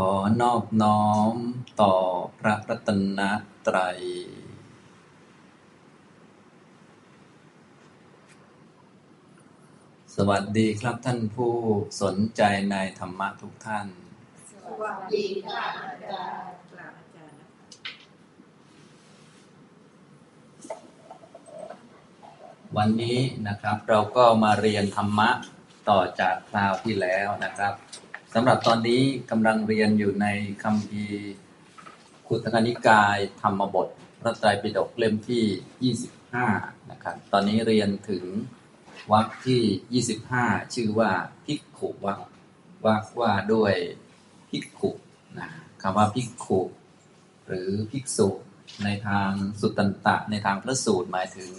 ขอนอบน้อมต่อพระรัตนตรัย สวัสดีครับท่านผู้สนใจในธรรมะทุกท่าน สวัสดีค่ะอาจารย์กราบอาจารย์วันนี้นะครับเราก็มาเรียนธรรมะต่อจากคราวที่แล้วนะครับ สำหรับตอนนี้กำลังเรียนอยู่ในคำพีร์คุตกนิกายธรรมบท พระไตรปิฎกเล่มที่ 25 นะครับ ตอนนี้เรียนถึงวรรคที่ 25 ชื่อว่าภิกขุวรรควรรคว่าด้วยภิกขุนะคำว่าภิกขุหรือภิกษุในทางสุตตันตะ ในทางพระสูตรหมายถึง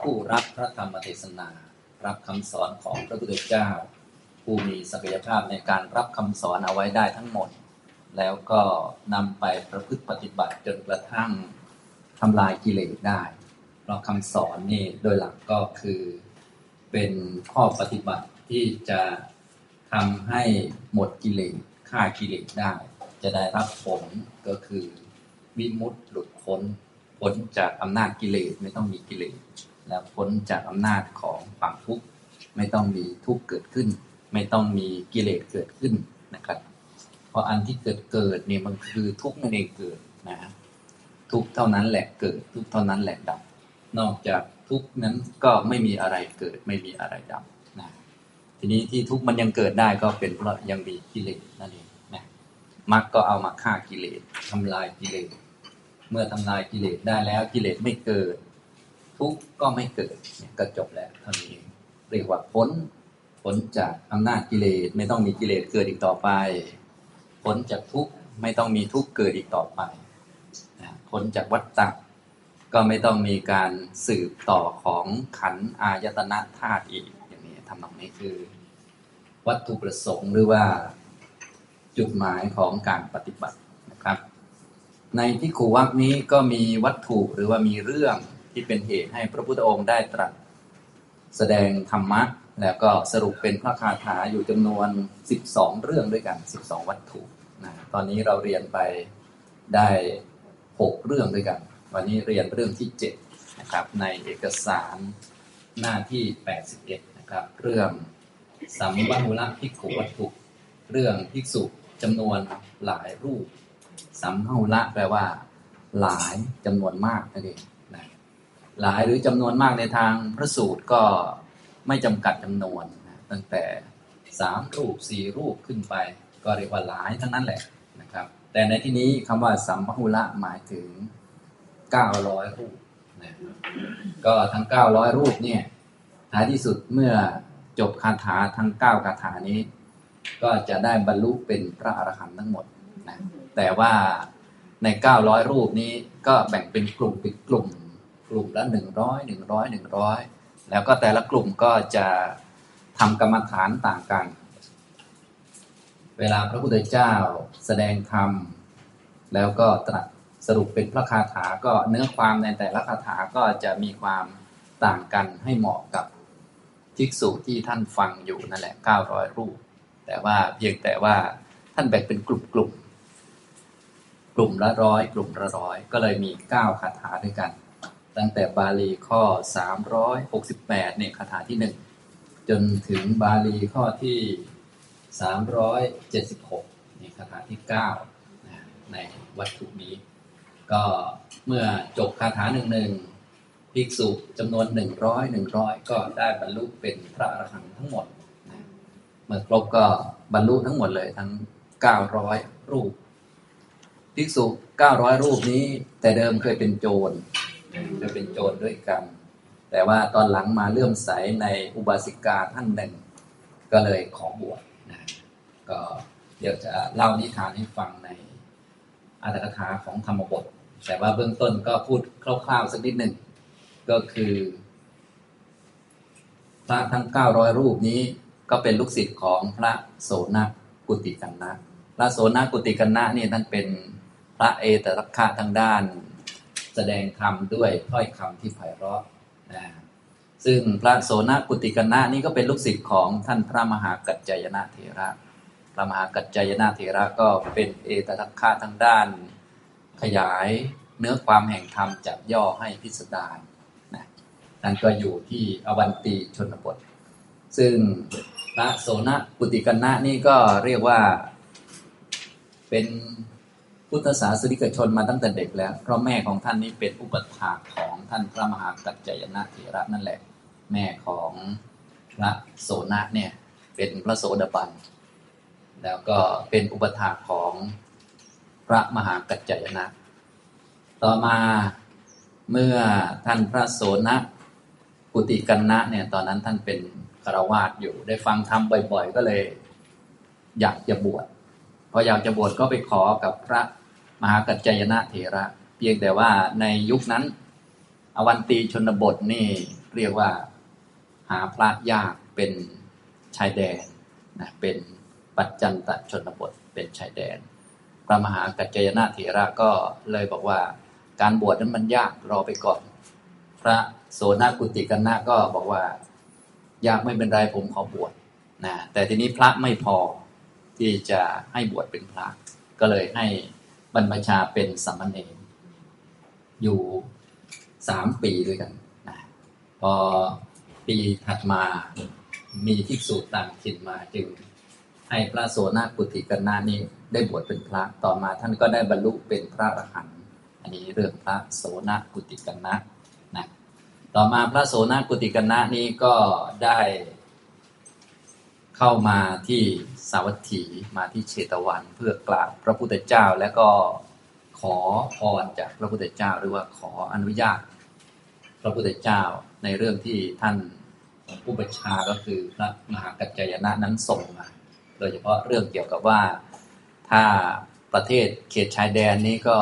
ผู้รับพระธรรมเทศนา รับคำสอนของพระพุทธเจ้า ผู้มีศักยภาพในการรับคำสอนเอาไว้ได้ทั้งหมด แล้วก็นำไปประพฤติปฏิบัติจนกระทั่งทำลายกิเลสได้ เพราะคำสอนนี่โดยหลักก็คือเป็นข้อปฏิบัติที่จะทำให้หมดกิเลสฆ่ากิเลสได้ จะได้รับผลก็คือวิมุตติหลุดพ้นพ้นจากอำนาจกิเลสไม่ต้องมีกิเลสแล้วพ้นจากอำนาจของความทุกข์ไม่ต้องมีทุกข์เกิดขึ้น ไม่ต้องมีกิเลสเกิดขึ้นนะครับ เพราะอันที่เกิดเกิดเนี่ยมันคือทุกข์นั่นเองเกิดนะฮะทุกเท่านั้นแหละเกิด ทุกเท่านั้นแหละดับ นอกจากทุกนั้นก็ไม่มีอะไรเกิด ไม่มีอะไรดับนะทีนี้ที่ทุกมันยังเกิดได้ก็เป็นเพราะยังมีกิเลสนั่นเองนะมรรคก็เอามาฆ่ากิเลสทำลายกิเลสเมื่อทำลายกิเลสได้แล้วกิเลสไม่เกิด ทุกก็ไม่เกิดก็จบแล้วเท่านี้เรียกว่าพ้น พ้นจากอำนาจกิเลสไม่ต้องมีกิเลสเกิดอีกต่อไปพ้นจากทุกข์ไม่ต้องมีทุกข์เกิดอีกต่อไปพ้นจากวัฏฏะก็ไม่ต้องมีการสืบต่อของขันธ์อายตนะธาตุอีกอย่างนี้ทำนองนี้คือ วัตถุประสงค์หรือว่า จุดหมายของการปฏิบัตินะครับ ในที่ขูวักนี้ก็มีวัตถุหรือว่ามีเรื่องที่เป็นเหตุให้พระพุทธองค์ได้ตรัสแสดงธรรมะ แล้วก็สรุปเป็นพระคาถาอยู่จำนวน 12 เรื่องด้วยกัน 12 วัตถุนะตอนนี้เราเรียนไปได้ 6 เรื่องด้วยกัน วันนี้เรียนเรื่องที่7นะครับในเอกสารหน้าที่ 81นะครับเรื่องสัมบัหุละภิกขุวัตถุ เรื่องภิกษุจำนวนหลายรูป สัมหุละแปลว่า หลายจำนวนมากนั่นเองนะหลายหรือจำนวนมากในทางพระสูตรก็ ไม่จำกัดจำนวนนะตั้งแต่สามรูปสี่รูปขึ้นไป ก็เรียกว่าหลายทั้งนั้นแหละนะครับ แต่ในที่นี้คำว่าสัมพหุละหมายถึง900รูปนะก็ทั้ง900รูปเนี่ยท้ายที่สุดเมื่อจบคาถาทั้ง9คาถานี้ ก็จะได้บรรลุเป็นพระอรหันต์ทั้งหมดนะแต่ว่าใน 900 รูปนี้ก็แบ่งเป็นกลุ่มเป็นกลุ่ม กลุ่มละ 100 100 100 แล้วก็แต่ละกลุ่มก็จะทำกรรมฐานต่างกัน เวลาพระพุทธเจ้าแสดงธรรม แล้วก็ตรัสสรุปเป็นพระคาถาก็เนื้อความในแต่ละคาถาก็จะมีความต่างกันให้เหมาะกับภิกษุที่ท่านฟังอยู่นั่นแหละ 900 รูป แต่ว่าเพียงแต่ว่าท่านแบ่งเป็นกลุ่มกลุ่มๆกลุ่มละร้อยกลุ่มละร้อยก็เลยมี 9 คาถาด้วยกัน ตั้งแต่บาลีข้อ 368เนี่ยคาถาที่ 1 จนถึงบาลีข้อที่ 376นี่คาถาที่9ในวัตถุนี้ ก็เมื่อจบคาถาหนึ่งหนึ่งภิกษุจำนวนหนึ่งร้อยหนึ่งร้อยก็ได้บรรลุเป็นพระอรหันต์ทั้งหมดเมื่อครบก็บรรลุทั้งหมดเลยทั้งเก้าร้อยรูปภิกษุเก้าร้อยรูปนี้แต่เดิมเคยเป็นโจร เคยเป็นโจรด้วยกัน แต่ว่าตอนหลังมาเลื่อมใสในอุบาสิกาท่านหนึ่ง ก็เลยขอบวชนะก็เดี๋ยวจะเล่านิทานให้ฟังในอัตถกถาของธรรมบท แต่ว่าเบื้องต้นก็พูดคร่าวๆสักนิดหนึ่ง ก็คือพระทั้ง 900 รูปนี้ก็เป็นลูกศิษย์ของพระโสนกุติกันนะ พระโสนกุติกันนะนี่ท่านเป็นพระเอตรัคคะทางด้าน แสดงธรรมด้วยถ้อยคำที่ไพเราะนะซึ่งพระโสนกุติกนะนี่ก็เป็นลูกศิษย์ของท่านพระมหากัจจายนะเถระ พระมหากัจจายนาเถระก็เป็นเอตทัคคะทางด้าน ขยายเนื้อความแห่งธรรมจากย่อให้พิสดารนะนั่นก็อยู่ที่อวันตีชนบท ซึ่งพระโสนปุติกนนะนี่ก็เรียกว่าเป็น พุทธศาสนิกชนมาตั้งแต่เด็กแล้ว เพราะแม่ของท่านนี้เป็นอุปถากของท่านพระมหากัจจายนะเถระนั่นแหละ แม่ของพระโสนะเนี่ยเป็นพระโสดาบันแล้วก็เป็นอุปถากของพระมหากัจจายนะ ต่อมาเมื่อท่านพระโสนะปุติกันนะเนี่ยตอนนั้นท่านเป็นคารวาสอยู่ ได้ฟังธรรมบ่อย ๆ ก็เลย อยากจะบวชพออยากจะบวชก็ไปขอกับพระ มหากัจจายนะเถระ เพียงแต่ว่าในยุคนั้น อวันตีชนบทนี่เรียกว่าหาพระยากเป็นชายแดนนะเป็นปัจจันตชนบทเป็นชายแดน พระมหากัจจายนะเถระก็เลยบอกว่าการบวชนั้นมันยากรอไปก่อน พระโสนกุติกันนะก็บอกว่ายากไม่เป็นไรผมขอบวชนะแต่ทีนี้พระไม่พอที่จะให้บวชเป็นพระ ก็เลยให้ บรรพชาเป็นสามเณรอยู่สามปีด้วยกันนะพอปีถัดมามีภิกษุต่างถิ่นมาจึงให้พระโสนากุติกันนานี้ได้บวชเป็นพระต่อมาท่านก็ได้บรรลุเป็นพระอรหันต์อันนี้เรื่องพระโสนากุติกันนะนะต่อมาพระโสนากุติกันนะนี้ก็ได้เข้ามาที่ สาวัตถีมาที่เชตวันเพื่อกราบพระพุทธเจ้าและก็ขอพรจากพระพุทธเจ้า หรือว่าขออนุญาต พระพุทธเจ้าในเรื่องที่ท่านผู้บัญชาก็คือพระมหากัจจายนะนั้นส่งมาโดยเฉพาะเรื่องเกี่ยวกับว่าถ้าประเทศเขตชายแดนนี้ก็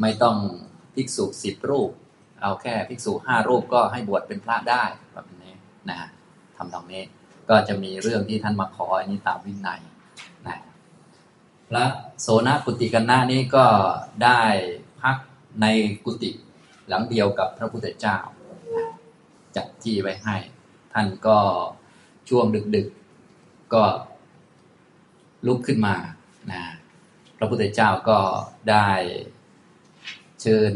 ไม่ต้องภิกษุสิบรูป เอาแค่ภิกษุห้ารูปก็ให้บวชเป็นพระได้แบบนี้นะทำตรงนี้ ก็จะมีเรื่องที่ท่านมาขออันนี้ตามวินัยนะพระโสนกุติกันนานี้ก็ได้พักในกุฏิหลังเดียวกับพระพุทธเจ้าจัดที่ไว้ให้ ท่านก็ช่วงดึก ๆ ก็ลุกขึ้นมานะพระพุทธเจ้าก็ได้เชิญ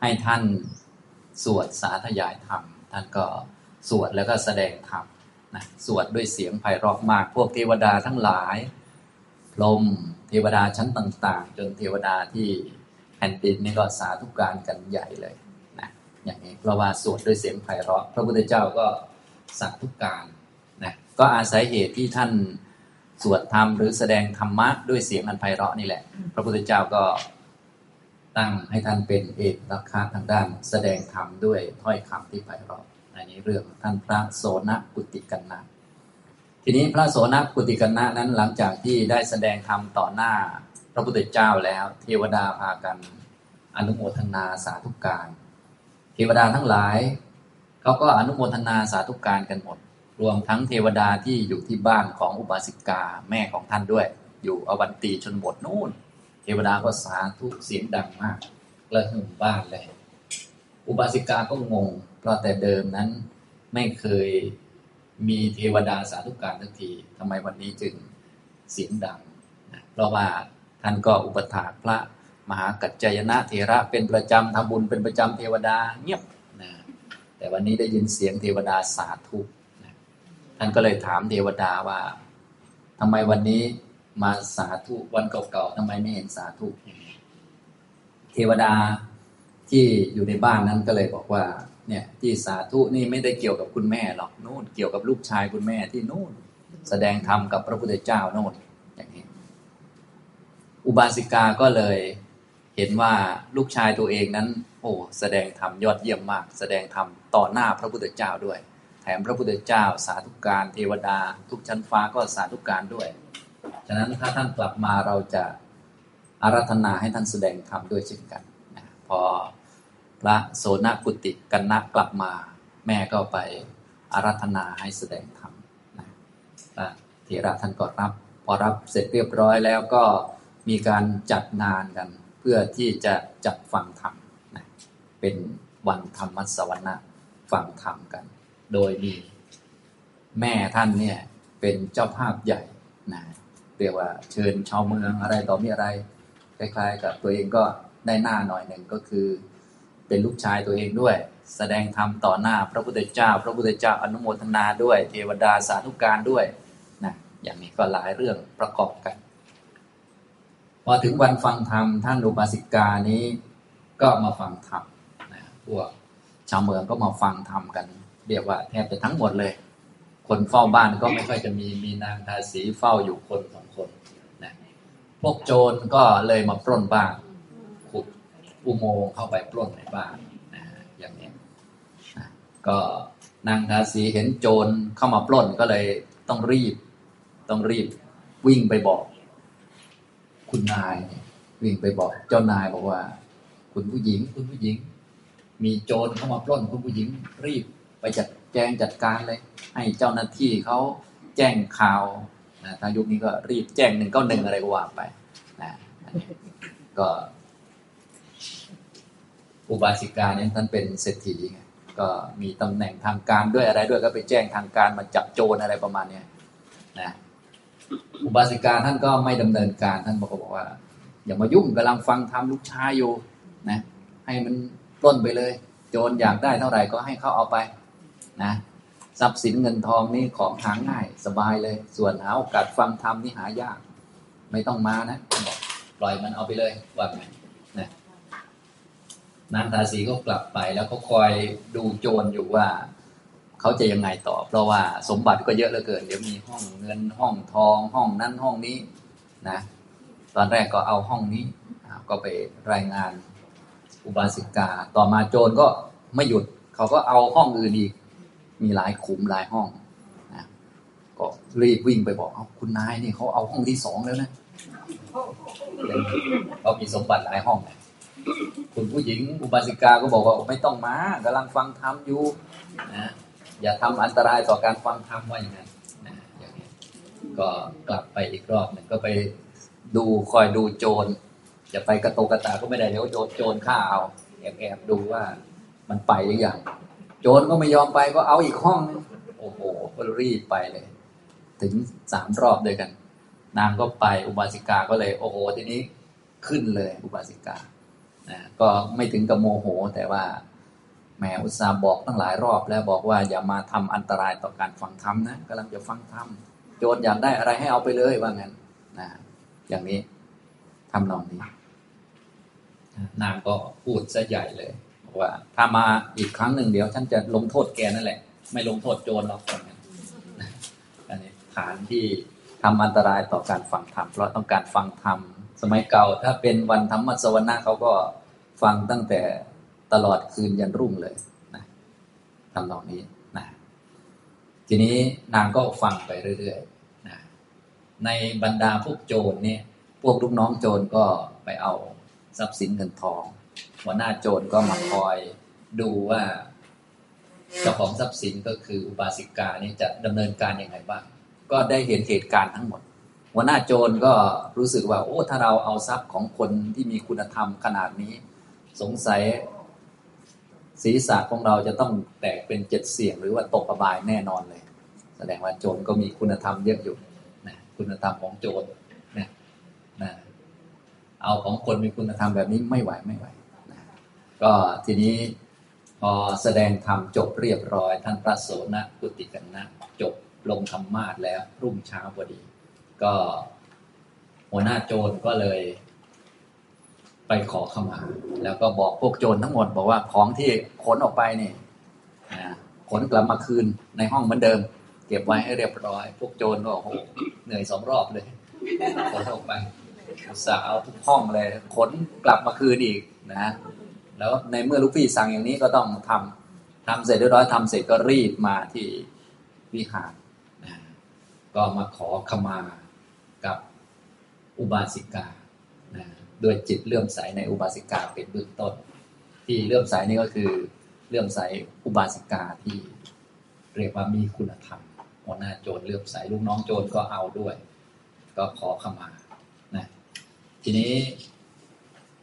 ให้ท่านสวดสาธยายธรรม ท่านก็สวดแล้วก็แสดงธรรม นะสวดด้วยเสียงไพเราะมาก พวกเทวดาทั้งหลาย พรมเทวดาชั้นต่าง ๆ จนเทวดาที่แผ่นดินนี่ก็สาธุการกันใหญ่เลยนะอย่างนี้เพราะว่าสวดด้วยเสียงไพเราะ พระพุทธเจ้าก็สาธุการนะก็อาศัยเหตุที่ท่านสวดธรรมหรือแสดงธรรมะด้วยเสียงอันไพเราะนี่แหละ พระพุทธเจ้าก็ตั้งให้ท่านเป็นเอกลักษณ์ทางด้าน แสดงธรรมด้วยถ้อยคำที่ไพเราะ อันนี้เรื่องท่านพระโสนกุติกันนะทีนี้พระโสนกุติกันนะนั้นหลังจากที่ได้แสดงธรรมต่อหน้าพระพุทธเจ้าแล้ว เทวดาพากัน อนุโมทนาสาธุการเทวดาทั้งหลายเขาก็อนุโมทนาสาธุการกันหมด รวมทั้งเทวดาที่อยู่ที่บ้านของอุบาสิกาแม่ของท่านด้วย อยู่อวันตีชนบทนู่น เทวดาก็สาธุเสียงดังมากกระหึ่มบ้านเลย อุบาสิกาก็งง เพราะแต่เดิมนั้นไม่เคยมีเทวดาสาธุการทักทีทำไมวันนี้จึงเสียงดังนะเพราะว่าท่านก็อุปถากพระมหากัจจายนะเทระเป็นประจำทำบุญเป็นประจำเทวดาเงียบนะแต่วันนี้ได้ยินเสียงเทวดาสาธุนะท่านก็เลยถามเทวดาว่าทำไมวันนี้มาสาธุวันเก่าๆทำไมไม่เห็นสาธุเทวดาที่อยู่ในบ้านนั้นก็เลยบอกว่า เนี่ยที่สาธุนี่ไม่ได้เกี่ยวกับคุณแม่หรอกนู่นเกี่ยวกับลูกชายคุณแม่ที่นู่นแสดงธรรมกับพระพุทธเจ้าโน่นอย่างนี้ อุบาสิกาก็เลยเห็นว่าลูกชายตัวเองนั้น โอ้แสดงธรรมยอดเยี่ยมมาก แสดงธรรมต่อหน้าพระพุทธเจ้าด้วย แถมพระพุทธเจ้า สาธุการเทวดา ทุกชั้นฟ้าก็สาธุการด้วย ฉะนั้นถ้าท่านกลับมาเราจะอารัธนาให้ท่านแสดงธรรมด้วยเช่นกันนะพอ ระโสนกุติกันนะกลับมา แม่ก็ไปอารัธนาให้แสดงธรรมนะพระเถระท่านก็รับ พอรับเสร็จเรียบร้อยแล้วก็มีการจัดงานกัน เพื่อที่จะจัดฟังธรรมนะเป็นวันธรรมสวรรค์ฟังธรรมกัน โดยมีแม่ท่านเนี่ยเป็นเจ้าภาพใหญ่นะเรียกว่าเชิญชาวเมืองอะไรต่อมีอะไรคล้ายๆ กับตัวเองก็ได้หน้าหน่อยหนึ่งก็คือ เป็นลูกชายตัวเองด้วย แสดงธรรมต่อหน้าพระพุทธเจ้า พระพุทธเจ้าอนุโมทนาด้วย เทวดาสาธุการด้วยนะอย่างนี้ก็หลายเรื่องประกอบกันพอถึงวันฟังธรรมท่านอุบาสิกานี้ก็มาฟังธรรมนะพวกชาวเมืองก็มาฟังธรรมกัน เรียกว่าแทบจะทั้งหมดเลย คนเฝ้าบ้านก็ไม่ค่อยจะมีมีนางทาสีเฝ้าอยู่คนสองคนนะพวกโจรก็เลยมาปล้นบ้าน อุโมงค์เข้าไปปล้นในบ้านนะอย่างนี้นะก็นางทาสีเห็นโจรเข้ามาปล้นก็เลยต้องรีบ ต้องรีบวิ่งไปบอก คุณนายวิ่งไปบอก เจ้านายบอกว่า คุณผู้หญิง คุณผู้หญิง มีโจรเข้ามาปล้นคุณผู้หญิง รีบไปจัดแจงจัดการเลย ให้เจ้าหน้าที่เขาแจ้งข่าวนะทางยุคนี้ก็รีบแจ้งหนึ่งเก้าหนึ่งอะไรก็ว่าไปนะอันนี้ก็ อุบาสิกาเนี่ยท่านเป็นเศรษฐีไงก็มีตำแหน่งทางการด้วยอะไรด้วยก็ไปแจ้งทางการมาจับโจรอะไรประมาณเนี้ยนะอุบาสิกาท่านก็ไม่ดำเนินการท่านบอกบอกว่า อย่ามายุ่งกำลังฟังธรรมลูกชายอยู่นะให้มันปล้นไปเลย โจรอยากได้เท่าไหร่ก็ให้เขาเอาไปนะทรัพย์สินเงินทองนี่ของหาง่ายสบายเลย ส่วนหาโอกาสฟังธรรมนี่หายาก ไม่ต้องมานะบอกปล่อยมันเอาไปเลยว่าไง นะนางทาสีก็กลับไปแล้วก็คอยดูโจรอยู่ว่าเขาจะยังไงต่อ เพราะว่าสมบัติก็เยอะเหลือเกิน เดี๋ยวมีห้องเงินห้องทองห้องนั้นห้องนี้นะ ตอนแรกก็เอาห้องนี้อ่าก็ไปรายงานอุบาสิกา ต่อมาโจรก็ไม่หยุดเขาก็เอาห้องอื่นอีก มีหลายขุมหลายห้องนะก็รีบวิ่งไปบอกเอาคุณนายนี่เขาเอาห้องที่สองแล้วนะเขามีสมบัติหลายห้องนะ คุณผู้หญิงอุบาสิกาก็บอกว่าไม่ต้องมากำลังฟังธรรมอยู่นะอย่าทำอันตรายต่อการฟังธรรมว่าอย่างนั้นนะอย่างนี้ก็กลับไปอีกรอบหนึ่งก็ไปดูคอยดูโจรจะไปกระโตกกระตาก็ไม่ได้เดี๋ยวโจรโจรฆ่าเอาแอบแอบดูว่ามันไปหรือยังโจรก็ไม่ยอมไปก็เอาอีกห้องนึงโอ้โหก็รีบไปเลย ถึงสามรอบด้วยกัน นางก็ไปอุบาสิกาก็เลย โอ้โหทีนี้ขึ้นเลย อุบาสิกา นะก็ไม่ถึงกับโมโห แต่ว่าแหมอุตส่าห์บอกตั้งหลายรอบแล้วบอกว่าอย่ามาทำอันตรายต่อการฟังธรรมนะกำลังจะฟังธรรมโจรอยากได้อะไรให้เอาไปเลยว่างั้นนะอย่างนี้ทำนองนี้นางก็พูดซะใหญ่เลยบอกว่า ถ้ามาอีกครั้งหนึ่งเดี๋ยวฉันจะลงโทษแกนั่นแหละ ไม่ลงโทษโจรหรอกว่างั้นอันนี้ฐานที่ทำอันตรายต่อการฟังธรรมเพราะต้องการฟังธรรม สมัยเก่าถ้าเป็นวันธรรมสวรรค์เขาก็ฟังตั้งแต่ตลอดคืนยันรุ่งเลยนะทำนองนี้นะทีนี้นางก็ฟังไปเรื่อยๆนะในบรรดาพวกโจรเนี่ย พวกลูกน้องโจรก็ไปเอาทรัพย์สินเงินทอง หัวหน้าโจรก็มาคอยดูว่าเจ้าของทรัพย์สินก็คืออุบาสิกานี่จะดำเนินการยังไงบ้าง ก็ได้เห็นเหตุการณ์ทั้งหมด หัวหน้าโจรก็รู้สึกว่า โอ้ถ้าเราเอาทรัพย์ของคนที่มีคุณธรรมขนาดนี้ สงสัยศีรษะของเราจะต้องแตกเป็นเจ็ดเสียง หรือว่าตกอบายแน่นอนเลย แสดงว่าโจรก็มีคุณธรรมเยอะอยู่นะคุณธรรมของโจรนะนะเอาของคนมีคุณธรรมแบบนี้ไม่ไหวไม่ไหวนะก็ทีนี้พอแสดงธรรมจบเรียบร้อย ท่านพระโสนกุติกันนะ จบลงธรรมาสแล้วรุ่งเช้าพอดี ก็ หัวหน้าโจรก็เลย ไปขอเข้ามา แล้วก็บอกพวกโจรทั้งหมด บอกว่าของที่ขนออกไปนี่ขนกลับมาคืนในห้องเหมือนเดิม เก็บไว้ให้เรียบร้อย พวกโจรก็โอ้โหเหนื่อยสองรอบเลยขนออกไปสาห์เอาทุกห้องเลยขนกลับมาคืนอีกนะแล้วในเมื่อลูกพี่สั่งอย่างนี้ก็ต้องทำทำเสร็จเรียบร้อยทำเสร็จก็รีบมาที่วิหารนะก็มาขอขมา อุบาสิกานะด้วยจิตเลื่อมใสในอุบาสิกาเป็นเบื้องต้น ที่เลื่อมใสนี่ก็คือเลื่อมใสอุบาสิกาที่เรียกว่ามีคุณธรรมหัวหน้าโจรเลื่อมใสลูกน้องโจรก็เอาด้วย ก็ขอขมานะทีนี้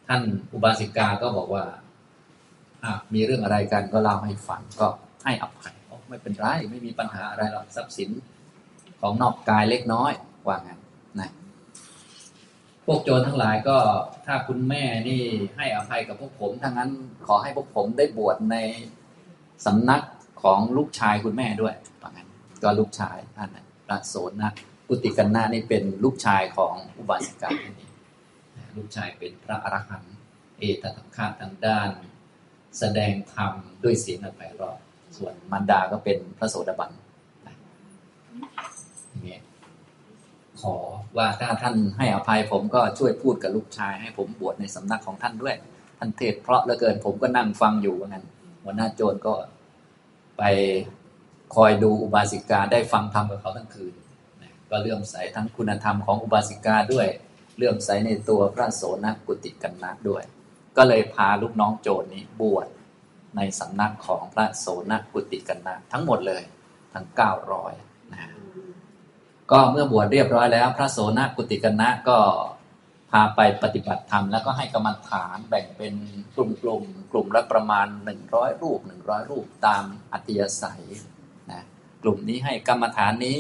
ท่านอุบาสิกาก็บอกว่ามีเรื่องอะไรกันก็เล่าให้ฟังก็ให้อภัยไม่เป็นไร ไม่มีปัญหาอะไรหรอกทรัพย์สินของนอกกายเล็กน้อยว่างั้น วกโจรทั้งหลายก็ถ้าคุณแม่นี่ให้อภัยกับพวกผมถ้างั้นขอให้พวกผมได้บวชในสำนักของลูกชายคุณแม่ด้วยว่างั้นก็ลูกชายท่านพระโสนะกุติกันนานี่เป็นลูกชายของอุบาสิกาท่านนี้ลูกชายเป็นพระอรหันต์เอตทัคคะทางด้าน แสดงธรรมด้วยเสียงอันไพเราะส่วนมารดาก็เป็นพระโสดาบัน ขอว่าถ้าท่านให้อภัยผมก็ช่วยพูดกับลูกชาย ให้ผมบวชในสำนักของท่านด้วย ท่านเทศเพราะเหลือเกินผมก็นั่งฟังอยู่ว่างั้นหัวหน้าโจรก็ไปคอยดูอุบาสิกาได้ฟังธรรมกับเขาทั้งคืนก็เลื่อมใสทั้งคุณธรรมของอุบาสิกาด้วยเลื่อมใสในตัวพระโสนกุติกันนะด้วย ก็เลยพาลูกน้องโจรนี้บวชในสำนักของพระโสนกุติกันนะทั้งหมดเลยทั้งเก้าร้อยนะ ก็เมื่อบวชเรียบร้อยแล้ว พระโสนกุติกนะก็พาไปปฏิบัติธรรมแล้วก็ให้กรรมฐานแบ่งเป็นกลุ่มๆกลุ่มกลุ่มละประมาณ 100 รูป 100 รูปตามอัธยศัยนะกลุ่มนี้ให้กรรมฐานนี้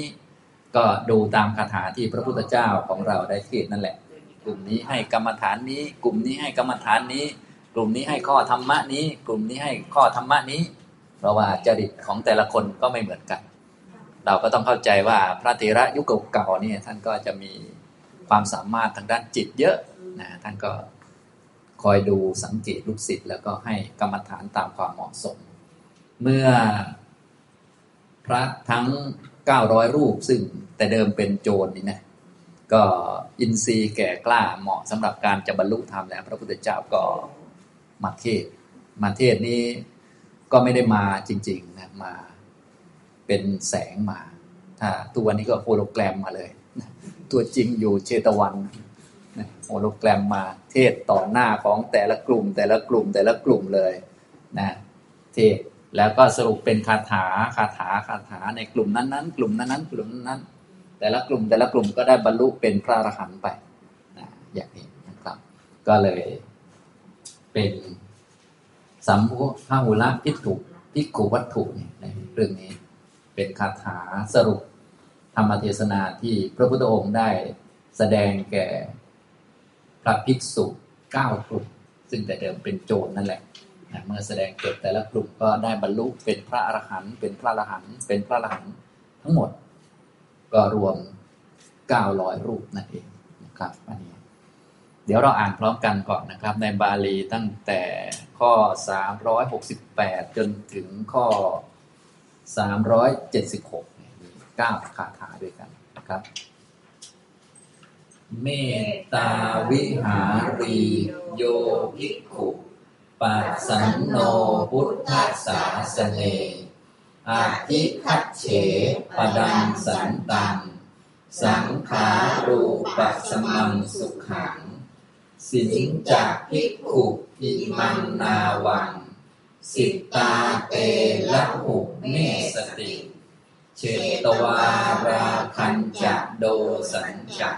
ก็ดูตามคาถาที่พระพุทธเจ้าของเราได้เทศนั่นแหละ กลุ่มนี้ให้กรรมฐานนี้ กลุ่มนี้ให้กรรมฐานนี้ กลุ่มนี้ให้ข้อธรรมะนี้ กลุ่มนี้ให้ข้อธรรมะนี้ เพราะว่าจริตของแต่ละคนก็ไม่เหมือนกัน เราก็ต้องเข้าใจว่าพระเถระยุคเก่าๆเนี่ยท่านก็จะมีความสามารถทางด้านจิตเยอะนะท่านก็คอยดูสังเกตลูกศิษย์แล้วก็ให้กรรมฐานตามความเหมาะสม เมื่อพระทั้ง 900 รูปซึ่งแต่เดิมเป็นโจรนี่นะก็อินทรีย์แก่กล้าเหมาะสำหรับการจะบรรลุธรรมแล้ว พระพุทธเจ้าก็มาเทศมาเทศน์นี้ก็ไม่ได้มาจริงๆนะมา เป็นแสงมาถ้าตัววันนี้ก็โฮโลแกรมมาเลย ตัวจริงอยู่เชตวันโฮโลแกรมมาเทศต่อหน้าของแต่ละกลุ่ม แต่ละกลุ่มแต่ละกลุ่มเลยนะเทศแล้วก็สรุปเป็นคาถาคาถาคาถาในกลุ่มนั้นๆ กลุ่มนั้นๆกลุ่มนั้นๆแต่ละกลุ่มแต่ละกลุ่มก็ได้บรรลุเป็นพระอรหันต์ไปนะอย่างนี้นะครับ ก็เลยเป็นสัมภพหุละพิถุพิกุวัตถุเนี่ยในเรื่องนี้ เป็นคาถาสรุปธรรมเทศนาที่พระพุทธองค์ได้แสดงแก่พระภิกษุเก้ากลุ่ม ซึ่งแต่เดิมเป็นโจรนั่นแหละนะเมื่อแสดงจบแต่ละกลุ่มก็ได้บรรลุเป็นพระอรหันต์เป็นพระอรหันต์เป็นพระอรหันต์ทั้งหมด ก็รวม900รูปนั่นเองนะครับอันนี้ เดี๋ยวเราอ่านพร้อมกันก่อนนะครับ ในบาลีตั้งแต่ข้อ368จนถึงข้อ 376เนี่ยมี9คาถาด้วยกันนะครับเมตตาวิหารีโยภิกขุปัสสันโนพุทธศาสเนอาทิคัจเฉปดังสันตัง สังขารูปสมังสุขัง สิงจากภิกขุอิมังนาวัง สิตาเตละหุเมสติ เชตวาราคันจะโดสัญจัก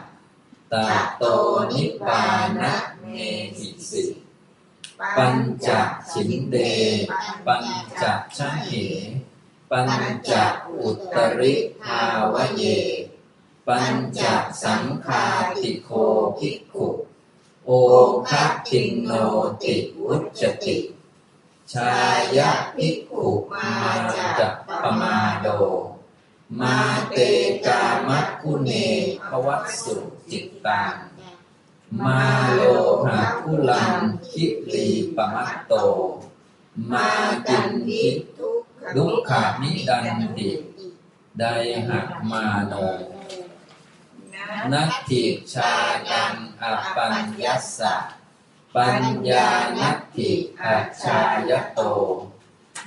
ตาโตนิปานะเมหิสิปัญจชินเด ปัญจชะเห ปัญจอุตริภาวเย ปัญจสังคาติโคภิกขุ โอคะติโนติวุจติ ชายะภิกขุมาจะปมาโด มาเตกามัคคุเนภวัสสุจิตตังมาโลหะคุลังคิรีปมัตโต มากินทิดุขามิดันติไดหักมาโนนัตถิชายังอปัญญัสสะ ปัญญานัตถิอัจฉายโต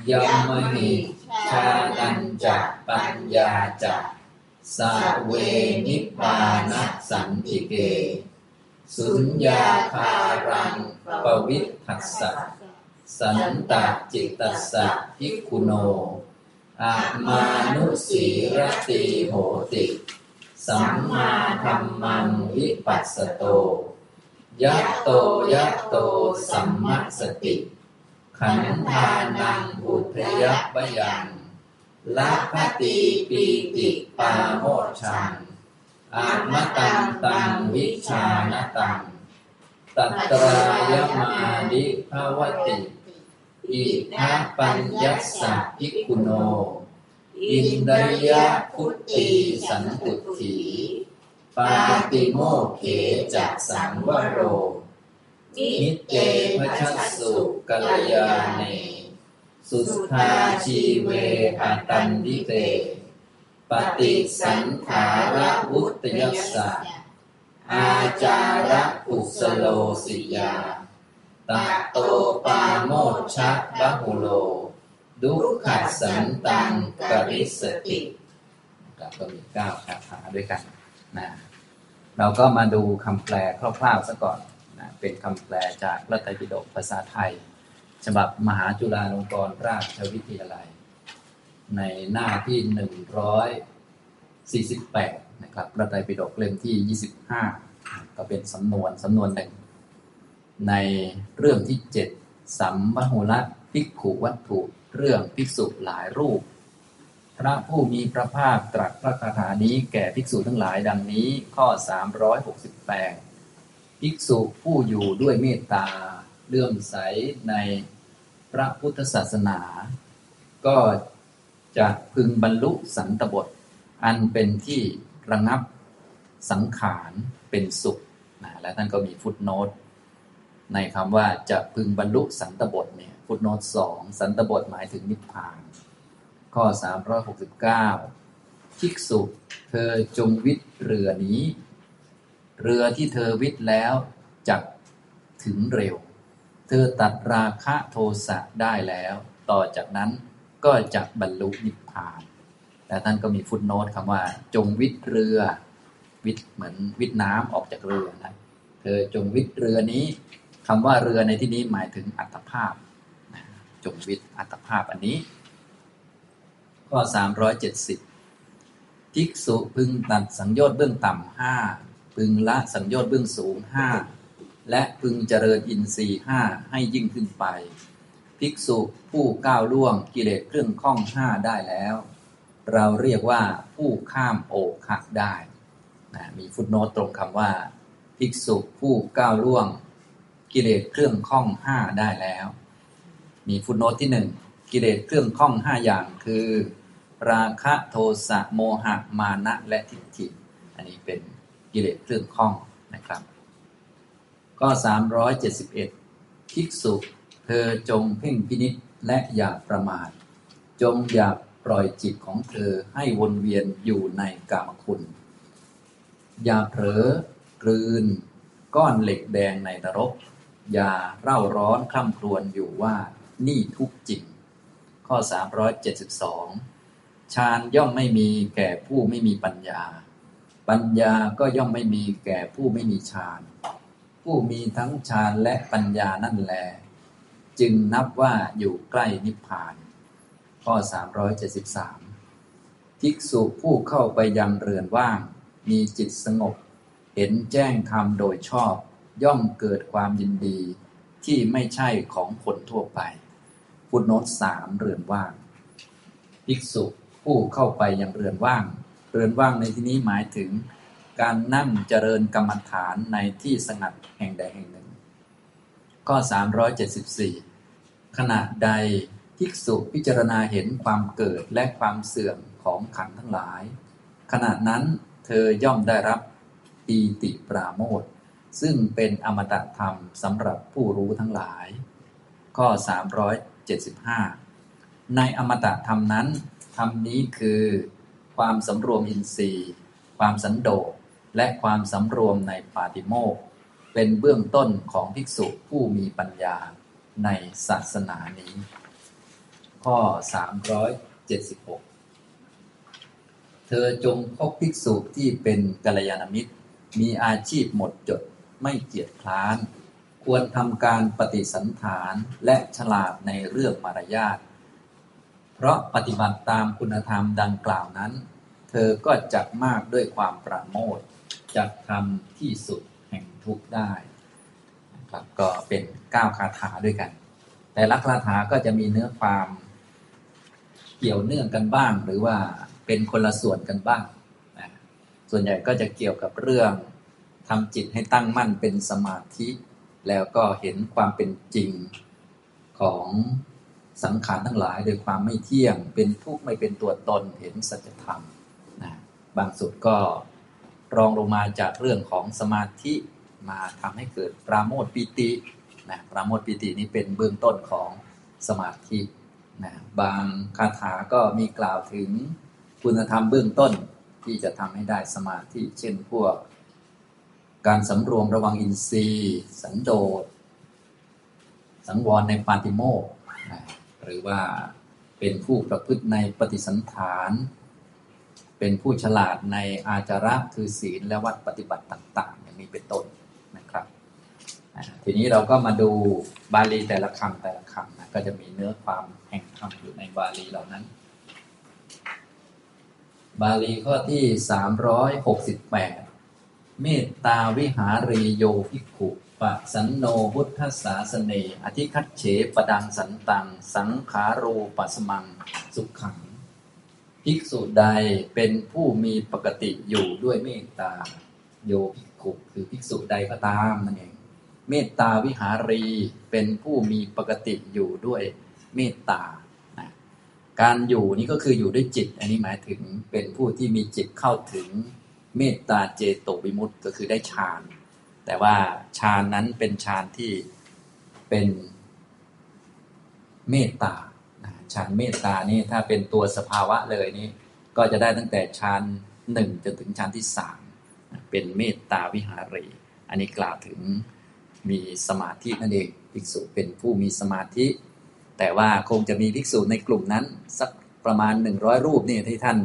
ยมมหิชานันจะปัญญาจะสาเวนิพพานัสันติเก สุญญาคารังปวิทัสสะสันตจิตตัสสะภิกุโนอามานุสีรติโหติ สัมมาธัมมังวิปัสสโต ยะโตยะโตสัมมัสติ ขันธานังอุทยบยังละพติปีติปาโมชังอามตังตังวิชานตัง ตัตรายมาดิภาวติอิทัปัญญสสะภิกุโน อินทริยะพุตติสันตุถี ปาติโมเขจักสังวโร นิเตพชัสสุกัลยาเน สุทาชีเวอาตันดิเต ปฏิสันขาระวุตยัสสะอาจาระกุสโลสิยาตะโตปาโมชชะบะหุโล ดุขัสสันตังกริสติก็มีเก้าคาถาด้วยกัน นะเราก็มาดูคำแปลคร่าวๆซะก่อนนะเป็นคำแปลจากพระไตรปิฎกภาษาไทย ฉบับมหาจุฬาลงกรณราชวิทยาลัย ในหน้าที่หนึ่งร้อยสี่สิบแปดนะครับพระไตรปิฎกเล่มที่ยี่สิบห้าก็เป็นสำนวนสำนวนหนึ่ง ในเรื่องที่เจ็ดสัมมหุละภิกขุวัตถุ เรื่องภิกษุหลายรูป พระผู้มีพระภาคตรัสพระคาถานี้แก่ภิกษุทั้งหลายดังนี้ข้อ 368 ภิกษุผู้อยู่ด้วยเมตตาเลื่อมใสในพระพุทธศาสนา ก็จะพึงบรรลุสันตบท อันเป็นที่ระงับสังขารเป็นสุขนะและท่านก็มีฟุตโนตในคำว่าจะพึงบรรลุสันตบทเนี่ยฟุตโนตสองสันตบทหมายถึงนิพพาน ข้อ 369ภิกษุ เธอจงวิทย์เรือนี้ เรือที่เธอวิทย์แล้วจักถึงเร็ว เธอตัดราคะโทสะได้แล้ว ต่อจากนั้นก็จะบรรลุนิพพาน แต่ท่านก็มีฟุตโนตคำว่า จงวิทย์เรือ วิทย์เหมือนวิทย์น้ำออกจากเรือนะเธอจงวิทย์เรือนี้คำว่าเรือในที่นี้หมายถึงอัตภาพจงวิทย์อัตภาพอันนี้ ข้อ370ภิกษุพึงตัดสังโยชน์เบื้องต่ำห้าพึงละสังโยชน์เบื้องสูงห้าและพึงเจริญอินทรีย์ห้าให้ยิ่งขึ้นไป ภิกษุผู้ก้าวล่วงกิเลสเครื่องข้องห้าได้แล้ว เราเรียกว่าผู้ข้ามโอคะได้นะมีฟุตโนตตรงคำว่า ภิกษุผู้ก้าวล่วง กิเลสเครื่องข้องห้าได้แล้ว มีฟุตโนตที่หนึ่งกิเลสเครื่องข้องห้าอย่างคือ ราคะโทสะโมหะมานะและทิฏฐิ อันนี้เป็นกิเลสเครื่องข้องนะครับ ก็ 371ภิกษุเธอจงเพ่งพินิษและอย่าประมาท จงอย่าปล่อยจิตของเธอให้วนเวียนอยู่ในกามคุณ อย่าเผลอกลืน ก้อนเหล็กแดงในนรก อย่าเร่าร้อนคล่ำครวญอยู่ว่านี่ทุกจริง ข้อ 372 ฌานย่อมไม่มีแก่ผู้ไม่มีปัญญา ปัญญาก็ย่อมไม่มีแก่ผู้ไม่มีฌานผู้มีทั้งฌานและปัญญานั่นแล จึงนับว่าอยู่ใกล้นิพพาน ข้อ 373 ภิกษุผู้เข้าไปยังเรือนว่าง มีจิตสงบ เห็นแจ้งธรรมโดยชอบ ย่อมเกิดความยินดีที่ไม่ใช่ของคนทั่วไปฟุตโนตสามเรือนว่าง ภิกษุ ผู้เข้าไปยังเรือนว่าง เรือนว่างในที่นี้หมายถึง การนั่งเจริญกรรมฐานในที่สงัดแห่งใดแห่งหนึ่ง ข้อ 374 ขณะใดภิกษุพิจารณาเห็นความเกิดและความเสื่อมของขันทั้งหลาย ขณะนั้นเธอย่อมได้รับปีติปราโมทซึ่งเป็นอมตะธรรมสำหรับผู้รู้ทั้งหลาย ข้อ 375 ในอมตะธรรมนั้น ธรรมนี้คือความสำรวมอินทรีย์ ความสันโดษและความสำรวมในปาติโมกเป็นเบื้องต้นของภิกษุผู้มีปัญญาในศาสนานี้ ข้อ 376 เธอจงคบภิกษุที่เป็นกัลยาณมิตร มีอาชีพหมดจดไม่เกียจคร้าน ควรทำการปฏิสันฐานและฉลาดในเรื่องมารยาท เพราะปฏิบัติตามคุณธรรมดังกล่าวนั้น เธอก็จักมากด้วยความประโมทจักทำที่สุดแห่งทุกได้ครับก็เป็นเก้าคาถาด้วยกัน แต่ละคาถาก็จะมีเนื้อความเกี่ยวเนื่องกันบ้าง หรือว่าเป็นคนละส่วนกันบ้างนะสส่วนใหญ่ก็จะเกี่ยวกับเรื่องทำจิตให้ตั้งมั่นเป็นสมาธิ แล้วก็เห็นความเป็นจริงของ สังขารทั้งหลายโดยความไม่เที่ยง เป็นทุกข์ไม่เป็นตัวตนเห็นสัจธรรมนะบางสุดก็รองลงมาจากเรื่องของสมาธิมาทำให้เกิดปราโมทปิตินะปราโมทปิตินี้เป็นเบื้องต้นของสมาธินะบางคาถาก็มีกล่าวถึงคุณธรรมเบื้องต้นที่จะทำให้ได้สมาธิ เช่นพวก การสำรวมระวังอินทรีย์ สันโดษสังวรในปาติโมกนะ หรือว่าเป็นผู้ประพฤติในปฏิสันฐาน เป็นผู้ฉลาดในอาจาระคือศีลและวัดปฏิบัติต่าง ๆ อย่างนี้เป็นต้นนะครับทีนี้เราก็มาดูบาลีแต่ละคำแต่ละคำนะก็จะมีเนื้อความแห่งคำอยู่ในบาลีเหล่านั้น บาลีข้อที่ 368 เมตตาวิหารีโยภิกขุ ปะสันโนพุทธศาสเน อธิคัตเฉปดังสันตัง สังขารูปัสมัง สุขขัง ภิกษุใดเป็นผู้มีปกติอยู่ด้วยเมตตา โยภิกขุคือภิกษุใดก็ตามนั่นเอง เมตตาวิหารีเป็นผู้มีปกติอยู่ด้วยเมตตา การอยู่นี่ก็คืออยู่ด้วยจิต อันนี้หมายถึงเป็นผู้ที่มีจิตเข้าถึงเมตตาเจโตวิมุตต์ก็คือได้ฌาน แต่ว่าฌานนั้นเป็นฌานที่เป็นเมตตาฌานเมตตานี่ถ้าเป็นตัวสภาวะเลยนี่ก็จะได้ตั้งแต่ฌานหนึ่งจนถึงฌานที่สามเป็นเมตตาวิหารี อันนี้กล่าวถึงมีสมาธินั่นเองภิกษุเป็นผู้มีสมาธิ แต่ว่าคงจะมีภิกษุในกลุ่มนั้น สักประมาณหนึ่งร้อยรูปนี่ที่ท่าน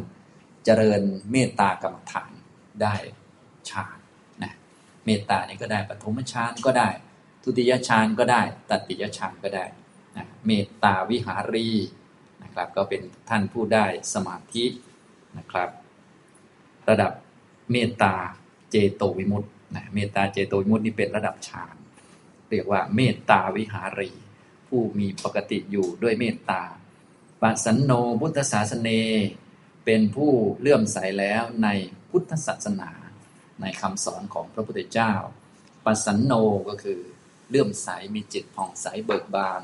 เจริญเมตตากรรมฐานได้ฌาน มตตานี่ก็ได้ปฐมฌานก็ได้ ทุติยฌานก็ได้ ตติยฌานก็ได้นะเมตตาวิหารีนะครับ ก็เป็นท่านผู้ได้สมาธินะครับ ระดับเมตตาเจโตวิมุตต์นะเมตตาเจโตวิมุตต์นี่เป็นระดับฌานเรียกว่าเมตตาวิหารี ผู้มีปกติอยู่ด้วยเมตตาปัสสันโนพุทธศาสเน เป็นผู้เลื่อมใสแล้วในพุทธศาสนา ในคำสอนของพระพุทธเจ้าปัสสันโนก็คือเลื่อมใสมีจิตผ่องใสเบิกบาน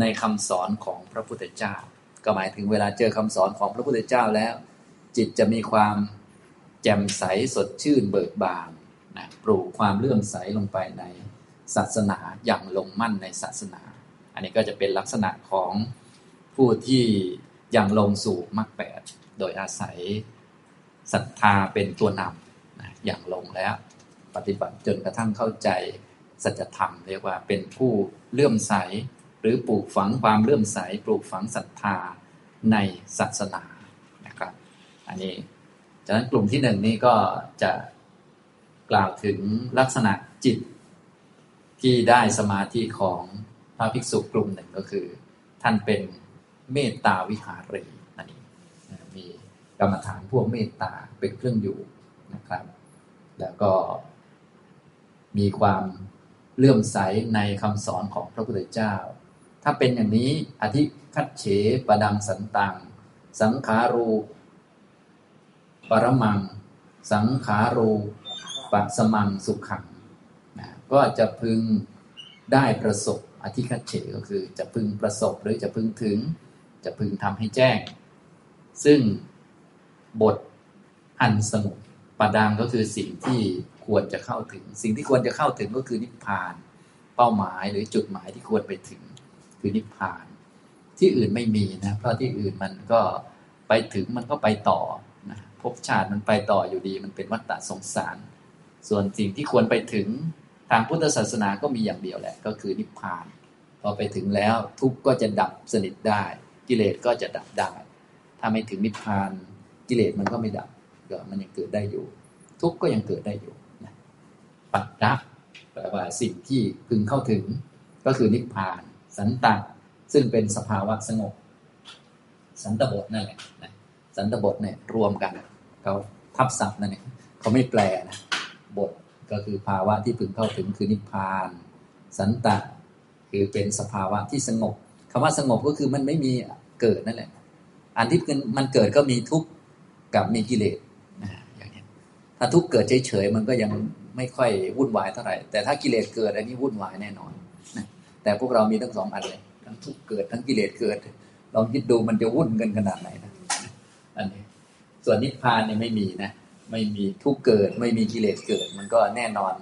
ในคำสอนของพระพุทธเจ้า ก็หมายถึงเวลาเจอคำสอนของพระพุทธเจ้าแล้ว จิตจะมีความแจ่มใสสดชื่นเบิกบานนะปลูกความเลื่อมใสลงไปในศาสนาอย่างลงมั่นในศาสนา อันนี้ก็จะเป็นลักษณะของผู้ที่ยังลงสู่มรรคแปดโดยอาศัยศรัทธาเป็นตัวนำ อย่างลงแล้ว ปฏิบัติจนกระทั่งเข้าใจสัจธรรมเรียกว่าเป็นผู้เลื่อมใส หรือปลูกฝังความเลื่อมใส ปลูกฝังศรัทธาในศาสนานะครับ อันนี้จากนั้นกลุ่มที่หนึ่งนี้ก็จะกล่าวถึงลักษณะจิต ที่ได้สมาธิของพระภิกษุกลุ่มหนึ่งก็คือ ท่านเป็นเมตตาวิหารีนั่นเองมีกรรมฐานพวกเมตตาเป็นเครื่องอยู่นะครับ แล้วก็มีความเลื่อมใสในคำสอนของพระพุทธเจ้า ถ้าเป็นอย่างนี้อธิคัตเฉปดังสันตัง สังขารูปรมัง สังขารูปัสมังสุขังนะก็จะพึงได้ประสบอธิคัตเฉก็คือจะพึงประสบหรือจะพึงถึง จะพึงทำให้แจ้ง ซึ่งบทอันสงบ ปดังก็คือสิ่งที่ควรจะเข้าถึง สิ่งที่ควรจะเข้าถึงก็คือนิพพาน เป้าหมายหรือจุดหมายที่ควรไปถึง คือนิพพาน ที่อื่นไม่มีนะเพราะที่อื่นมันก็ไปถึงมันก็ไปต่อนะภพชาติมันไปต่ออยู่ดี มันเป็นวัฏฏะสงสาร ส่วนสิ่งที่ควรไปถึงทางพุทธศาสนาก็มีอย่างเดียวแหละ ก็คือนิพพาน พอไปถึงแล้วทุกข์ก็จะดับสนิทได้ กิเลสก็จะดับได้ ถ้าไม่ถึงนิพพาน กิเลสมันก็ไม่ดับ ก็มันยังเกิดได้อยู่ ทุกข์ก็ยังเกิดได้อยู่นะปัจจักแปลว่าสิ่งที่พึงเข้าถึง ก็คือนิพพาน สันตะซึ่งเป็นสภาวะสงบ สันตบทนั่นแหละนะสันตบทเนี่ยรวมกันเขาทับศัพท์นั่นเองเขาไม่แปลนะบทก็คือภาวะที่พึงเข้าถึงคือนิพพาน สันตะคือเป็นสภาวะที่สงบคำว่าสงบก็คือมันไม่มีเกิดนั่นแหละ อันที่มันเกิดก็มีทุกข์กับมีกิเลส ถ้าทุกเกิดเฉยๆมันก็ยังไม่ค่อยวุ่นวายเท่าไหร่ แต่ถ้ากิเลสเกิดอันนี้วุ่นวายแน่นอนนะแต่พวกเรามีทั้งสองอันเลยทั้งทุกเกิดทั้งกิเลสเกิด ลองคิดดูมันจะวุ่นกันขนาดไหนนะอันนี้ ส่วนนิพพานเนี่ยไม่มีนะไม่มีทุกเกิด ไม่มีกิเลสเกิด มันก็แน่นอน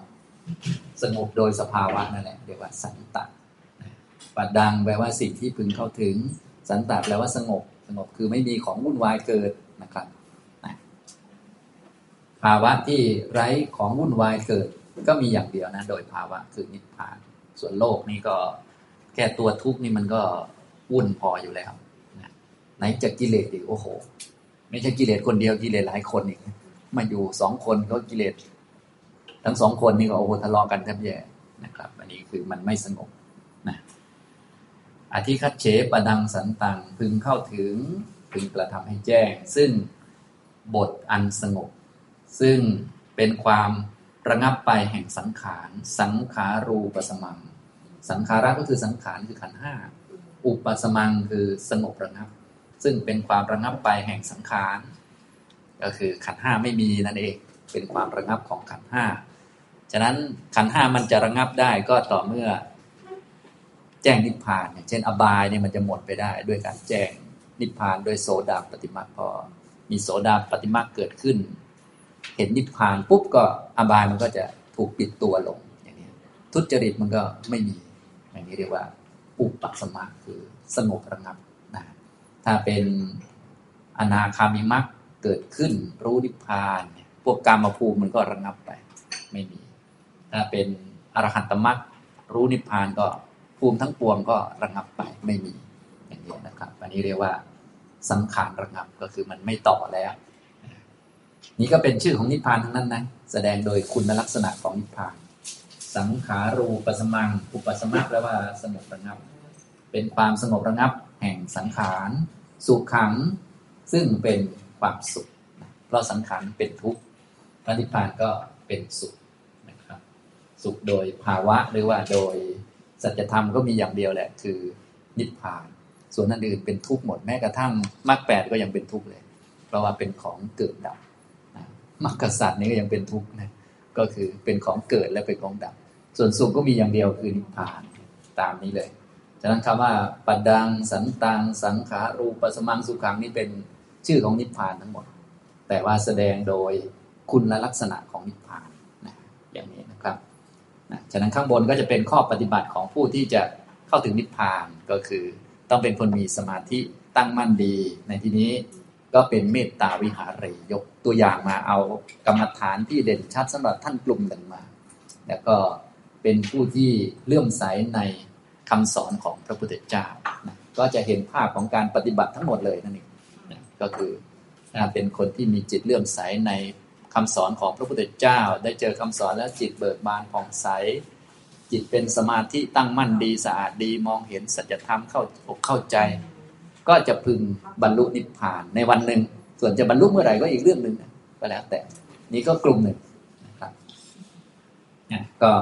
สงบโดยสภาวะนั่นแหละเรียกว่าสันตะปัดดังแปลว่าสิ่งที่พึงเข้าถึง สันตะแปลว่าสงบสงบคือไม่มีของวุ่นวายเกิดนะครับ ภาวะที่ไร้ของวุ่นวายเกิด ก็มีอย่างเดียวนะ โดยภาวะคือนิพพาน ส่วนโลกนี่ก็แค่ตัวทุกข์นี่มันก็วุ่นพออยู่แล้วนะไหนจะกิเลสอีกโอ้โห ไม่ใช่กิเลสคนเดียวกิเลสหลายคนอีกมาอยู่สองคนก็กิเลสทั้งสองคนนี่ก็โอ้โหทะเลาะกันแทบแย่นะครับ อันนี้คือมันไม่สงบนะอธิคัตเฉปดังสันตังพึงเข้าถึงพึงกระทำให้แจ้ง ซึ่งบทอันสงบ ซึ่งเป็นความระงับไปแห่งสังขาร สังขารูปสมัง สังขาระก็คือสังขารคือขันห้า อุปสมังคือสงบระงับ ซึ่งเป็นความระงับไปแห่งสังขาร ก็คือขันห้าไม่มีนั่นเอง เป็นความระงับของขันห้า ฉะนั้นขันห้ามันจะระงับได้ก็ต่อเมื่อ แจ้งนิพพานอย่างเช่น อบายเนี่ยมันจะหมดไปได้ ด้วยการแจ้งนิพพานโดยโสดาปฏิมาพอมีโสดาปฏิมาเกิดขึ้น เห็นนิพพานปุ๊บก็อบายมันก็จะถูกปิดตัวลงอย่างนี้ทุจริตมันก็ไม่มี อย่างนี้เรียกว่า อุปสมะคือสงบระงับนะถ้าเป็นอนาคามิมักเกิดขึ้นรู้นิพพาน พวกกรรมภูมิมันก็ระงับไป ไม่มี ถ้าเป็นอรหันตมักรู้นิพพานก็ภูมิทั้งปวงก็ระงับไปไม่มีอย่างนี้นะครับ อันนี้เรียกว่าสังขารระงับก็คือมันไม่ต่อแล้ว นี่ก็เป็นชื่อของนิพพานทั้งนั้นนะแสดงโดยคุณลักษณะของนิพพาน สังขารูปสมัง อุปสมะแปลว่าสงบระงับ เป็นความสงบระงับ แห่งสังขาร สุขขัง ซึ่งเป็นความสุข เพราะสังขารเป็นทุกข์พระนิพพานก็เป็นสุขนะครับ สุขโดยภาวะหรือว่าโดยสัจธรรมก็มีอย่างเดียวแหละ คือนิพพาน ส่วนนั้นอื่นเป็นทุกข์หมดแม้กระทั่งมรรคแปดก็ยังเป็นทุกข์เลย เพราะว่าเป็นของเกิดดับ มรรคสัตว์นี่ก็ยังเป็นทุกข์นะก็คือเป็นของเกิดและเป็นของดับ ส่วนสุขก็มีอย่างเดียวคือนิพพานตามนี้เลยฉะนั้นคำว่าปัดดังสันตังสังขารูปสมังสุขังนี่เป็นชื่อของนิพพานทั้งหมด แต่ว่าแสดงโดยคุณลักษณะของนิพพานนะอย่างนี้นะครับนะฉะนั้นข้างบนก็จะเป็นข้อปฏิบัติของผู้ที่จะเข้าถึงนิพพานก็คือต้องเป็นคนมีสมาธิตั้งมั่นดี ในที่นี้ก็เป็นเมตตาวิหารยก ตัวอย่างมาเอากรรมฐานที่เด่นชัดสำหรับท่านกลุ่มหนึ่งมา แล้วก็เป็นผู้ที่เลื่อมใสในคำสอนของพระพุทธเจ้านะก็จะเห็นภาพของการปฏิบัติทั้งหมดเลยนั่นเองนะก็คือเป็นคนที่มีจิตเลื่อมใสในคำสอนของพระพุทธเจ้า ได้เจอคำสอนแล้วจิตเบิกบานผ่องใส จิตเป็นสมาธิตั้งมั่นดีสะอาดดีมองเห็นสัจธรรมเข้าอกเข้าใจ ก็จะพึงบรรลุนิพพานในวันหนึ่ง ส่วนจะบรรลุเมื่อไหร่ก็อีกเรื่องหนึ่งก็แล้ว แต่ นี่ก็กลุ่มหนึ่งนะครับก็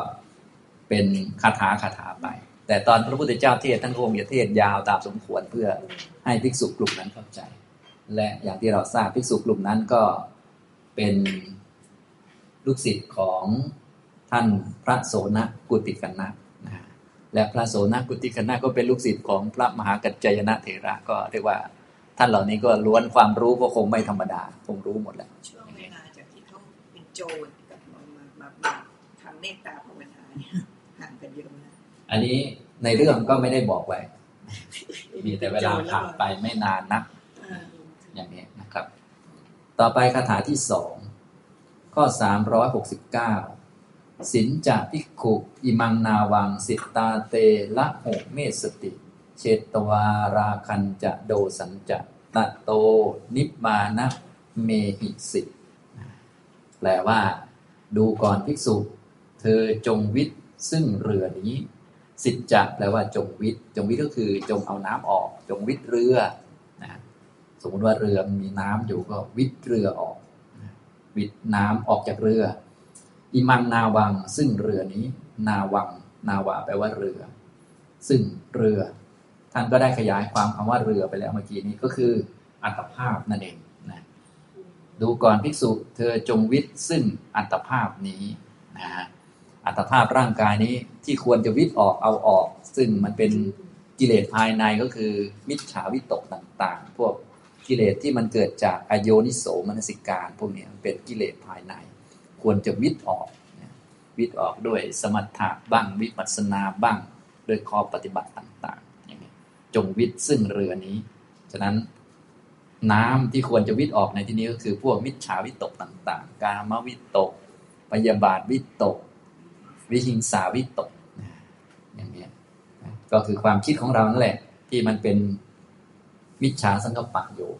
เป็นคาถาคาถาไป แต่ตอนพระพุทธเจ้าเทศท่านคงจะเทศยาวตามสมควรเพื่อให้ภิกษุกลุ่มนั้นเข้าใจ และอย่างที่เราทราบภิกษุกลุ่มนั้นก็เป็นลูกศิษย์ของท่านพระโสนกุติกันนะและพระโสนกุติกันนะก็เป็นลูกศิษย์ของพระมหากัจจยนะเถระก็เรียกว่า ท่านเหล่านี้ก็ล้วนความรู้ก็คงไม่ธรรมดา คงรู้หมดแล้วช่วงเวลาจากที่เขาเป็นโจรกับมามามามาทำเมตตาภาวนาเนี่ยห่างกันเยอะนะอันนี้ในเรื่องก็ไม่ได้บอกไว้ มีแต่เวลาผ่านไปไม่นานนักอ่าอย่างนี้นะครับ ต่อไปคาถาที่สองข้อสามร้อยหกสิบเก้าสินจะพิกขุอิมังนาวัง สิตาเตละโหเมสติ เชตวาราคันจะโดสันจะตะโตนิบานะเมหิสิแปลว่า ดูก่อนภิกษุ เธอจงวิทย์ซึ่งเรือนี้สิจจะแปลว่าจงวิทย์จงวิทย์ก็คือจงเอาน้ำออก จงวิทย์เรือนะสมมติว่าเรือมีน้ำอยู่ก็วิทย์เรือออก วิทย์น้ำออกจากเรือ อิมังนาวังซึ่งเรือนี้ นาวัง นาวาแปลว่าเรือ ซึ่งเรือ ท่านก็ได้ขยายความคำว่าเรือไปแล้วเมื่อกี้นี้ก็คืออัตภาพนั่นเองนะดูก่อนภิกษุเธอจงวิทย์ซึ่งอัตภาพนี้นะฮะอัตภาพร่างกายนี้ที่ควรจะวิทย์ออกเอาออก ซึ่งมันเป็นกิเลสภายในก็คือ มิจฉาวิตกต่าง ๆ พวกกิเลสที่มันเกิดจากอโยนิโสมนสิการ พวกนี้เป็นกิเลสภายใน ควรจะวิทย์ออกวิทย์ออกด้วยสมถะบ้างวิปัสสนาบ้างด้วยข้อปฏิบัติต่างๆ จงวิทย์ซึ่งเรือนี้ ฉะนั้นน้ำที่ควรจะวิทย์ออกในที่นี้ก็คือพวกมิจฉาวิตกต่างๆ กามวิตกปยาบาทวิตก วิหิงสาวิตกอย่างนี้ก็คือความคิดของเรานั่นแหละ ที่มันเป็นมิจฉาสังกปะอยู่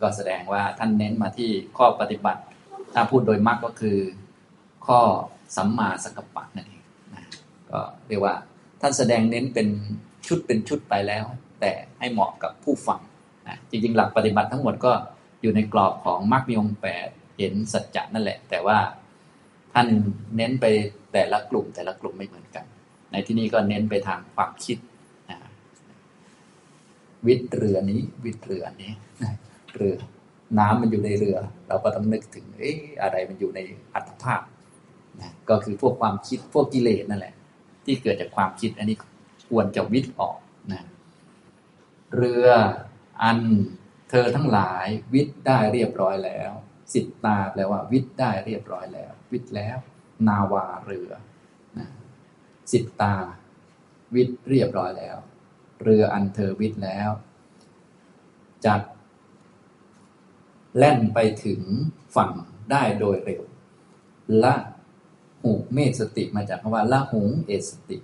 ก็แสดงว่าท่านเน้นมาที่ข้อปฏิบัติ ถ้าพูดโดยมากก็คือ ข้อสัมมาสังกปะนั่นเองก็เรียกว่าท่านแสดงเน้นเป็นชุดเป็นชุดไปแล้ว แต่ให้เหมาะกับผู้ฟังนะจริงๆ หลักปฏิบัติทั้งหมดก็อยู่ในกรอบของมรรคมีองแปดเห็นสัจจะนั่นแหละ แต่ว่าท่านเน้นไปแต่ละกลุ่ม แต่ละกลุ่มไม่เหมือนกัน ในที่นี้ก็เน้นไปทางความคิดนะวิทเรือนี้ วิทเรือนี้เรือน้ำมันอยู่ในเรือ เราก็ต้องนึกถึง เอ๊ะอะไรมันอยู่ในอัตภาพนะก็คือพวกความคิดพวกกิเลสนั่นแหละ ที่เกิดจากความคิดอันนี้ควรจะวิทย์ออก เรืออันเธอทั้งหลายวิทย์ได้เรียบร้อยแล้ว สิทตาแปลว่า วิทย์ได้เรียบร้อยแล้ว วิทย์แล้ว นาวาเรือนะสิทตา วิทย์เรียบร้อยแล้ว เรืออันเธอวิทย์แล้วจัดแล่นไปถึงฝั่งได้โดยเร็ว ละหุเมสติมาจากคำว่าละหุงเอสติ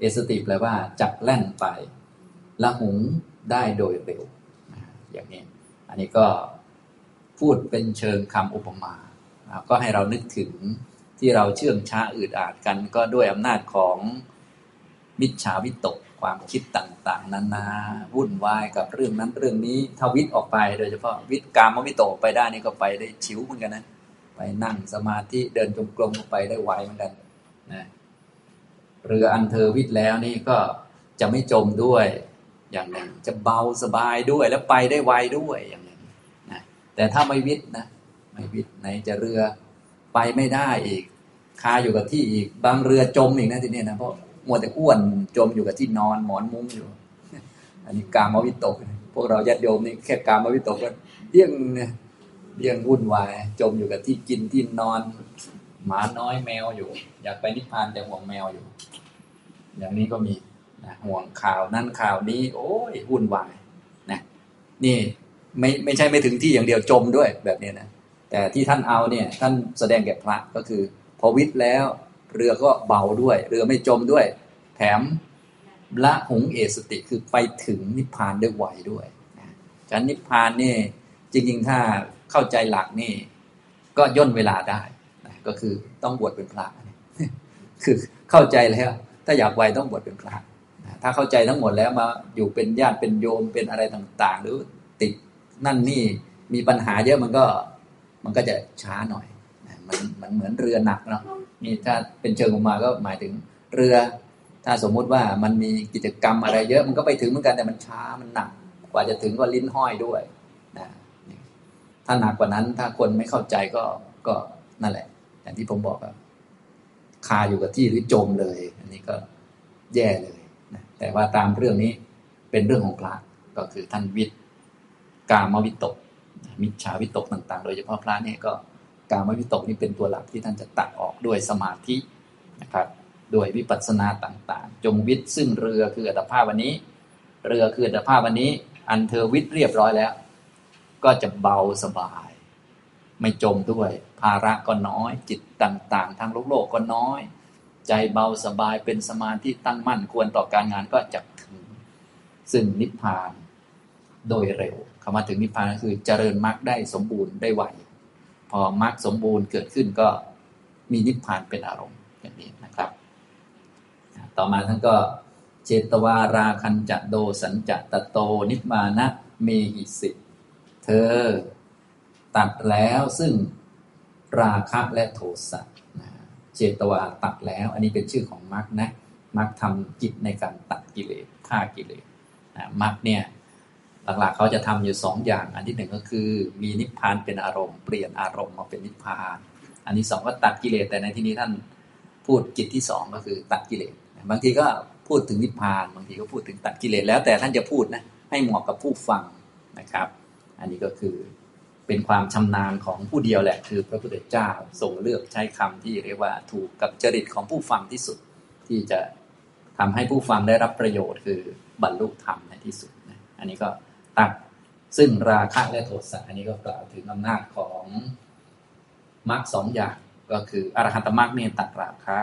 เอสติแปลว่าจักแล่นไป ละหุง ได้โดยเร็ว อย่างนี้ อันนี้ก็พูดเป็นเชิงคำอุปมา ก็ให้เรานึกถึงที่เราเชื่องช้าอืดอาดกัน ก็ด้วยอำนาจของมิจฉาวิตกความคิดต่าง ๆนานาวุ่นวายกับเรื่องนั้นเรื่องนี้ถ้าวิทย์ออกไปโดยเฉพาะวิทย์กามวิตกไปได้นี่ก็ไปได้ชิวเหมือนกันนะไปนั่งสมาธิเดินจงกรมไปได้ไวเหมือนกันนะเรืออันเธอวิทย์แล้วนี่ก็จะไม่จมด้วย อย่างหนึ่งจะเบาสบายด้วยแล้วไปได้ไวด้วยอย่างหนึ่งนะแต่ถ้าไม่วิทย์นะไม่วิทย์ไหนจะเรือไปไม่ได้อีกคาอยู่กับที่อีก บางเรือจมอีกนะทีนี้นะเพราะมัวแต่อ้วนจมอยู่กับที่นอนหมอนมุ้งอยู่ อันนี้กามวิตก พวกเราญาติโยมนี่แค่กามวิตกก็เรี่ยงเนี่ยเรี่ยงวุ่นวายจมอยู่กับที่กินที่นอน หมาน้อยแมวอยู่ อยากไปนิพพานแต่ห่วงแมวอยู่ อย่างนี้ก็มี นะห่วงข่าวนั่นข่าวนี้ โอ้ยวุ่นวายนะนี่ไม่ไม่ใช่ไม่ถึงที่อย่างเดียวจมด้วยแบบนี้นะแต่ที่ท่านเอาเนี่ยท่านแสดงแก่พระก็คือ พอวิทย์แล้ว เรือก็เบาด้วย เรือไม่จมด้วย แถมละหงเอสติคือไปถึงนิพพานได้ไวด้วยการนิพพานนี่จริงๆถ้าเข้าใจหลักนี่ ก็ย่นเวลาได้ก็คือต้องบวชเป็นพระคือเข้าใจแล้ว ถ้าอยากไวต้องบวชเป็นพระ ถ้าเข้าใจทั้งหมดแล้วมาอยู่เป็นญาติเป็นโยมเป็นอะไรต่างๆ หรือติดนั่นนี่มีปัญหาเยอะมันก็มันก็จะช้าหน่อยมันมันเหมือนเรือหนักเนาะนี่ถ้าเป็นเชิงออกมาก็หมายถึงเรือ ถ้าสมมุติว่ามันมีกิจกรรมอะไรเยอะมันก็ไปถึงเหมือนกันแต่มันช้ามันหนัก กว่าจะถึงก็ลิ้นห้อยด้วยนะถ้าหนักกว่านั้นถ้าคนไม่เข้าใจก็ก็นั่นแหละ อย่างที่ผมบอกครับคาอยู่กับที่หรือจมเลย อันนี้ก็แย่เลย แต่ว่าตามเรื่องนี้เป็นเรื่องของพระก็คือท่านวิทย์กามวิตก มิจฉาวิตกต่าง ๆ โดยเฉพาะพระเนี่ยก็การมวิตกนี่เป็นตัวหลักที่ท่านจะตัดออกด้วยสมาธินะครับด้วยวิปัสสนาต่างๆ จงวิทย์ซึ่งเรือคืออัตภาพวันนี้ เรือคืออัตภาพวันนี้ อันเธอวิทย์เรียบร้อยแล้ว ก็จะเบาสบาย ไม่จมด้วย ภาระก็น้อย จิตต่าง ๆ ทางโลกโลกก็น้อย ใจเบาสบายเป็นสมาธิตั้งมั่นควรต่อการงานก็จะถึง ซึ่งนิพพานโดยเร็วคำว่าถึงนิพพานก็คือเจริญมรรคได้สมบูรณ์ได้ไวพอมรรคสมบูรณ์เกิดขึ้นก็มีนิพพานเป็นอารมณ์อย่างนี้นะครับ ต่อมาท่านก็เจตวาราคันจะโดสัญจะตโตนิพมานะเมหิสิเธอ ตัดแล้วซึ่งราคะและโทสะ เจตวาตัดแล้ว อันนี้เป็นชื่อของมรรคนะมรรคทำจิตในการตัดกิเลสฆ่ากิเลสมรรคเนี่ยหลักๆเขาจะทำอยู่สองอย่าง อันที่หนึ่งก็คือมีนิพพานเป็นอารมณ์เปลี่ยนอารมณ์มาเป็นนิพพาน อันที่สองก็ตัดกิเลสแต่ในที่นี้ท่านพูดกิจที่สองก็คือตัดกิเลสบางทีก็พูดถึงนิพพาน บางทีก็พูดถึงตัดกิเลสแล้วแต่ท่านจะพูดนะให้เหมาะกับผู้ฟังนะครับ อันนี้ก็คือ เป็นความชำนาญของผู้เดียวแหละ คือพระพุทธเจ้าทรงเลือกใช้คำที่เรียกว่าถูกกับจริตของผู้ฟังที่สุด ที่จะทำให้ผู้ฟังได้รับประโยชน์ คือบรรลุธรรมในที่สุดนะอันนี้ก็ตัดซึ่งราคะและโทสะอันนี้ก็กล่าวถึงอำนาจของมรรคสองอย่างก็คืออรหัตมรรคเนี่ยตัดราคะ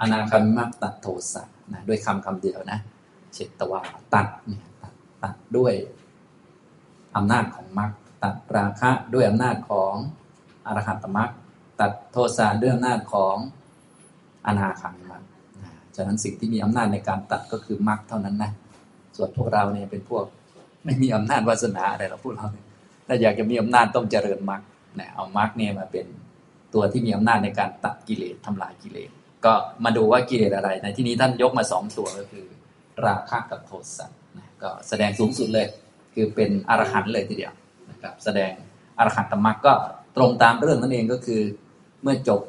อนาคามิมรรคตัดโทสะนะด้วยคำคำเดียวนะเฉตวาตัดเนี่ยตัดตัดด้วย อำนาจของมรรคตัดราคะด้วยอำนาจของอรหัตมรรคตัดโทสะด้วยอำนาจของอนาคามมรรคฉะนั้นสิ่งที่มีอำนาจในการตัดก็คือมรรคเท่านั้นนะส่วนพวกเราเนี่ยเป็นพวกไม่มีอำนาจวาสนาอะไรเราพูดเราถ้าอยากจะมีอำนาจต้องเจริญมรรคนะเอามรรคเนี่ยมาเป็นตัวที่มีอำนาจในการตัดกิเลสทำลายกิเลสก็มาดูว่ากิเลสอะไร ในที่นี้ท่านยกมาสองตัวก็คือ ราคะกับโทสะนะก็แสดงสูงสุดเลย คือเป็นอรหันต์เลยทีเดียวนะครับ แสดงอรหันตมรรคก็ตรงตามเรื่องนั่นเองก็คือ เมื่อจบ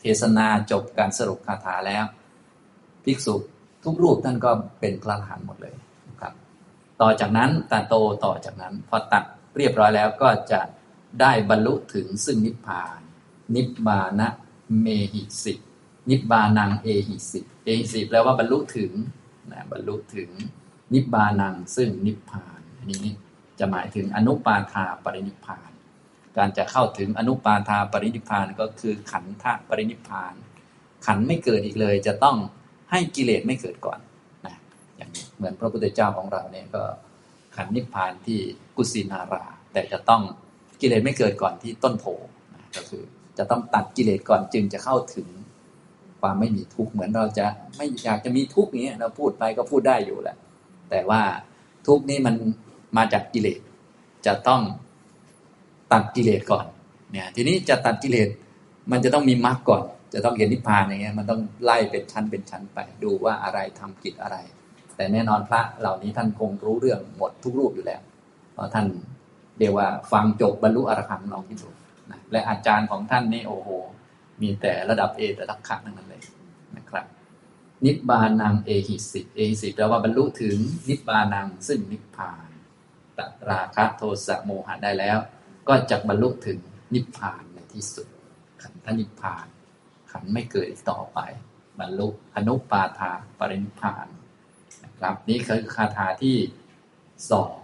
เทศนาจบการสรุปคาถาแล้ว ภิกษุทุกรูปท่านก็เป็นพระอรหันต์หมดเลยนะครับ ต่อจากนั้นตาโตต่อจากนั้น พอตัดเรียบร้อยแล้วก็จะได้บรรลุถึงซึ่งนิพพาน นิบานะเมหิสินิบานังเอหิสิเอหิสิแปลว่าบรรลุถึงนะบรรลุถึงนิบานังซึ่งนิพพาน นี้จะหมายถึงอนุปาทาปรินิพาน การจะเข้าถึงอนุปาทาปรินิพานก็คือขันธปรินิพพาน ขันไม่เกิดอีกเลย จะต้องให้กิเลสไม่เกิดก่อนนะอย่างนี้เหมือนพระพุทธเจ้าของเราเนี่ยก็ขันนิพพานที่กุสินารา แต่จะต้องกิเลสไม่เกิดก่อนที่ต้นโพนะก็คือจะต้องตัดกิเลสก่อนจึงจะเข้าถึงความไม่มีทุกข์เหมือนเราจะไม่อยากจะมีทุกข์นี้เราพูดไปก็พูดได้อยู่แหละแต่ว่าทุกข์นี้มัน มาจากกิเลส จะต้องตัดกิเลสก่อนเนี่ยทีนี้จะตัดกิเลสมันจะต้องมีมรรคก่อน จะต้องเห็นนิพพานอย่างเงี้ยมันต้องไล่เป็นชั้นเป็นชั้นไปดูว่าอะไรทำกิจอะไร แต่แน่นอนพระเหล่านี้ท่านคงรู้เรื่องหมดทุกรูปอยู่แล้วเพราะท่านเรียกว่าฟังจบบรรลุอรหันต์ลองที่ดูนะและอาจารย์ของท่านนี่โอ้โห มีแต่ระดับเอแต่ลักขะนั่นเลยนะครับ นิบานังเอหิสิเอหิสิแปลว่าบรรลุถึงนิบานังซึ่งนิพพาน ตราคะโทสะโมหะได้แล้ว ก็จะบรรลุถึงนิพพานในที่สุด ขันธนิพพาน ขันไม่เกิดอีกต่อไป บรรลุอนุปาทาปรินิพพานนะครับนี่คือคาถาที่สอง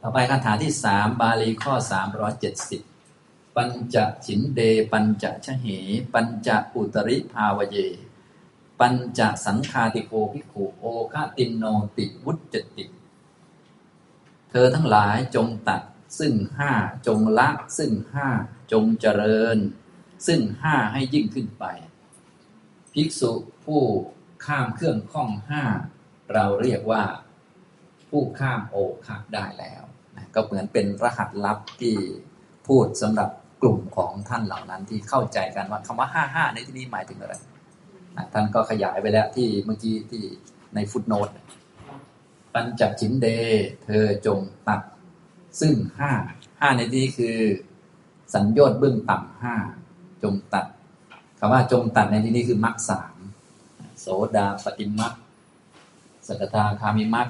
ต่อไปคาถาที่สามบาลีข้อสามร้อยเจ็ดสิบปัญจฉินเด ปัญจชเห ปัญจอุตริภาวเย ปัญจสังคาติโกภิกขุโอคาตินโนติวุจติ เธอทั้งหลายจงตัดซึ่งห้าจงละซึ่งห้าจงเจริญ ซึ่งห้าให้ยิ่งขึ้นไป ภิกษุผู้ข้ามเครื่องข้องห้าเราเรียกว่า ผู้ข้ามโอคะได้แล้วนะก็เหมือนเป็นรหัสลับที่พูดสำหรับกลุ่มของท่านเหล่านั้นที่เข้าใจกันว่าคำว่าห้าห้าในที่นี้หมายถึงอะไรนะท่านก็ขยายไปแล้วที่เมื่อกี้ที่ในฟุตโนต ปัญจชินเด เธอจงตัด ซึ่งห้าห้าในที่นี้คือ สัญญอดเบื้องต่ำห้าจงตัดคำว่าจงตัดในที่นี้คือมรรคสามโสดาปฏิมัคสกทาคามิมัค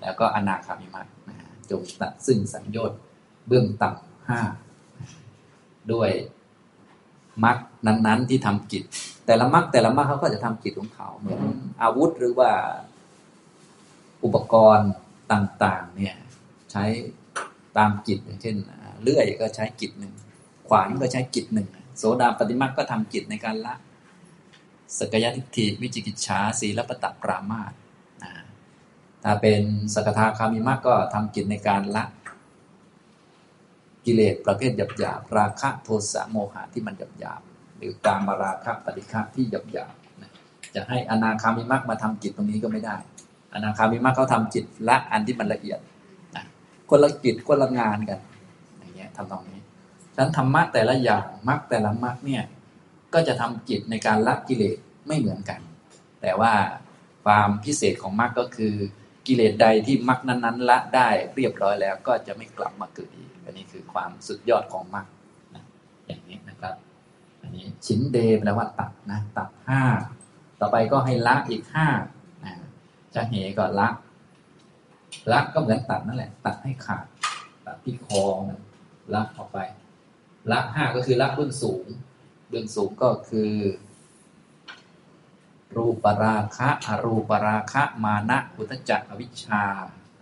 แล้วก็อนาคามิมัคจงตัดซึ่งสัญญอดเบื้องต่ำห้าด้วยมรรคนั้น ๆ ที่ทำกิจ แต่ละมรรคแต่ละมรรคเขาก็จะทำกิจของเขาเหมือนอาวุธหรือว่า อุปกรณ์ต่างๆ เนี่ย ใช้ตามกิจอย่างเช่นเลื่อยก็ใช้กิจหนึ่งขวานก็ใช้กิจหนึ่งโสดาปฏิมาก็ทำกิจในการละสกยทิฏฐิวิจิกิจฉาสีลปตะปรามาสถ้าเป็นสกทาคามิมากก็ทำกิจในการละ กิเลสประเภทหยาบๆราคะโทสะโมหะที่มันหยาบๆหรือการมาราคะปฏิฆะที่หยาบๆจะให้อนาคามิมักมาทำจิตตรงนี้ก็ไม่ได้ อนาคามิมักเขาทำจิตละอันที่มันละเอียดคนละกิจคนละงานกันอย่างเงี้ยทำตรงนี้ฉะนั้นธรรมะแต่ละอย่างมักแต่ละมักเนี่ยก็จะทำจิตในการละกิเลสไม่เหมือนกัน แต่ว่าความพิเศษของมรรคก็คือ กิเลสใดที่มรรคนั้นๆ ละได้เรียบร้อยแล้วก็จะไม่กลับมาเกิดอีกอันนี้คือความสุดยอดของมรรคอย่างนี้นะครับ อันนี้ชินเดแปลว่าตัดนะตัดห้าต่อไปก็ให้ละอีกห้า จะเหก็ละละก็เหมือนตัดนั่นแหละ ตัดให้ขาด ตัดที่คอมันละออกไป ละห้าก็คือละเบื้องสูง เบื้องสูงก็คือ รูปราคะอรูปราคะ มานะอุทจักอวิชชา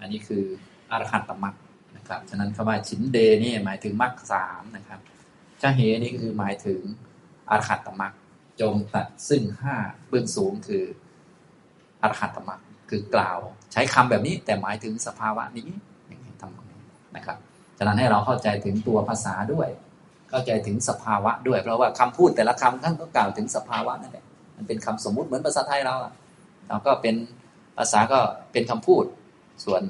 อันนี้คืออรหัตตมรรคนะครับ ฉะนั้นคำว่าชินเดนี่หมายถึงมรรคสามนะครับชาเหนี่คือหมายถึงอรหัตตมรรคจงตัดซึ่งห้าเบื้องสูงคืออรหัตตมรรค คือกล่าว ใช้คำแบบนี้แต่หมายถึงสภาวะนี้อย่างนี้ทำตรงนี้นะครับฉะนั้นให้เราเข้าใจถึงตัวภาษาด้วย เข้าใจถึงสภาวะด้วย เพราะว่าคำพูดแต่ละคำท่านก็กล่าวถึงสภาวะนั่นแหละมันเป็นคำสมมุติเหมือนภาษาไทยเราเราก็เป็นภาษาก็เป็นคำพูด ส่วน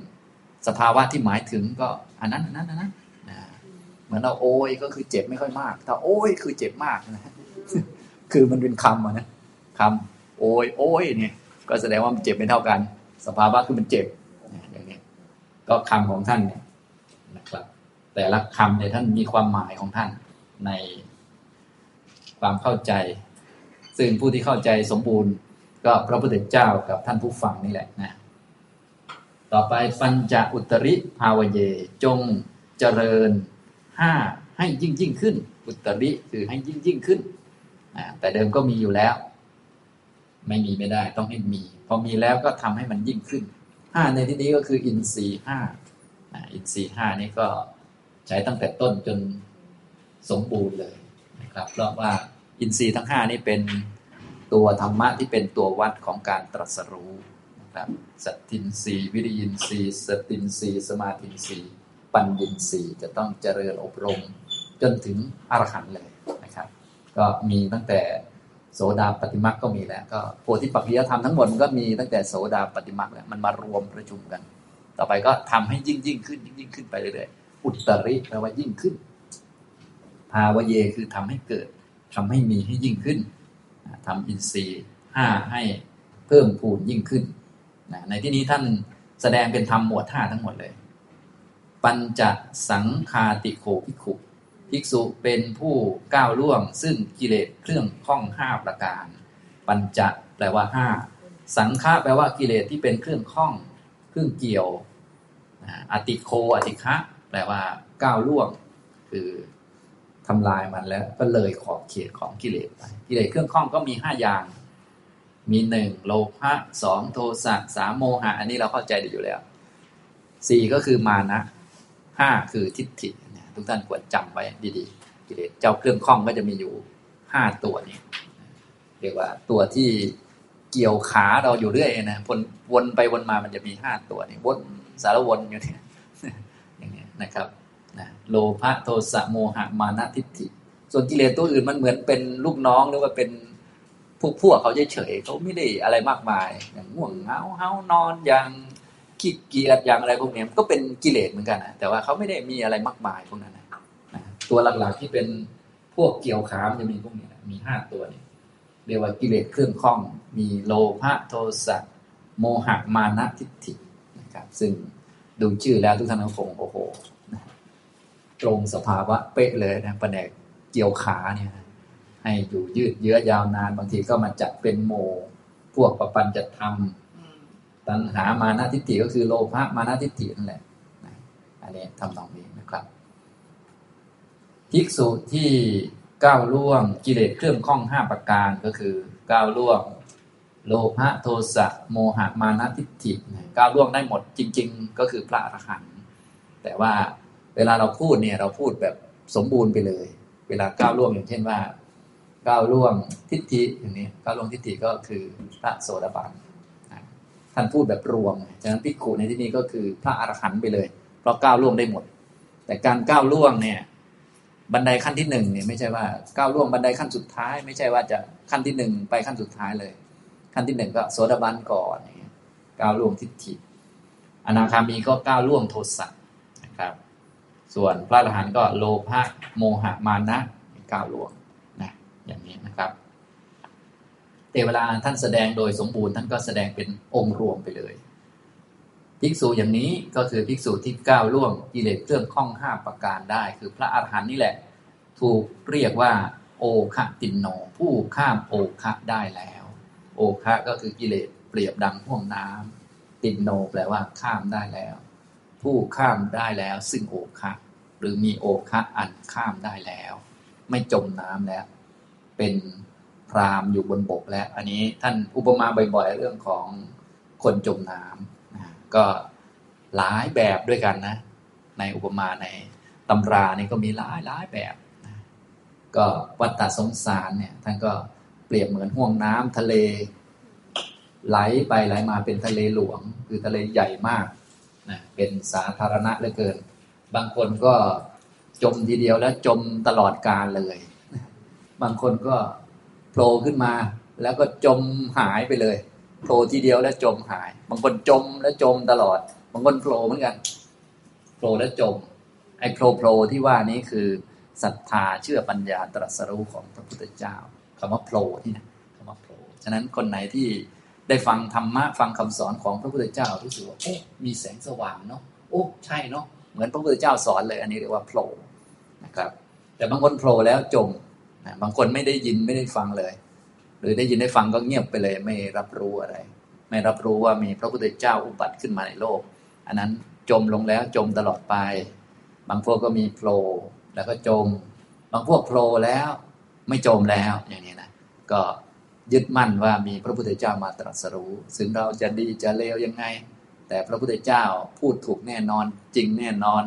สภาวะที่หมายถึงก็อันนั้นอันนั้นอันนั้นนะเหมือนเราโอยก็คือเจ็บไม่ค่อยมากถ้าโอยคือเจ็บมากนะคือมันเป็นคำนะคำโอยโอยเนี่ย ก็แสดงว่ามันเจ็บไม่เท่ากัน สภาวะคือมันเจ็บอย่างนี้ก็คำของท่านเนี่ยนะครับ แต่ละคำเนี่ยท่านมีความหมายของท่านในความเข้าใจ ซึ่งผู้ที่เข้าใจสมบูรณ์ ก็พระพุทธเจ้ากับท่านผู้ฟังนี่แหละนะต่อไปปัญจอุตริภาวเย จงเจริญห้าให้ยิ่งยิ่งขึ้น อุตริคือให้ยิ่งยิ่งขึ้นแต่เดิมก็มีอยู่แล้ว ไม่มีไม่ได้ต้องให้มี พอมีแล้วก็ทำให้มันยิ่งขึ้นห้าในที่นี้ก็คืออินทรีห้าอินทรีห้านี่ก็ใช้ตั้งแต่ต้นจนสมบูรณ์เลยนะครับเพราะว่าอินทรีย์ทั้งห้านี้เป็นตัวธรรมะที่เป็นตัววัดของการตรัสรู้นะครับสัตตินทรีย์วิริยินทรีย์สตินทรีย์สมาธินทรีย์ปัญญินทรีย์จะต้องเจริญอบรมจนถึงอรหันต์เลยนะครับ ก็มีตั้งแต่ โสดาปฏิมักก็มีแล้ว ก็โพธิปักจิยธรรมทั้งหมดมันก็มีตั้งแต่โสดาปฏิมักแล้วมันมารวมประชุมกัน ต่อไปก็ทำให้ยิ่งยิ่งขึ้นยิ่งยิ่งขึ้นไปเรื่อยๆอุตริแปลว่ายิ่งขึ้น ภาวเยคือทำให้เกิดทำให้มีให้ยิ่งขึ้นทำอินทรีย์ห้าให้เพิ่มพูนยิ่งขึ้นในที่นี้ท่านแสดงเป็นธรรมหมวดห้าทั้งหมดเลย ปัญจสังคาติโคภิกขุ ภิกษุเป็นผู้ก้าวล่วง ซึ่งกิเลสเครื่องข้องห้าประการ ปัญจะแปลว่าห้าสังฆาแปลว่ากิเลสที่เป็นเครื่องข้องเครื่องเกี่ยวอติโคอติคะแปลว่าก้าวล่วง คือทำลายมันแล้วก็เลยขอบเขตของกิเลสไปกิเลสเครื่องข้องก็มีห้าอย่าง มีหนึ่งโลภะสองโทสะสามโมหะ อันนี้เราเข้าใจดีอยู่แล้วสี่ก็คือมานะห้าคือทิฏฐิ ทุกท่านควรจำไว้ดีๆ กิเลสเจ้าเครื่องข้องก็จะมีอยู่ห้าตัวนี้เรียกว่าตัวที่เกี่ยวขาเราอยู่เรื่อยนะวนวนไปวนมามันจะมีห้าตัวนี่วนสารวนอยู่เนี่ยอย่างเงี้ยนะครับนะโลภะโทสะโมหะมานะทิฏฐิ ส่วนกิเลสตัวอื่นมันเหมือนเป็นลูกน้องหรือว่าเป็นพวกพวกเขาเฉยๆเขาไม่ได้อะไรมากมายอย่างง่วงเหงาเฮานอนอย่าง ขี้เกียจอย่างอะไรพวกนี้ก็เป็นกิเลสเหมือนกันนะแต่ว่าเขาไม่ได้มีอะไรมากมายพวกนั้นนะตัวหลักๆที่เป็นพวกเกี่ยวขามจะมีพวกนี้มีห้าตัวนี้เรียกว่ากิเลสเครื่องข้อง มีโลภะโทสะโมหะมานะทิฏฐินะครับ ซึ่งดูชื่อแล้วทุกท่านคงโอ้โหตรงสภาวะเป๊ะเลยนะประแดกเกี่ยวขาเนี่ยให้อยู่ยืดเยื้อยาวนานบางทีก็มาจัดเป็นโม พวกประปันจะทำ ตัณหามานาทิฏฐิก็คือโลภะมานาทิฏฐินั่นแหละอันนี้ทำตรงนี้นะครับภิกษุที่ก้าวล่วงกิเลสเครื่องข้องห้าประการก็คือก้าวล่วง โลภะโทสะโมหะมานะทิฏฐิก้าวล่วงได้หมดจริง ๆ ก็คือพระอรหันต์แต่ว่าเวลาเราพูดเนี่ยเราพูดแบบสมบูรณ์ไปเลย เวลาก้าวล่วงอย่างเช่นว่าก้าวล่วงทิฏฐิอย่างนี้ก้าวล่วงทิฏฐิก็คือพระโสดาบัน ท่านพูดแบบรวมฉะนั้นพิกขุในที่นี้ก็คือพระอรหันต์ไปเลย เพราะก้าวล่วงได้หมด แต่การก้าวล่วงเนี่ย บันไดขั้นที่หนึ่งเนี่ยไม่ใช่ว่าก้าวล่วงบันไดขั้นสุดท้าย ไม่ใช่ว่าจะขั้นที่หนึ่งไปขั้นสุดท้ายเลย ขั้นที่หนึ่งก็โสดาบันก่อนก้าวล่วงทิฏฐิอนาคามีก็ก้าวล่วงโทสะนะครับ ส่วนพระอรหันต์ก็โลภะโมหะมานะก้าวล่วงนะอย่างนี้นะครับ แต่เวลาท่านแสดงโดยสมบูรณ์ท่านก็แสดงเป็นองค์รวมไปเลย ภิกษุอย่างนี้ก็คือภิกษุที่ก้าวล่วงกิเลสเครื่องข้องห้าประการได้ คือพระอรหันต์นี่แหละ ถูกเรียกว่า โอคะตินโน ผู้ข้ามโอคะได้แล้ว โอคะก็คือกิเลสเปรียบดังห่วงน้ำตินโนแปลว่าข้ามได้แล้ว ผู้ข้ามได้แล้วซึ่งโอคะหรือมีโอคะอันข้ามได้แล้ว ไม่จมน้ำแล้ว เป็น พรามอยู่บนบกแล้ว อันนี้ท่านอุปมาบ่อยๆ เรื่องของคนจมน้ำนะก็หลายแบบด้วยกันนะ ในอุปมาในตำรานี่ก็มีหลายหลายแบบนะก็วัฏฏสงสารเนี่ยท่านก็เปรียบเหมือนห่วงน้ำทะเล ไหลไปไหลมาเป็นทะเลหลวง คือทะเลใหญ่มากนะเป็นสาธารณะเหลือเกิน บางคนก็จมทีเดียวแล้วจมตลอดกาลเลย บางคนก็ โผล่ขึ้นมา แล้วก็จมหายไปเลยโผล่ทีเดียวแล้วจมหาย บางคนจมแล้วจมตลอด บางคนโผล่เหมือนกันโผล่แล้วจม ไอ้โผล่โผล่ที่ว่านี้คือศรัทธาเชื่อปัญญาตรัสรู้ของพระพุทธเจ้าคำว่าโผล่ที่นะคำว่าโผล่ฉะนั้นคนไหนที่ได้ฟังธรรมะฟังคำสอนของพระพุทธเจ้ารู้สึกว่าโอ้มีแสงสว่างเนาะโอ้ใช่เนาะเหมือนพระพุทธเจ้าสอนเลย อันนี้เรียกว่าโผล่นะครับ แต่บางคนโผล่แล้วจม นะบางคนไม่ได้ยินไม่ได้ฟังเลย หรือได้ยินได้ฟังก็เงียบไปเลย ไม่รับรู้อะไร ไม่รับรู้ว่ามีพระพุทธเจ้าอุบัติขึ้นมาในโลก อันนั้นจมลงแล้วจมตลอดไป บางพวกก็มีโผล่แล้วก็จม บางพวกโผล่แล้ว ไม่จมแล้วอย่างนี้นะก็ยึดมั่นว่ามีพระพุทธเจ้ามาตรัสรู้ถึงเราจะดีจะเลวยังไง แต่พระพุทธเจ้าพูดถูกแน่นอนจริงแน่นอน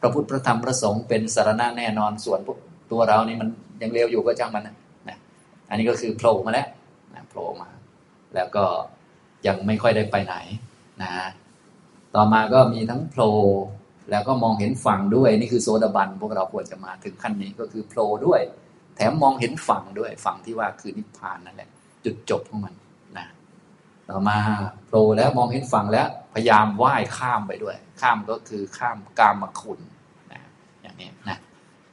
พระพุทธพระธรรมพระสงฆ์เป็นสารณะแน่นอนส่วนพวกตัวเรานี่มัน ยังเลวอยู่ก็จ้างมันนะนะอันนี้ก็คือโผล่มาแล้วนะโผล่มา แล้วก็ยังไม่ค่อยได้ไปไหนนะต่อมาก็มีทั้งโผล่แล้วก็มองเห็นฝั่งด้วย นี่คือโซดาบัน พวกเราควรจะมาถึงขั้นนี้ก็คือโผล่ด้วย แถมมองเห็นฝั่งด้วยฝั่งที่ว่าคือนิพพานนั่นแหละ จุดจบของมันนะต่อมาโผล่แล้วมองเห็นฝั่งแล้ว พยายามว่ายข้ามไปด้วย ข้ามก็คือข้ามกามคุณนะอย่างนี้นะ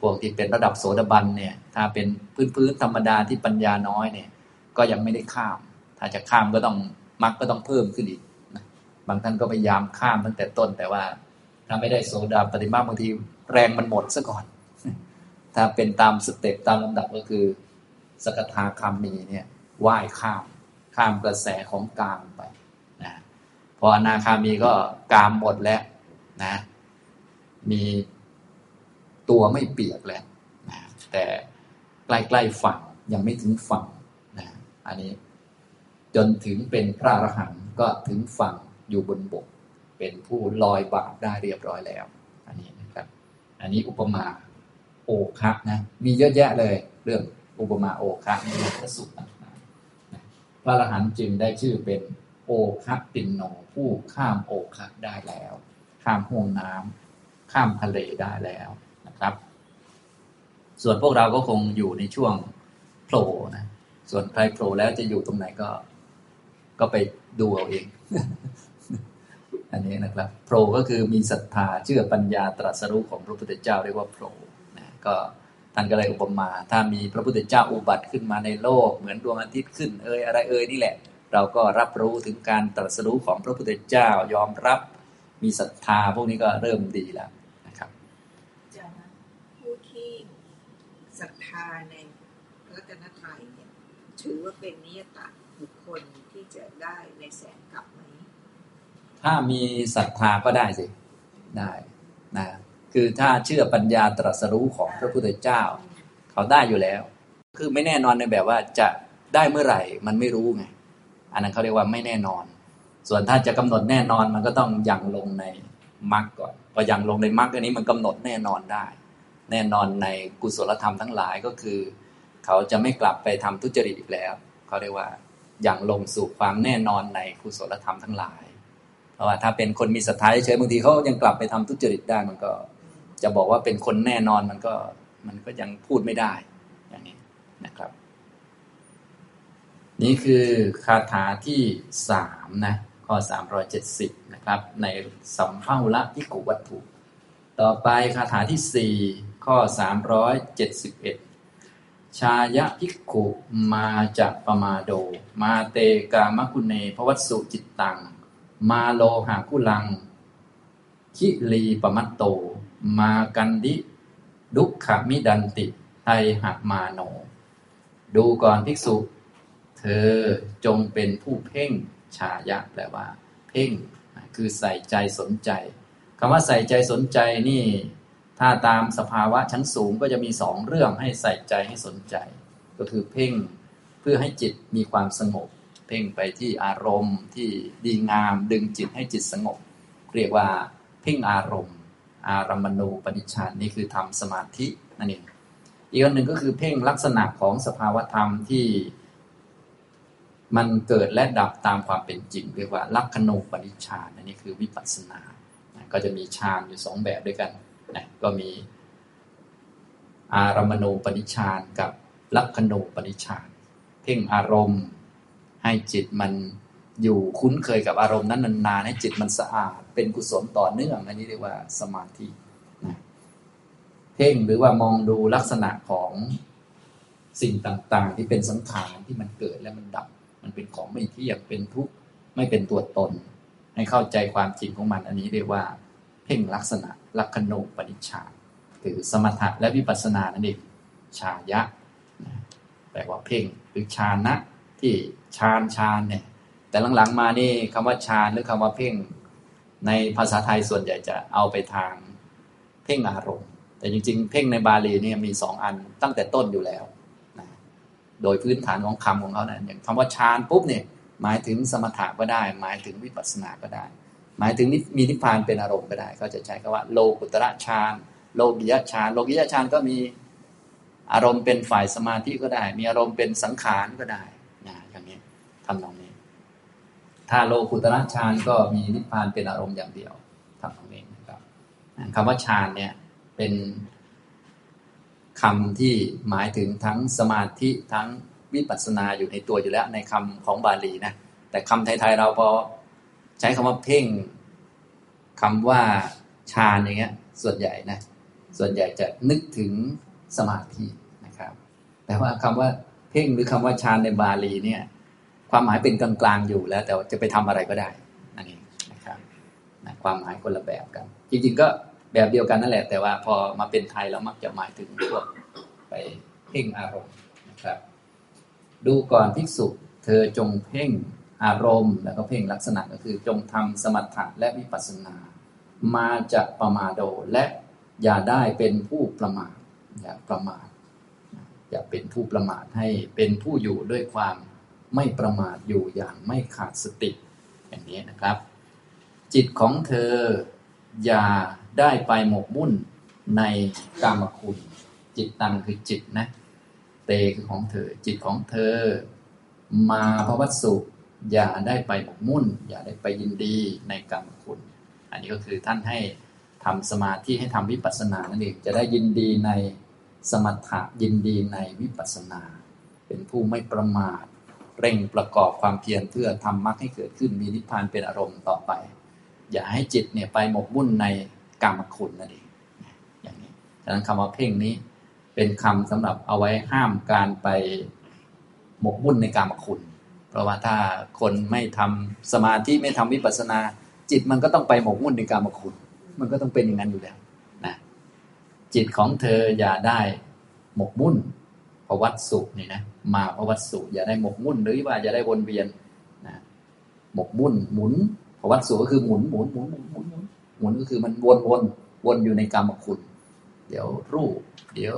พวกที่เป็นระดับโสดาบันเนี่ย ถ้าเป็นพื้นๆธรรมดาที่ปัญญาน้อยเนี่ย ก็ยังไม่ได้ข้าม ถ้าจะข้ามก็ต้องมรรคก็ต้องเพิ่มขึ้นอีกนะบางท่านก็พยายามข้ามตั้งแต่ต้น แต่ว่าถ้าไม่ได้โสดาปฏิมาบางทีแรงมันหมดซะก่อน ถ้าเป็นตามสเต็ปตามลำดับก็คือ สกทาคามีเนี่ยว่ายข้าม ข้ามกระแสของกามไปนะพออนาคามีก็กามหมดแล้วนะ มี ตัวไม่เปียกแล้วนะแต่ใกล้ๆฝั่งยังไม่ถึงฝั่งนะอันนี้ จนถึงเป็นพระอรหันต์ก็ถึงฝั่งอยู่บนบก เป็นผู้ลอยบาปได้เรียบร้อยแล้ว อันนี้นะครับ อันนี้อุปมาโอคะนะมีเยอะแยะเลย เรื่องอุปมาโอคะในพระสูตรต่างๆนะพระอรหันต์จึงได้ชื่อเป็นโอคะปินโนผู้ข้ามโอคะได้แล้ว ข้ามห่วงน้ำข้ามทะเลได้แล้ว ครับ ส่วนพวกเราก็คงอยู่ในช่วงโผล่นะส่วนใครโผล่แล้วจะอยู่ตรงไหนก็ ก็ไปดูเอาเอง อันนี้นะครับโผล่ก็คือมีศรัทธาเชื่อปัญญาตรัสรู้ของพระพุทธเจ้าเรียกว่าโผล่นะก็ท่านก็เลยอุปมา ถ้ามีพระพุทธเจ้าอุบัติขึ้นมาในโลก เหมือนดวงอาทิตย์ขึ้นเอยอะไรเอยนี่แหละ เราก็รับรู้ถึงการตรัสรู้ของพระพุทธเจ้ายอมรับ มีศรัทธาพวกนี้ก็เริ่มดีแล้วนะครับ อาจารย์นะผู้ที่ ศรัทธาในพระรัตนตรัยเนี่ยถือว่าเป็นนิยตะบุคคลที่จะได้ในแสงกลับไหมถ้ามีศรัทธาก็ได้สิได้นะคือถ้าเชื่อปัญญาตรัสรู้ของพระพุทธเจ้า เขาได้อยู่แล้ว คือไม่แน่นอนในแบบว่าจะได้เมื่อไหร่มันไม่รู้ไงอันนั้นเขาเรียกว่าไม่แน่นอน ส่วนถ้าจะกำหนดแน่นอนมันก็ต้องยังลงในมรรคก่อนพอยังลงในมรรคอันนี้มันกำหนดแน่นอนได้ แน่นอนในกุศลธรรมทั้งหลายก็คือ เขาจะไม่กลับไปทำทุจริตอีกแล้ว เขาเรียกว่าอย่างลงสู่ความแน่นอนในกุศลธรรมทั้งหลาย เพราะว่าถ้าเป็นคนมีศรัทธาเฉยบางทีเขายังกลับไปทำทุจริตได้มันก็ จะบอกว่าเป็นคนแน่นอนมันก็มันก็ยังพูดไม่ได้อย่างนี้นะครับ นี่คือคาถาที่สามนะข้อสามรอยเจ็ดสิบนะครับ ในสัมภาระพิกุวัตถุ ต่อไปคาถาที่สี่ ข้อสามร้อยเจ็ดสิบเอ็ดชายะภิกขุมาจะปมาโด มาเตกามกุเนภวัตสุจิตตัง มาโลหากุลัง คิลีปมัตโต มากันดิ ดุขมิดันติไตหักมาโน ดูก่อนภิกษุ เธอจงเป็นผู้เพ่งชายะแปลว่า เพ่ง คือใส่ใจสนใจคำว่าใส่ใจสนใจนี่ ถ้าตามสภาวะชั้นสูงก็จะมีสองเรื่องให้ใส่ใจให้สนใจ ก็คือเพ่งเพื่อให้จิตมีความสงบ เพ่งไปที่อารมณ์ที่ดีงามดึงจิตให้จิตสงบ เรียกว่าเพ่งอารมณ์ อารมณูปนิชานนี่คือทำสมาธินั่นเองอีกอันหนึ่งก็คือเพ่งลักษณะของสภาวธรรมที่มันเกิดและดับตามความเป็นจริง เรียกว่าลักขณูปนิชานอันนี้คือวิปัสสนา ก็จะมีฌานอยู่สองแบบด้วยกัน นะก็มี อารมณูปนิชานกับลักขณูปนิชานเพ่งอารมณ์ ให้จิตมันอยู่คุ้นเคยกับอารมณ์นั้นนานๆให้จิตมันสะอาด เป็นกุศลต่อเนื่องอันนี้เรียกว่าสมาธินะเพ่งหรือว่ามองดูลักษณะของสิ่งต่างๆ ที่เป็นสังขารที่มันเกิดและมันดับ มันเป็นของไม่เที่ยงเป็นทุกข์ไม่เป็นตัวตน ให้เข้าใจความจริงของมัน อันนี้เรียกว่า เพ่งลักษณะ ลักขณูปนิชฌานคือสมถะและวิปัสสนานั่นเองชายะแปลว่าเพ่งหรือฌานะที่ฌานฌานเนี่ย แต่หลังๆมานี่คำว่าฌานหรือคำว่าเพ่ง ในภาษาไทยส่วนใหญ่จะเอาไปทางเพ่งอารมณ์ แต่จริง ๆ เพ่งในบาลีเนี่ยมีสองอันตั้งแต่ต้นอยู่แล้วนะโดยพื้นฐานของคำของเขานะอย่างคำว่าฌานปุ๊บเนี่ยหมายถึงสมถะก็ได้ หมายถึงวิปัสสนาก็ได้ หมายถึงมีนิพพานเป็นอารมณ์ก็ได้เขาจะใช้คำว่า โลกุตระฌานโลกิยฌานโลกิยฌานก็มีอารมณ์เป็นฝ่ายสมาธิก็ได้ มีอารมณ์เป็นสังขารก็ได้นะอย่างนี้ทำนองนี้ ถ้าโลกุตระฌานก็มีนิพพานเป็นอารมณ์อย่างเดียวทำนองนี้นะครับคำว่าฌานเนี่ยเป็นคำที่หมายถึงทั้งสมาธิทั้งวิปัสสนาอยู่ในตัวอยู่แล้วในคำของบาลีนะแต่คำไทยๆเราพอ ใช้คำว่าเพ่งคำว่าฌานอย่างเงี้ย ส่วนใหญ่นะ ส่วนใหญ่จะนึกถึงสมาธินะครับ แต่ว่าคำว่าเพ่งหรือคำว่าฌานในบาลีเนี่ย ความหมายเป็นกลางๆอยู่แล้ว แต่จะไปทำอะไรก็ได้นั่นเองนะครับนะความหมายคนละแบบกัน จริงๆก็แบบเดียวกันนั่นแหละ แต่ว่าพอมาเป็นไทยเรามักจะหมายถึงพวกไปเพ่งอารมณ์นะครับ ดูก่อนภิกษุ เธอจงเพ่ง อารมณ์ แล้วก็เพ่งลักษณะก็คือจงทำสมถะและวิปัสสนา มาจะประมาโดและอย่าได้เป็นผู้ประมาทอย่าประมาทอย่าเป็นผู้ประมาทให้เป็นผู้อยู่ด้วยความไม่ประมาทอยู่อย่างไม่ขาดสติอย่างนี้นะครับ จิตของเธออย่าได้ไปหมกมุ่นในกามคุณ จิตตังคือจิตนะ เตคือของเธอ จิตของเธอ มาพระวัตสุ อย่าได้ไปหมกมุ่น อย่าได้ไปยินดีในกามคุณ อันนี้ก็คือท่านให้ทำสมาธิให้ทำวิปัสสนานั่นเองจะได้ยินดีในสมถะยินดีในวิปัสสนา เป็นผู้ไม่ประมาท เร่งประกอบความเพียรเพื่อทำมรรคให้เกิดขึ้นมีนิพพานเป็นอารมณ์ต่อไป อย่าให้จิตเนี่ยไปหมกมุ่นในกามคุณนั่นเองอย่างนี้ดังนั้นคำว่าเพ่งนี้เป็นคำสำหรับเอาไว้ห้ามการไปหมกมุ่นในกามคุณ เพราะว่าถ้าคนไม่ทำสมาธิไม่ทำวิปัสนา จิตมันก็ต้องไปหมกมุ่นในกามคุณ มันก็ต้องเป็นอย่างนั้นอยู่แล้วนะจิตของเธออย่าได้หมกมุ่นภวัตสุนี่นะมาภวัตสุอย่าได้หมกมุ่นหรือว่าอย่าได้วนเวียนนะหมกมุ่นหมุนภวัตสุก็คือหมุนหมุนหมุนหมุนหมุนหมุนหมุนก็คือมันวนวนวนอยู่ในกรรมคุณ เดี๋ยวรูป เดี๋ยว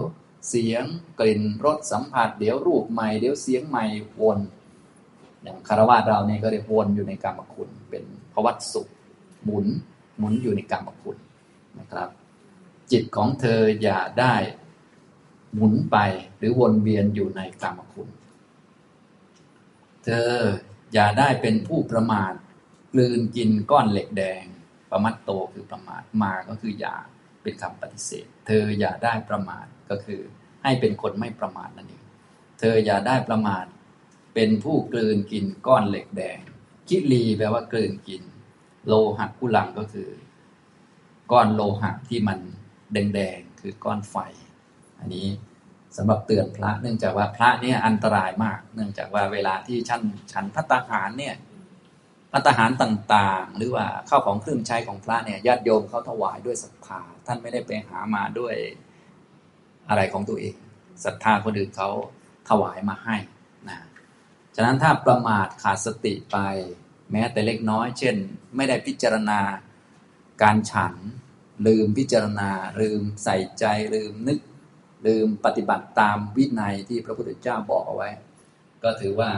เสียงกลิ่นรสสัมผัส เดี๋ยวรูปใหม่ เดี๋ยวเสียงใหม่วน คารวะเราเนี่ยก็เรียกวนอยู่ในกรรมคุณ เป็นภวัตสุหมุนหมุนอยู่ในกรรมคุณนะครับ จิตของเธออย่าได้หมุนไปหรือวนเวียนอยู่ในกรรมคุณ เธออย่าได้เป็นผู้ประมาทกลืนกินก้อนเหล็กแดง ประมัดโตคือประมาทมาก็คืออย่าเป็นคำปฏิเสธ เธออย่าได้ประมาทก็คือ ให้เป็นคนไม่ประมาทนั่นเองเธออย่าได้ประมาท เป็นผู้กลืนกินก้อนเหล็กแดง คิรีแปลว่ากลืนกิน โลหะกุลังก็คือ ก้อนโลหะที่มันแดงๆคือก้อนไฟ อันนี้สำหรับเตือนพระ เนื่องจากว่าพระเนี่ยอันตรายมาก เนื่องจากว่าเวลาที่ฉันฉันพัตตาหารเนี่ยพัตตาหารต่างๆ หรือว่าข้าวของเครื่องใช้ของพระเนี่ยญาติโยมเขาถวายด้วยศรัทธาท่านไม่ได้ไปหามาด้วยอะไรของตัวเองศรัทธาคนอื่นเขาถวายมาให้ ฉะนั้นถ้าประมาทขาดสติไป แม้แต่เล็กน้อย เช่น ไม่ได้พิจารณาการฉัน ลืมพิจารณา ลืมใส่ใจ ลืมนึก ลืมปฏิบัติตามวินัยที่พระพุทธเจ้าบอกเอาไว้ ก็ถือว่า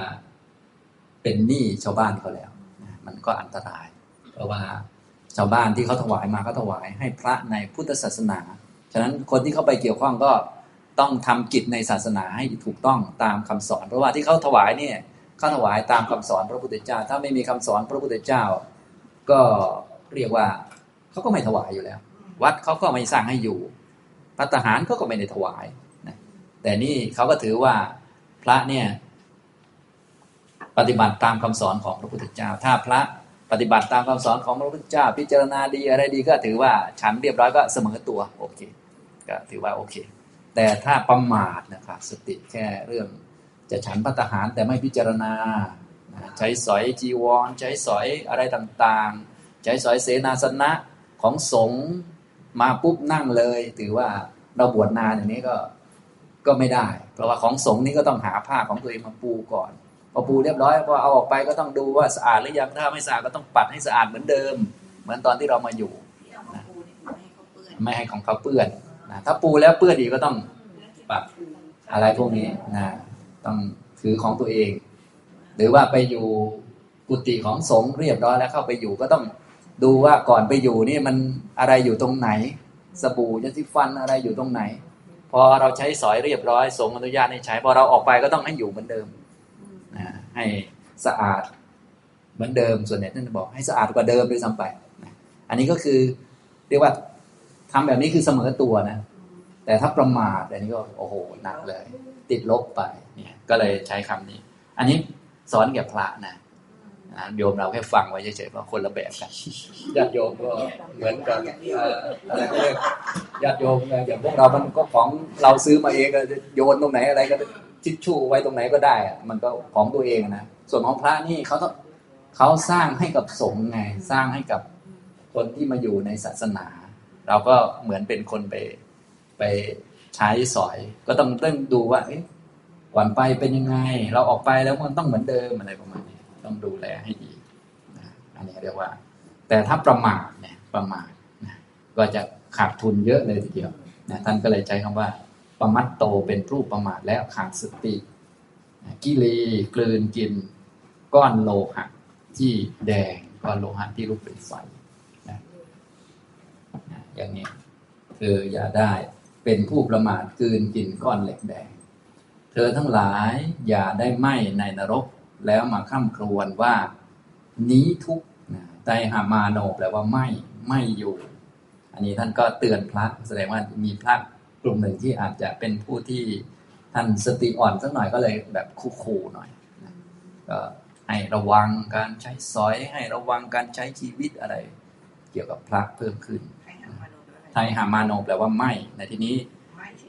เป็นหนี้ชาวบ้านเขาแล้ว มันก็อันตราย เพราะว่าชาวบ้านที่เขาถวายมาเขาถวายให้พระในพุทธศาสนา ฉะนั้นคนที่เข้าไปเกี่ยวข้องก็ ต้องทำกิจในศาสนาให้ถูกต้องตามคำสอน เพราะว่าที่เขาถวายเนี่ยเขาถวายตามคำสอนพระพุทธเจ้า ถ้าไม่มีคำสอนพระพุทธเจ้า ก็เรียกว่าเขาก็ไม่ถวายอยู่แล้ว วัดเขาก็ไม่สร้างให้อยู่พระทหารก็ก็ไม่ได้ถวายนะแต่นี่เขาก็ถือว่าพระเนี่ยปฏิบัติตามคำสอนของพระพุทธเจ้า ถ้าพระปฏิบัติตามคำสอนของพระพุทธเจ้า พิจารณาดีอะไรดีก็ถือว่าฉันเรียบร้อยก็เสมอตัวโอเค ก็ถือว่าโอเค แต่ถ้าประมาทนะครับสติแค่เรื่องจะฉันพัตหารแต่ไม่พิจารณา ใช้สอยจีวร ใช้สอยอะไรต่างๆ ใช้สอยเสนาสนะของสงฆ์มาปุ๊บนั่งเลย ถือว่าเราบวชนานอย่างนี้ก็ก็ไม่ได้ เพราะว่าของสงฆ์นี่ก็ต้องหาผ้าของตัวเองมาปูก่อนพอปูเรียบร้อยพอเอาออกไปก็ต้องดูว่าสะอาดหรือยังถ้าไม่สะอาดก็ต้องปัดให้สะอาดเหมือนเดิม เหมือนตอนที่เรามาอยู่ไม่ให้ของเขาเปื้อน นะถ้าปูแล้วเปื้อนอีกก็ต้องปัดอะไรพวกนี้นะต้องถือของตัวเอง หรือว่าไปอยู่กุฏิของสงฆ์เรียบร้อยแล้วเข้าไปอยู่ก็ต้องดูว่าก่อนไปอยู่นี่มันอะไรอยู่ตรงไหน สบู่ยาสีฟันอะไรอยู่ตรงไหน พอเราใช้สอยเรียบร้อย สงฆ์อนุญาตให้ใช้พอเราออกไปก็ต้องให้อยู่เหมือนเดิมนะให้สะอาดเหมือนเดิมส่วนใหญ่ท่านบอกให้สะอาดกว่าเดิมด้วยซ้ำไป อันนี้ก็คือเรียกว่า ทำแบบนี้คือเสมอตัวนะ แต่ถ้าประมาทอันนี้ก็โอ้โหหนักเลย ติดลบไปเนี่ย ก็เลยใช้คำนี้ อันนี้สอนแก่พระนะโยมเราแค่ฟังไว้เฉยๆเพราะคนละแบบกันญาติโยมก็เหมือนกันอะไรก็เรียกญาติโยมอย่างพวกเรามันก็ของเราซื้อมาเองก็โยนตรงไหนอะไรก็ทิชชู่ไว้ตรงไหนก็ได้อะมันก็ของตัวเองนะส่วนของพระนี่เขาต้องเขาสร้างให้กับสงฆ์ไง สร้างให้กับคนที่มาอยู่ในศาสนา เราก็เหมือนเป็นคนไปไปใช้สอย ก็ต้องต้องดูว่าก่อนไปเป็นยังไง เราออกไปแล้วมันต้องเหมือนเดิมอะไรประมาณนี้ต้องดูแลให้ดีนะอันนี้เรียกว่า แต่ถ้าประมาทเนี่ยประมาทนะก็จะขาดทุนเยอะเลยทีเดียวนะท่านก็เลยใช้คำว่าประมัดโตเป็นรูปประมาทแล้วขาดสติกิเลกลืนกิน ก้อนโลหะที่แดงก้อนโลหะที่ลุกเป็นไฟ อย่างนี้คืออย่าได้เป็นผู้ประมาทกืนกินก้อนเหล็กแดง เธอทั้งหลายอย่าได้ไหมในนรก แล้วมาข้ามครวนว่า นี้ทุกไตหามาโนแปลว่าไม่ไม่อยู่ อันนี้ท่านก็เตือนพระแสดงว่ามีพระกลุ่มหนึ่งที่อาจจะเป็นผู้ที่ท่านสติอ่อนสักหน่อยก็เลยแบบคู่ๆหน่อยก็ให้ระวังการใช้สอยให้ระวังการใช้ชีวิตอะไร เกี่ยวกับพระเพิ่มขึ้น ไทยหามาโนแปลว่าไม่ในที่นี้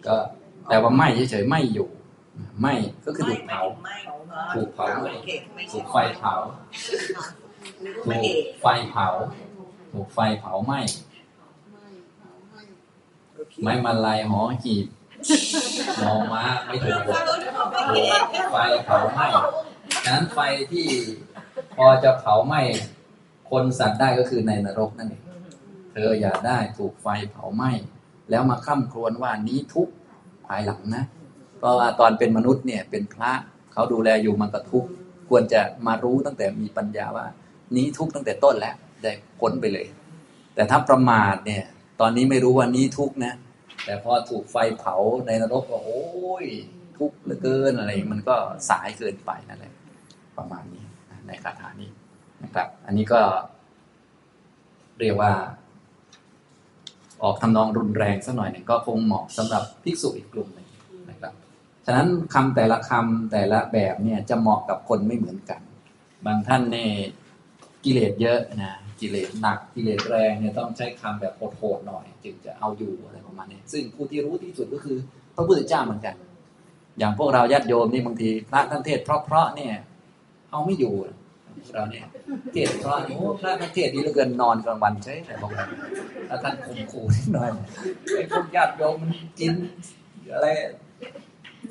ก็แปลว่าไม่เฉยๆไม่อยู่ ไม่ก็คือถูกเผาถูกเผาถูกไฟเผาถูกไฟเผาถูกไฟเผาไหม้ไม้มาลายหอหีบมองม้าไม่ถูกถูกไฟเผาไหม้ฉะนั้นไฟที่พอจะเผาไหม้คนสัตว์ได้ก็คือในนรกนั่นเอง เธออย่าได้ถูกไฟเผาไหม้แล้วมาข้าครวนว่านี้ทุกภายหลังนะเพราะว่าตอนเป็นมนุษย์เนี่ยเป็นพระเขาดูแลอยู่มันก็ทุกควรจะมารู้ตั้งแต่มีปัญญาว่า นี้ทุกตั้งแต่ต้นแล้วได้พ้นไปเลย แต่ถ้าประมาทเนี่ย ตอนนี้ไม่รู้ว่านี้ทุกนะ แต่พอถูกไฟเผาในนรกก็โอ้ยทุกเหลือเกินอะไรมันก็สายเกินไปนั่นแหละประมาณนี้ในคาถานี้นะครับ อันนี้ก็เรียกว่า ออกทำนองรุนแรงสักหน่อยหนึ่งก็คงเหมาะสำหรับภิกษุอีกกลุ่มหนึ่งนะครับ ฉะนั้นคำแต่ละคำแต่ละแบบเนี่ยจะเหมาะกับคนไม่เหมือนกัน บางท่านเนี่ยกิเลสเยอะนะกิเลสหนักกิเลสแรงเนี่ยต้องใช้คำแบบโหดๆหน่อย จึงจะเอาอยู่อะไรประมาณนี้ซึ่งผู้ที่รู้ที่สุดก็คือพระพุทธเจ้าเหมือนกัน อย่างพวกเราญาติโยมนี่บางทีพระท่านเทศเพราะๆเนี่ยเอาไม่อยู่ เราเนี่ยเทศเพราะโอ้พระท่านเทศดีเหลือเกินนอนกลางวันใช่ไหมบอกว่าแล้วท่านข่มขู่นิดหน่อยไอ้พวกญาติโยมมันกินอะไร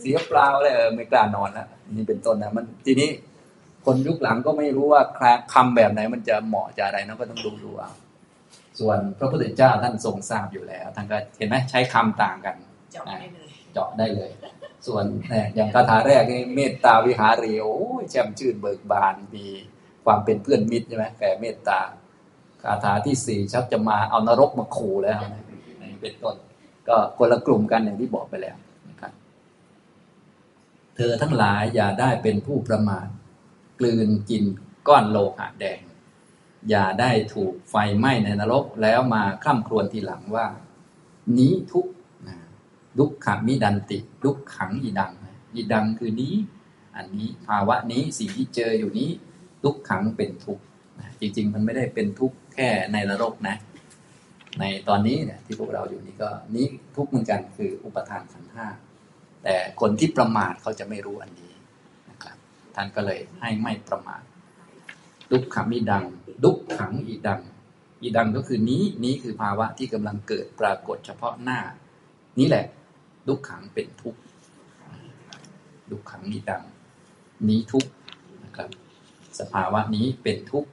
เสียเปล่าเลยเออไม่กล้านอนแล้วนี่เป็นต้นนะมันทีนี้คนยุคหลังก็ไม่รู้ว่าคำแบบไหนมันจะเหมาะจะอะไรนะก็ต้องดูดูเอาส่วนพระพุทธเจ้าท่านทรงทราบอยู่แล้วท่านก็เห็นไหมใช้คำต่างกันเจาะได้เลยเจาะได้เลย ส่วนเนี่ยอย่างคาถาแรกนี่เมตตาวิหารีโอ้ยแช่มชื่นเบิกบานมี ความเป็นเพื่อนมิตรใช่ไหมแผ่เมตตาคาถาที่สี่ชักจะมาเอานรกมาขู่แล้วนะนี่เป็นต้น ก็คนละกลุ่มกันอย่างที่บอกไปแล้วนะครับเธอทั้งหลายอย่าได้เป็นผู้ประมาทกลืนกินก้อนโลหะแดง อย่าได้ถูกไฟไหม้ในนรกแล้วมาคร่ำครวญทีหลังว่า นี้ทุกนะดุกขมิดันติดุกขังอีดังอีดังคือนี้ อันนี้ภาวะนี้สิ่งที่เจออยู่นี้ ทุกขังเป็นทุกข์จริง ๆ มันไม่ได้เป็นทุกข์แค่ในนรกนะ ในตอนนี้เนี่ยที่พวกเราอยู่นี่ก็นี้ทุกข์เหมือนกันคืออุปทานขันธ์ห้าแต่คนที่ประมาทเขาจะไม่รู้อันนี้นะครับท่านก็เลยให้ไม่ประมาทดุกขมิดัง ดุกขังอีดัง อีดังก็คือนี้นี้คือภาวะที่กำลังเกิดปรากฏเฉพาะหน้า นี่แหละ ดุกขังเป็นทุกข์ดุกขังอีดัง นี้ทุกข์ สภาวะนี้เป็นทุกข์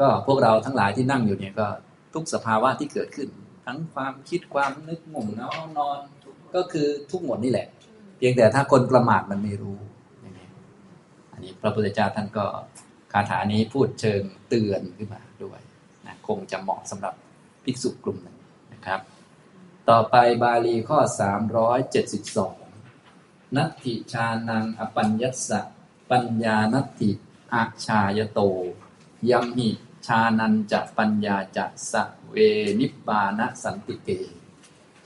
ก็พวกเราทั้งหลายที่นั่งอยู่เนี่ยก็ทุกสภาวะที่เกิดขึ้น ทั้งความคิดความนึกง่งนอนนอน ก็คือทุกหมดนี่แหละ เพียงแต่ถ้าคนประมาทมันไม่รู้อันนี้พระพุทธเจ้าท่านก็คาถานี้พูดเชิงเตือนขึ้นมาด้วยนะคงจะเหมาะสำหรับภิกษุกลุ่มหนึ่งนะครับ ต่อไปบาลีข้อ 372 นัตถิชานังอปัญญัสสะ ปัญญานัตถิ อาชายโตยัมหิชานันจะปัญญาจะสะเวนิปานะสันติเก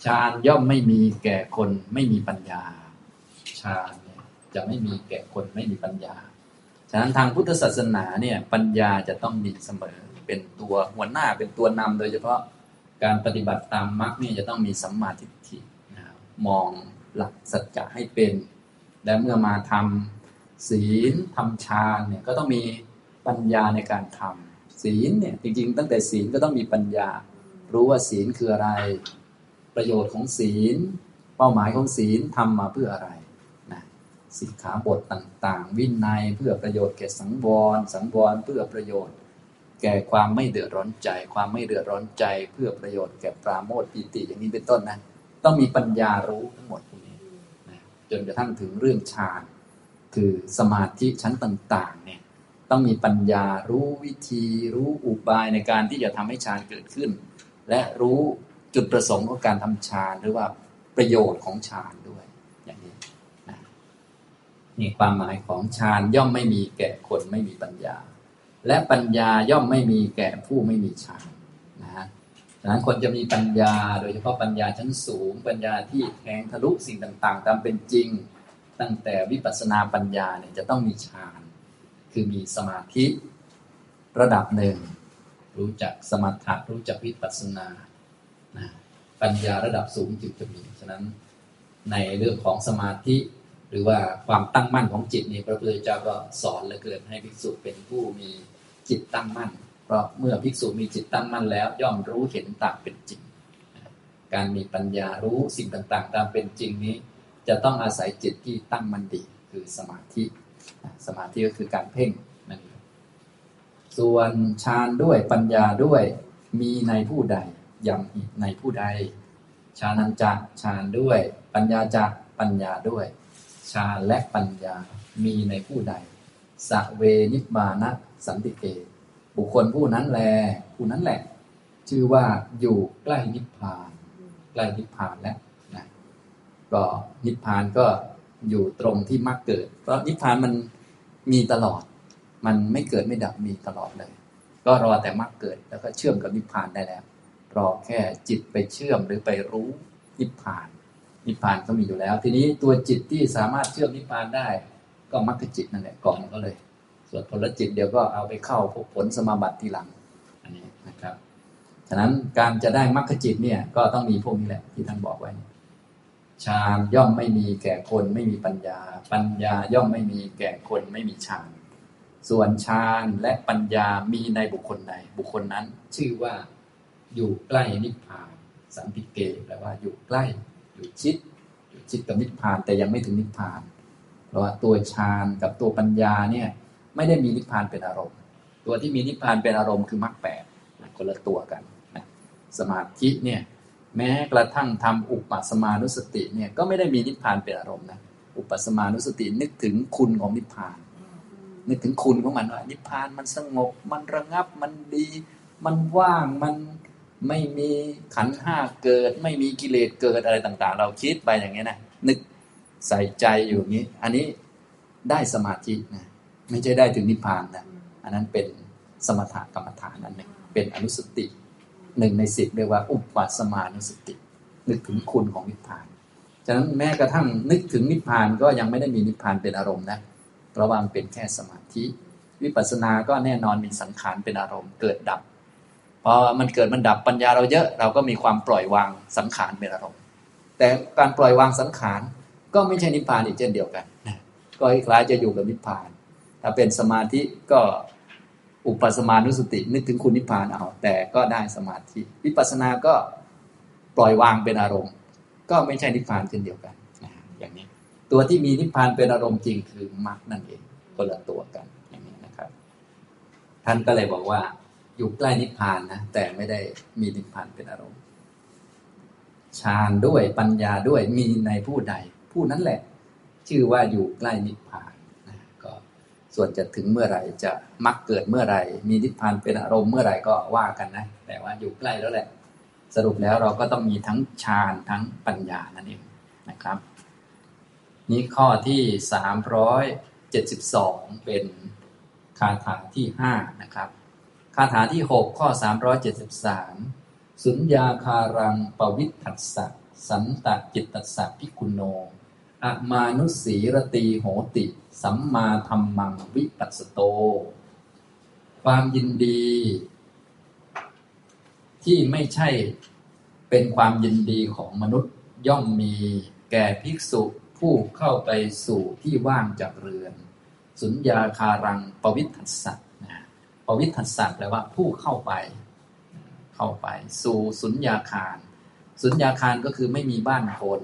ฌานย่อมไม่มีแก่คนไม่มีปัญญาฌานเนี่ยจะไม่มีแก่คนไม่มีปัญญา ฉะนั้นทางพุทธศาสนาเนี่ยปัญญาจะต้องมีเสมอเป็นตัวหัวหน้าเป็นตัวนำโดยเฉพาะการปฏิบัติตามมรรคเนี่ยจะต้องมีสัมมาทิฏฐิมองหลักสัจจะให้เป็น และเมื่อมาทำ ศีลทำฌานเนี่ยก็ต้องมีปัญญาในการทำศีลเนี่ยจริง ๆ ตั้งแต่ศีลก็ต้องมีปัญญา รู้ว่าศีลคืออะไร ประโยชน์ของศีล เป้าหมายของศีลทำมาเพื่ออะไรนะสิกขาบทต่างๆ วินัยเพื่อประโยชน์แก่สังวร สังวรเพื่อประโยชน์ แก่ความไม่เดือดร้อนใจ ความไม่เดือดร้อนใจ เพื่อประโยชน์แก่ปราโมทย์ปีติอย่างนี้เป็นต้นนะต้องมีปัญญารู้ทั้งหมดพวกนี้นะจนกระทั่งถึงเรื่องฌาน คือสมาธิชั้นต่างๆเนี่ยต้องมีปัญญารู้วิธีรู้อุบายในการที่จะทำให้ฌานเกิดขึ้น และรู้จุดประสงค์ของการทำฌานหรือว่าประโยชน์ของฌานด้วยอย่างนี้นะนี่ความหมายของฌานย่อมไม่มีแก่คนไม่มีปัญญา และปัญญาย่อมไม่มีแก่ผู้ไม่มีฌานนะฮะฉะนั้นคนจะมีปัญญา โดยเฉพาะปัญญาชั้นสูง ปัญญาที่แทงทะลุสิ่งต่างๆ ตามเป็นจริง ตั้งแต่วิปัสสนาปัญญาเนี่ยจะต้องมีฌาน คือมีสมาธิระดับหนึ่ง รู้จักสมถะรู้จักวิปัสสนาปัญญาระดับสูงจึงจะมีฉะนั้นในเรื่องของสมาธิ หรือว่าความตั้งมั่นของจิตนี่พระพุทธเจ้าก็สอนเหลือเกินให้ภิกษุเป็นผู้มีจิตตั้งมั่น เพราะเมื่อภิกษุมีจิตตั้งมั่นแล้ว ย่อมรู้เห็นตามเป็นจริง การมีปัญญารู้สิ่งต่างๆ ตามเป็นจริงนี้ จะต้องอาศัยจิตที่ตั้งมั่นดีคือสมาธิ สมาธิก็คือการเพ่งนั่นเองส่วนฌานด้วยปัญญาด้วยมีในผู้ใดยังอีกในผู้ใดฌานันจะฌานด้วย ปัญญาจะปัญญาด้วยฌานและปัญญามีในผู้ใดสเวนิบานะสันติเก บุคคลผู้นั้นแล ผู้นั้นแหละ ชื่อว่าอยู่ใกล้นิพพาน ใกล้นิพพานแล้วนะ ก็นิพพานก็อยู่ตรงที่มรรคเกิด เพราะนิพพานมันมีตลอด มันไม่เกิดไม่ดับมีตลอดเลย ก็รอแต่มรรคเกิดแล้วก็เชื่อมกับนิพพานได้แล้ว รอแค่จิตไปเชื่อมหรือไปรู้นิพพาน นิพพานก็มีอยู่แล้ว ทีนี้ตัวจิตที่สามารถเชื่อมนิพพานได้ ก็มรรคจิตนั่นแหละก่อนก็เลย ส่วนผลจิตเดี๋ยวก็เอาไปเข้าพวกผลสมาบัติทีหลัง อันนี้นะครับ ฉะนั้นการจะได้มรรคจิตเนี่ยก็ต้องมีพวกนี้แหละที่ท่านบอกไว้ ฌานย่อมไม่มีแก่คนไม่มีปัญญา ปัญญาย่อมไม่มีแก่คนไม่มีฌาน ส่วนฌานและปัญญามีในบุคคลใด บุคคลนั้น ชื่อว่าอยู่ใกล้นิพพาน สัมพิเกแปลว่าอยู่ใกล้ อยู่ชิด อยู่ชิดกับนิพพานแต่ยังไม่ถึงนิพพาน เพราะว่าตัวฌานกับตัวปัญญาเนี่ยไม่ได้มีนิพพานเป็นอารมณ์ ตัวที่มีนิพพานเป็นอารมณ์คือมรรคแปดคนละตัวกันนะสมาธิเนี่ย แม้กระทั่งทำอุปสมานุสติเนี่ยก็ไม่ได้มีนิพพานเป็นอารมณ์นะอุปสมานุสตินึกถึงคุณของนิพพาน นึกถึงคุณของมันว่านิพพานมันสงบ มันระงับมันดี มันว่างมันไม่มีขันห้าเกิด ไม่มีกิเลสเกิดอะไรต่าง ๆ เราคิดไปอย่างนี้นะนึกใส่ใจอยู่นี้ อันนี้ได้สมาธินะไม่ใช่ได้ถึงนิพพานนะอันนั้นเป็นสมถกรรมฐานอันหนึ่งเป็นอนุสติ หนึ่งในสิบเรียกว่าอุปสมานุสติ นึกถึงคุณของนิพพาน ฉะนั้นแม้กระทั่งนึกถึงนิพพานก็ยังไม่ได้มีนิพพานเป็นอารมณ์นะเพราะว่ามันเป็นแค่สมาธิ วิปัสสนาก็แน่นอนมีสังขารเป็นอารมณ์เกิดดับพอมันเกิดมันดับปัญญาเราเยอะ เราก็มีความปล่อยวางสังขารเป็นอารมณ์ แต่การปล่อยวางสังขารก็ไม่ใช่นิพพานอีกเช่นเดียวกันก็คล้ายจะอยู่กับนิพพาน ถ้าเป็นสมาธิก็ อุปสมานุสติ นึกถึงคุณนิพพานเอา แต่ก็ได้สมาธิ วิปัสสนาก็ปล่อยวางเป็นอารมณ์ ก็ไม่ใช่นิพพานเช่นเดียวกันนะอย่างนี้ ตัวที่มีนิพพานเป็นอารมณ์จริงคือมรรคนั่นเองคนละตัวกันอย่างนี้นะครับ ท่านก็เลยบอกว่า อยู่ใกล้นิพพานนะแต่ไม่ได้มีนิพพานเป็นอารมณ์ฌานด้วยปัญญาด้วยมีในผู้ใด ผู้นั้นแหละ ชื่อว่าอยู่ใกล้นิพพาน ส่วนจะถึงเมื่อไหร่จะมักเกิดเมื่อไหร่ มีนิพพานเป็นอารมณ์เมื่อไหร่ก็ว่ากันนะ แต่ว่าอยู่ใกล้แล้วแหละ สรุปแล้วเราก็ต้องมีทั้งฌานทั้งปัญญานั่นเองนะครับ นี้ข้อที่สามร้อยเจ็ดสิบสองเป็นคาถาที่ห้านะครับคาถาที่หกข้อสามร้อยเจ็ดสิบสามสุญญาคารังปวิทัสสะสันตจิตตัสสะพิคุโน อมานุสีรตีโหติ สัมมาธรรมังวิปัสสโต ความยินดี ที่ไม่ใช่เป็นความยินดีของมนุษย์ย่อมมีแก่ภิกษุผู้เข้าไปสู่ที่ว่างจากเรือน สุญญาคารังปวิทัสสะนะปวิทัสสะแปลว่าผู้เข้าไป เข้าไป สู่สุญญาคารสุญญาคารก็คือไม่มีบ้านคน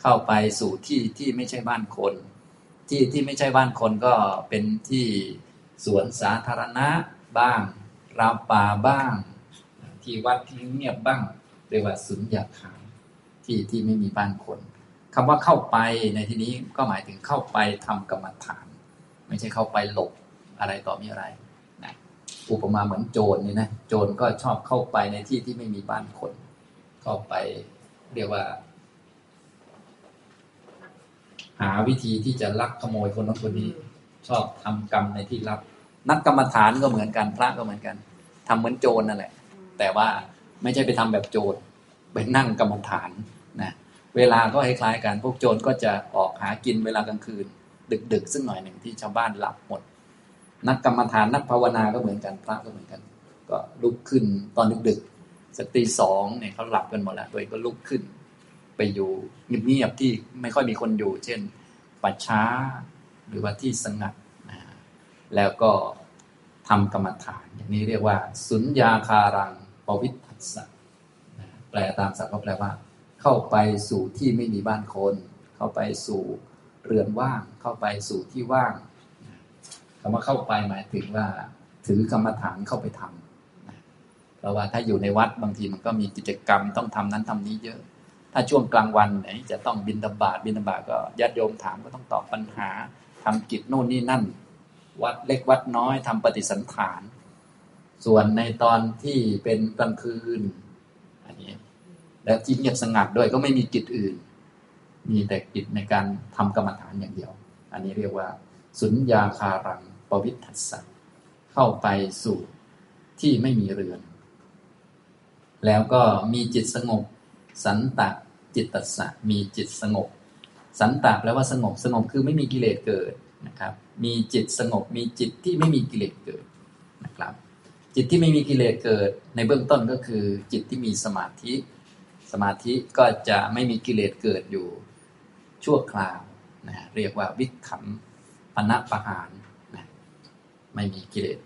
เข้าไปสู่ที่ที่ไม่ใช่บ้านคน ที่ที่ไม่ใช่บ้านคนก็เป็นที่สวนสาธารณะบ้างราวป่าบ้าง ที่วัดที่เงียบบ้างเรียกว่าสุญญาคารที่ที่ไม่มีบ้านคนคำว่าเข้าไปในที่นี้ก็หมายถึงเข้าไปทำกรรมฐาน ไม่ใช่เข้าไปหลบอะไรต่อมีอะไรนะอุปมาเหมือนโจรนี่นะโจรก็ชอบเข้าไปในที่ที่ไม่มีบ้านคน เข้าไปเรียกว่า หาวิธีที่จะลักขโมยคนนั้นคนนี้ ชอบทำกรรมในที่ลับ นักกรรมฐานก็เหมือนกัน พระก็เหมือนกันทำเหมือนโจรนั่นแหละ แต่ว่าไม่ใช่ไปทำแบบโจรไปนั่งกรรมฐานนะเวลาก็คล้ายๆกันพวกโจรก็จะออกหากินเวลากลางคืน ดึกๆซึ่งหน่อยหนึ่งที่ชาวบ้านหลับหมด นักกรรมฐานนักภาวนาก็เหมือนกันพระก็เหมือนกัน ก็ลุกขึ้นตอนดึกๆสักตีสองเนี่ยเขาหลับกันหมดแล้วตัวเองก็ลุกขึ้น ไปอยู่เงียบๆที่ไม่ค่อยมีคนอยู่ เช่นป่าช้า หรือว่าที่สงัดนะแล้วก็ทำกรรมฐาน อย่างนี้เรียกว่า สุญญาคารังปวิทัสสะแปลตามศัพท์ก็แปลว่า เข้าไปสู่ที่ไม่มีบ้านคน เข้าไปสู่เรือนว่าง เข้าไปสู่ที่ว่างคำว่าเข้าไปหมายถึงว่า ถือกรรมฐานเข้าไปทำเพราะว่าถ้าอยู่ในวัดบางทีมันก็มีกิจกรรมต้องทำนั้นทำนี้เยอะ ถ้าช่วงกลางวันไหนจะต้องบินตบาทบินตบาทก็ญาติโยมถามก็ต้องตอบปัญหาทำกิจโน่นนี่นั่น วัดเล็กวัดน้อยทำปฏิสันฐาน ส่วนในตอนที่เป็นกลางคืนอันนี้และที่เงียบสงัดด้วยก็ไม่มีกิจอื่น มีแต่กิจในการทำกรรมฐานอย่างเดียว อันนี้เรียกว่า สุญญาคารังปวิทัสสะเข้าไปสู่ที่ไม่มีเรือน แล้วก็มีจิตสงบ สันตะจิตตสะมีจิตสงบ สันตะแปลว่าสงบสงบคือไม่มีกิเลสเกิดนะครับ มีจิตสงบมีจิตที่ไม่มีกิเลสเกิดนะครับ จิตที่ไม่มีกิเลสเกิด ในเบื้องต้นก็คือ จิตที่มีสมาธิ สมาธิก็จะไม่มีกิเลสเกิดอยู่ชั่วคราวนะเรียกว่าวิขำปณะปะหารนะไม่มีกิเลส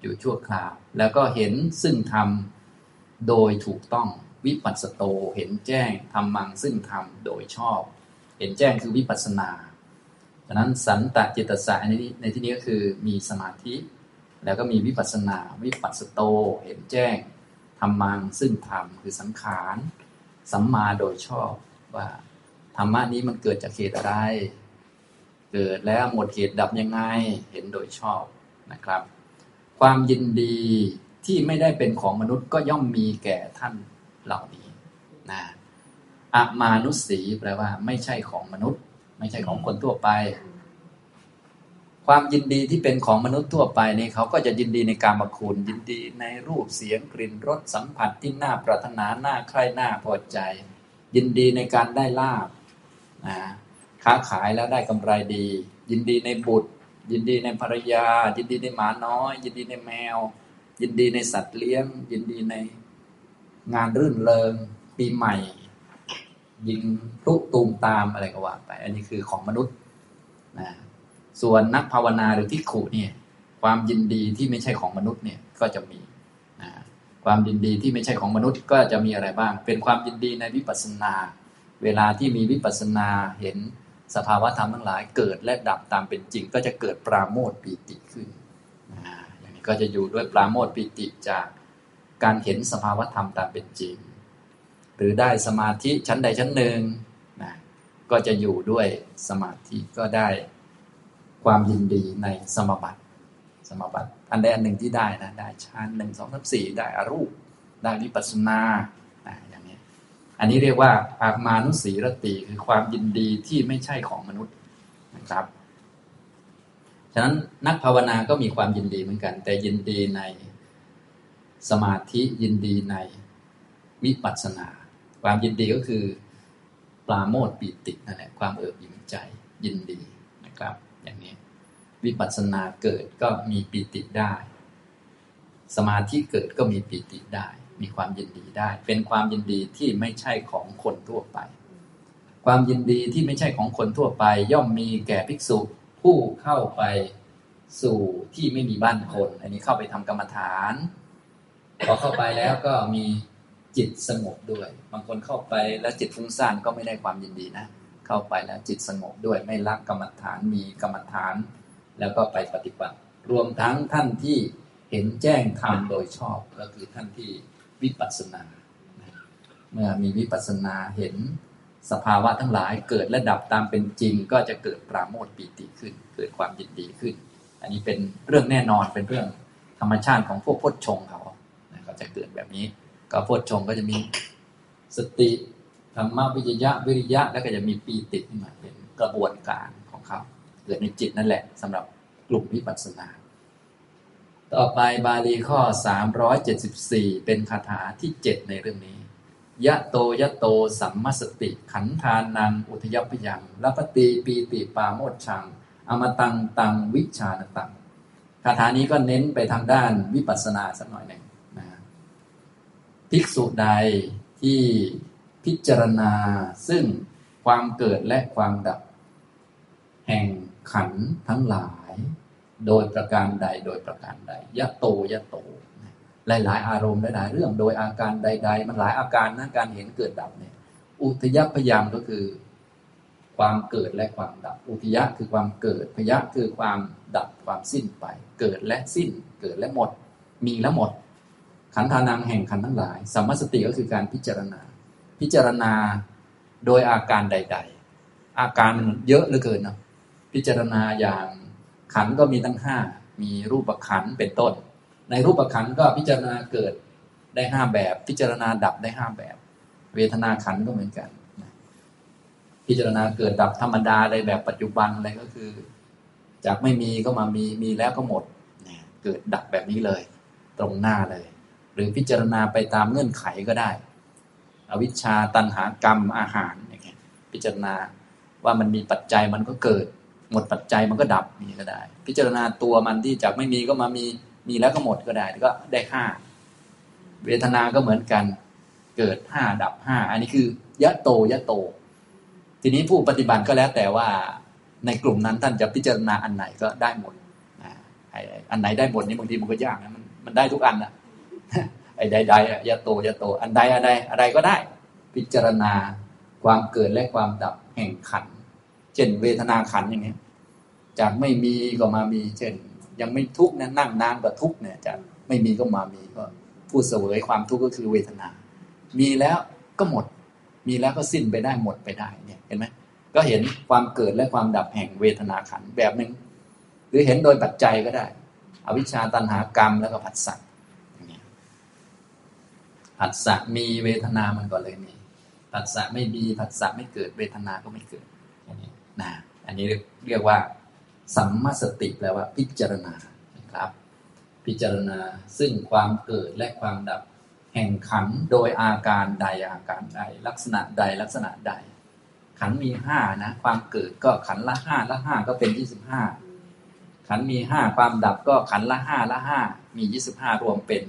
อยู่ชั่วคราว แล้วก็เห็นซึ่งธรรมโดยถูกต้อง วิปัสสโตเห็นแจ้งทำมังซึ่งธรรมโดยชอบ เห็นแจ้งคือวิปัสสนาดังนั้นสันตจิตตสะในในที่นี้ก็คือมีสมาธิ แล้วก็มีวิปัสสนา วิปัสสโตเห็นแจ้งทำมังซึ่งธรรมคือสังขารสัมมาโดยชอบว่าธรรมะนี้มันเกิดจากเหตุอะไร เกิดแล้วหมดเหตุดับยังไงเห็นโดยชอบนะครับ ความยินดีที่ไม่ได้เป็นของมนุษย์ก็ย่อมมีแก่ท่าน เหล่านี้นะอมานุสีแปลว่า ไม่ใช่ของมนุษย์ ไม่ใช่ของคนทั่วไป ความยินดีที่เป็นของมนุษย์ทั่วไปนี่เขาก็จะยินดีในการมาคุณยินดีในรูปเสียงกลิ่นรสสัมผัสที่น่าปรารถนาน่าใคร่น่าพอใจ ยินดีในการได้ลาบนะค้าขายแล้วได้กำไรดี ยินดีในบุตร ยินดีในภรรยา ยินดีในหมาน้อย ยินดีในแมว ยินดีในสัตว์เลี้ยง ยินดีใน งานรื่นเริงปีใหม่ ยิงพลุตูมตามอะไรก็ว่าไป อันนี้คือของมนุษย์นะส่วนนักภาวนาหรือทิฏขุเนี่ย ความยินดีที่ไม่ใช่ของมนุษย์เนี่ยก็จะมีนะความยินดีที่ไม่ใช่ของมนุษย์ก็จะมีอะไรบ้าง เป็นความยินดีในวิปัสสนา เวลาที่มีวิปัสสนาเห็นสภาวะธรรมทั้งหลายเกิดและดับตามเป็นจริง ก็จะเกิดปราโมทปีติขึ้นนะอย่างนี้ก็จะอยู่ด้วยปราโมทปีติจาก การเห็นสภาวธรรมตามเป็นจริง หรือได้สมาธิชั้นใดชั้นหนึ่งนะก็จะอยู่ด้วยสมาธิก็ได้ความยินดีในสมบัติสมบัติอันใดอันหนึ่งที่ได้นะได้ฌานหนึ่งสองสามสี่ได้อรูป ได้วิปัสสนาอย่างนี้อันนี้เรียกว่าอามานุสีรติคือความยินดีที่ไม่ใช่ของมนุษย์นะครับฉะนั้นนักภาวนาก็มีความยินดีเหมือนกัน แต่ยินดีใน สมาธิยินดีในวิปัสสนา ความยินดีก็คือปราโมทปีตินั่นแหละความเอิบอิ่มใจยินดีนะครับ อย่างนี้ วิปัสสนาเกิดก็มีปีติได้ สมาธิเกิดก็มีปีติได้ มีความยินดีได้ เป็นความยินดีที่ไม่ใช่ของคนทั่วไป ความยินดีที่ไม่ใช่ของคนทั่วไป ย่อมมีแก่ภิกษุผู้เข้าไปสู่ที่ไม่มีบ้านคน อันนี้เข้าไปทำกรรมฐาน พอเข้าไปแล้วก็มีจิตสงบด้วย บางคนเข้าไปแล้วจิตฟุ้งซ่านก็ไม่ได้ความยินดีนะ เข้าไปแล้วจิตสงบด้วย ไม่รักกรรมฐานมีกรรมฐาน แล้วก็ไปปฏิบัติ รวมทั้งท่านที่เห็นแจ้งธรรมโดยชอบก็คือท่านที่วิปัสสนา เมื่อมีวิปัสสนาเห็นสภาวะทั้งหลายเกิดและดับตามเป็นจริง ก็จะเกิดปราโมทย์ปีติขึ้น เกิดความยินดีขึ้น อันนี้เป็นเรื่องแน่นอนเป็นเรื่องธรรมชาติของพวกพจชงเขาก็ จะเกิดแบบนี้ ก็พจชงก็จะมีสติธรรมวิจยะวิริยะ แล้วก็จะมีปีติขึ้นมาเป็นกระบวนการของเขาเกิดในจิตนั่นแหละสำหรับกลุ่มวิปัสสนา ต่อไปบาลีข้อ 374 เป็นคาถาที่ 7 ในเรื่องนี้ ยะโตยะโต สัมมสติ ขันธานัง อุทยพยังลัปติปีติปาโมดชัง อมตังตังวิชานตังคาถานี้ก็เน้นไปทางด้านวิปัสสนาสักหน่อยหนึ่ง ภิกษุใดที่พิจารณาซึ่งความเกิดและความดับ แห่งขันทั้งหลาย โดยประการใดโดยประการใดยะโตยะโต หลาย ๆ อารมณ์หลาย ๆ เรื่องโดยอาการใด ๆ มันหลายอาการนะการเห็นเกิดดับเนี่ย อุทยพยามก็คือ ความเกิดและความดับ อุทยะคือความเกิดพยะคือความดับความสิ้นไป เกิดและสิ้น เกิดและหมด มีและหมด ขันธานังแห่งขันทั้งหลายสัมมาสติก็คือการพิจารณา พิจารณาโดยอาการใด ๆ อาการมันเยอะเหลือเกินเนาะพิจารณาอย่างขันก็มีตั้งห้ามีรูปขันเป็นต้น ในรูปขันก็พิจารณาเกิดได้ห้าแบบ พิจารณาดับได้ห้าแบบ เวทนาขันก็เหมือนกัน พิจารณาเกิดดับธรรมดาเลยแบบปัจจุบันอะไรก็คือ จากไม่มีก็มามีมีแล้วก็หมดเกิดดับแบบนี้เลย ตรงหน้าเลย หรือพิจารณาไปตามเงื่อนไขก็ได้ อวิชชาตันหากรรมอาหารอย่างเงี้ยพิจารณาว่ามันมีปัจจัยมันก็เกิด หมดปัจจัยมันก็ดับนี่ก็ได้ พิจารณาตัวมันที่จากไม่มีก็มามีมีแล้วก็หมดก็ได้ก็ได้ห้าเวทนาก็เหมือนกัน เกิดห้าดับห้าอันนี้คือยะโตยะโต ทีนี้ผู้ปฏิบัติก็แล้วแต่ว่าในกลุ่มนั้นท่านจะพิจารณาอันไหนก็ได้หมดอันไหนได้หมดนี่บางทีมันก็ยากนะมันมันได้ทุกอันนะ ไอ้ใดๆอะยะโตยะโต อันใดอะไรอะไรก็ได้ พิจารณาความเกิดและความดับแห่งขัน เช่นเวทนาขันอย่างเงี้ย จากไม่มีก็มามี เช่น ยังไม่ทุกข์นะนั่งนานก็ทุกข์เนี่ยจากไม่มีก็มามีก็ผู้เสวยความทุกข์ก็คือเวทนา มีแล้วก็หมด มีแล้วก็สิ้นไปได้หมดไปได้เนี่ยเห็นไหมก็เห็นความเกิดและความดับแห่งเวทนาขันแบบหนึ่งหรือเห็นโดยปัจจัยก็ได้ อวิชชาตันหากรรมแล้วก็ผัสสะ ผัสสะมีเวทนามันก็เลยมีผัสสะไม่มีผัสสะไม่เกิดเวทนาก็ไม่เกิดอย่างนี้นะอันนี้เรียกว่า สัมมาสติแปลว่าพิจารณานะครับ พิจารณาซึ่งความเกิดและความดับแห่งขันโดยอาการใดอาการใด ลักษณะใดลักษณะใด ขันมีห้านะ ความเกิดก็ขันละห้าละห้าก็เป็นยี่สิบห้าขันมีห้าความดับก็ขันละห้าละห้ามียี่สิบห้ารวมเป็น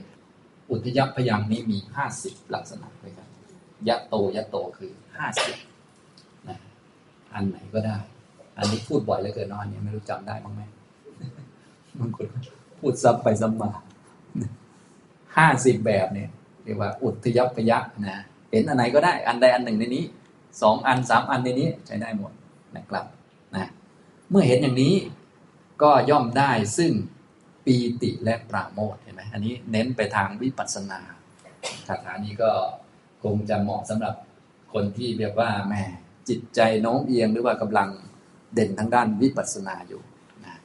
อุทยพยังนี้มีห้าสิบลักษณะด้วยกันยะโตยะโตคือห้าสิบนะอันไหนก็ได้ อันนี้พูดบ่อยเหลือเกินนอะอันนี้ไม่รู้จำได้บ้างไหมบางคนพูดซ้ำไปซ้ำมาห้าสิบแบบเนี่ยเรียกว่า อุทยพยักนะเห็นอันไหนก็ได้ อันใดอันหนึ่งในนี้สองอันสามอันในนี้ใช้ได้หมดนะครับนะเมื่อเห็นอย่างนี้ก็ย่อมได้ซึ่ง ปีติและปราโมทเห็นไหมอันนี้เน้นไปทางวิปัสสนาคาถานี้ก็คงจะเหมาะสำหรับคนที่แบบว่าแม่จิตใจโน้มเอียงหรือว่ากำลังเด่นทางด้านวิปัสสนาอยู่นะ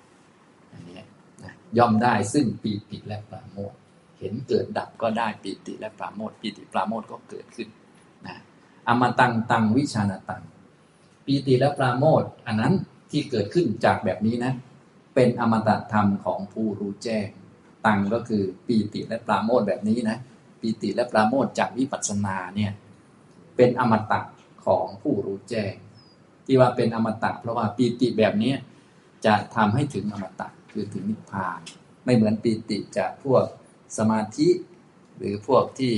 อันนี้นะย่อมได้ซึ่งปีติและปราโมทเห็นเกิดดับก็ได้ปีติและปราโมทปีติปราโมทก็เกิดขึ้นนะอมตังตังวิชาณตังปีติและปราโมทอันนั้นที่เกิดขึ้นจากแบบนี้นะ เป็นอมตะธรรมของผู้รู้แจ้ง ตังก็คือปีติและปราโมทแบบนี้นะปีติและปราโมทจากวิปัสสนาเนี่ยเป็นอมตะของผู้รู้แจ้ง ที่ว่าเป็นอมตะเพราะว่าปีติแบบนี้จะทำให้ถึงอมตะคือถึงนิพพาน ไม่เหมือนปีติจากพวกสมาธิ หรือพวกที่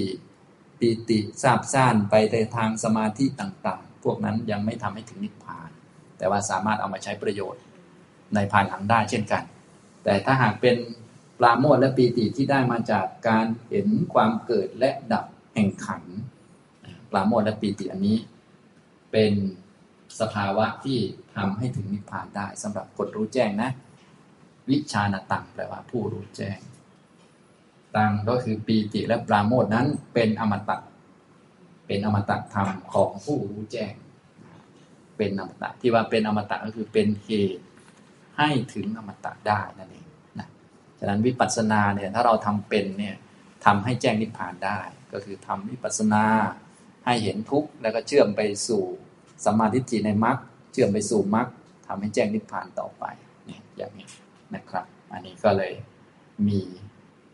ปีติทราบซ่านไปในทางสมาธิต่างๆ พวกนั้นยังไม่ทำให้ถึงนิพพาน แต่ว่าสามารถเอามาใช้ประโยชน์ ในภายหลังได้เช่นกัน แต่ถ้าหากเป็นปราโมทและปีติที่ได้มาจากการเห็นความเกิดและดับแห่งขันปราโมทและปีติอันนี้ เป็นสภาวะที่ทำให้ถึงนิพพานได้สำหรับคนรู้แจ้งนะ วิชาณตังแปลว่าผู้รู้แจ้ง ตังก็คือปีติและปราโมทนั้นเป็นอมตะเป็นอมตะธรรมของผู้รู้แจ้ง เป็นอมตะที่ว่าเป็นอมตะก็คือเป็นเหตุ ให้ถึงอมตะได้นั่นเองนะฉะนั้นวิปัสสนาเนี่ยถ้าเราทำเป็นเนี่ยทำให้แจ้งนิพพานได้ ก็คือทำวิปัสสนาให้เห็นทุกข์แล้วก็เชื่อมไปสู่สมาธิจิในมรรคเชื่อมไปสู่มรรคทำให้แจ้งนิพพานต่อไปเนี่ยอย่างนี้นะครับ อันนี้ก็เลยมี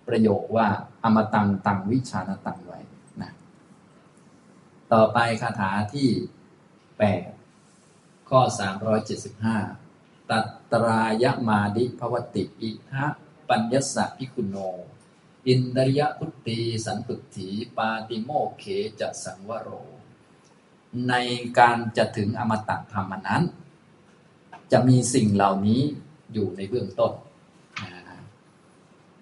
ประโยคว่าอมตังตังวิชานตังไว้นะต่อไปคาถาที่ 8 ข้อ 375 ตัตรายมาดิภวติอิทะปัญญสสะพิคุโน อินทริยพุตตีสันตุถีปาติโมเขจะสังวโร ในการจะถึงอมตะธรรมนั้น จะมีสิ่งเหล่านี้อยู่ในเบื้องต้น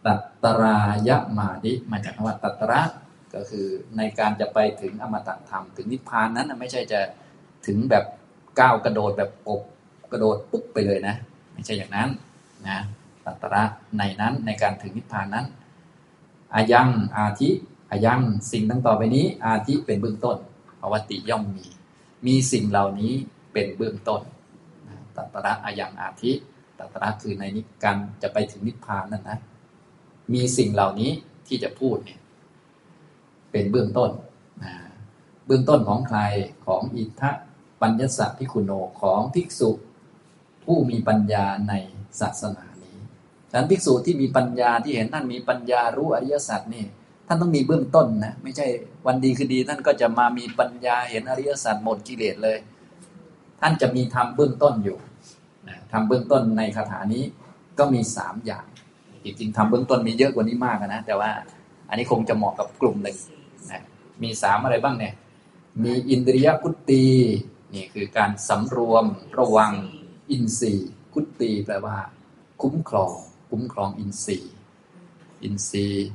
ตัตรายมาดิมาจากคำว่าตัตระก็คือในการจะไปถึงอมตะธรรม ถึงนิพพานนั้นไม่ใช่จะถึงแบบก้าวกระโดดแบบกบ กระโดดปุ๊บไปเลยนะ ไม่ใช่อย่างนั้นนะตัตระในนั้นในการถึงนิพพานนั้นอายังอาทิอายังสิ่งทั้งต่อไปนี้ อาทิเป็นเบื้องต้นภาวติย่อมมี มีสิ่งเหล่านี้เป็นเบื้องต้นตัตระอายังอาทิตัตระคือในนิการจะไปถึงนิพพานนั่นนะมีสิ่งเหล่านี้ที่จะพูดเนี่ยเป็นเบื้องต้นเบื้องต้นของใครของอิทธปัญญสัพพิคุโนของภิกษุ ผู้มีปัญญาในศาสนานี้ฉะนั้นภิกษุที่มีปัญญาที่เห็นท่านมีปัญญารู้อริยสัจนี่ท่านต้องมีเบื้องต้นนะไม่ใช่วันดีคือดี ท่านก็จะมามีปัญญาเห็นอริยสัจหมดกิเลสเลย ท่านจะมีทำเบื้องต้นอยู่ทำเบื้องต้นในคาถานี้ก็มีสามอย่าง จริงๆทำเบื้องต้นมีเยอะกว่านี้มากนะแต่ว่าอันนี้คงจะเหมาะกับกลุ่มหนึ่งนะมีสามอะไรบ้างเนี่ย มีอินทรียกุตตีนี่คือการสำรวมระวัง อินทรีย์กุตตีแปลว่า คุ้มครอง คุ้มครองอินทรีย์ อินทรีย์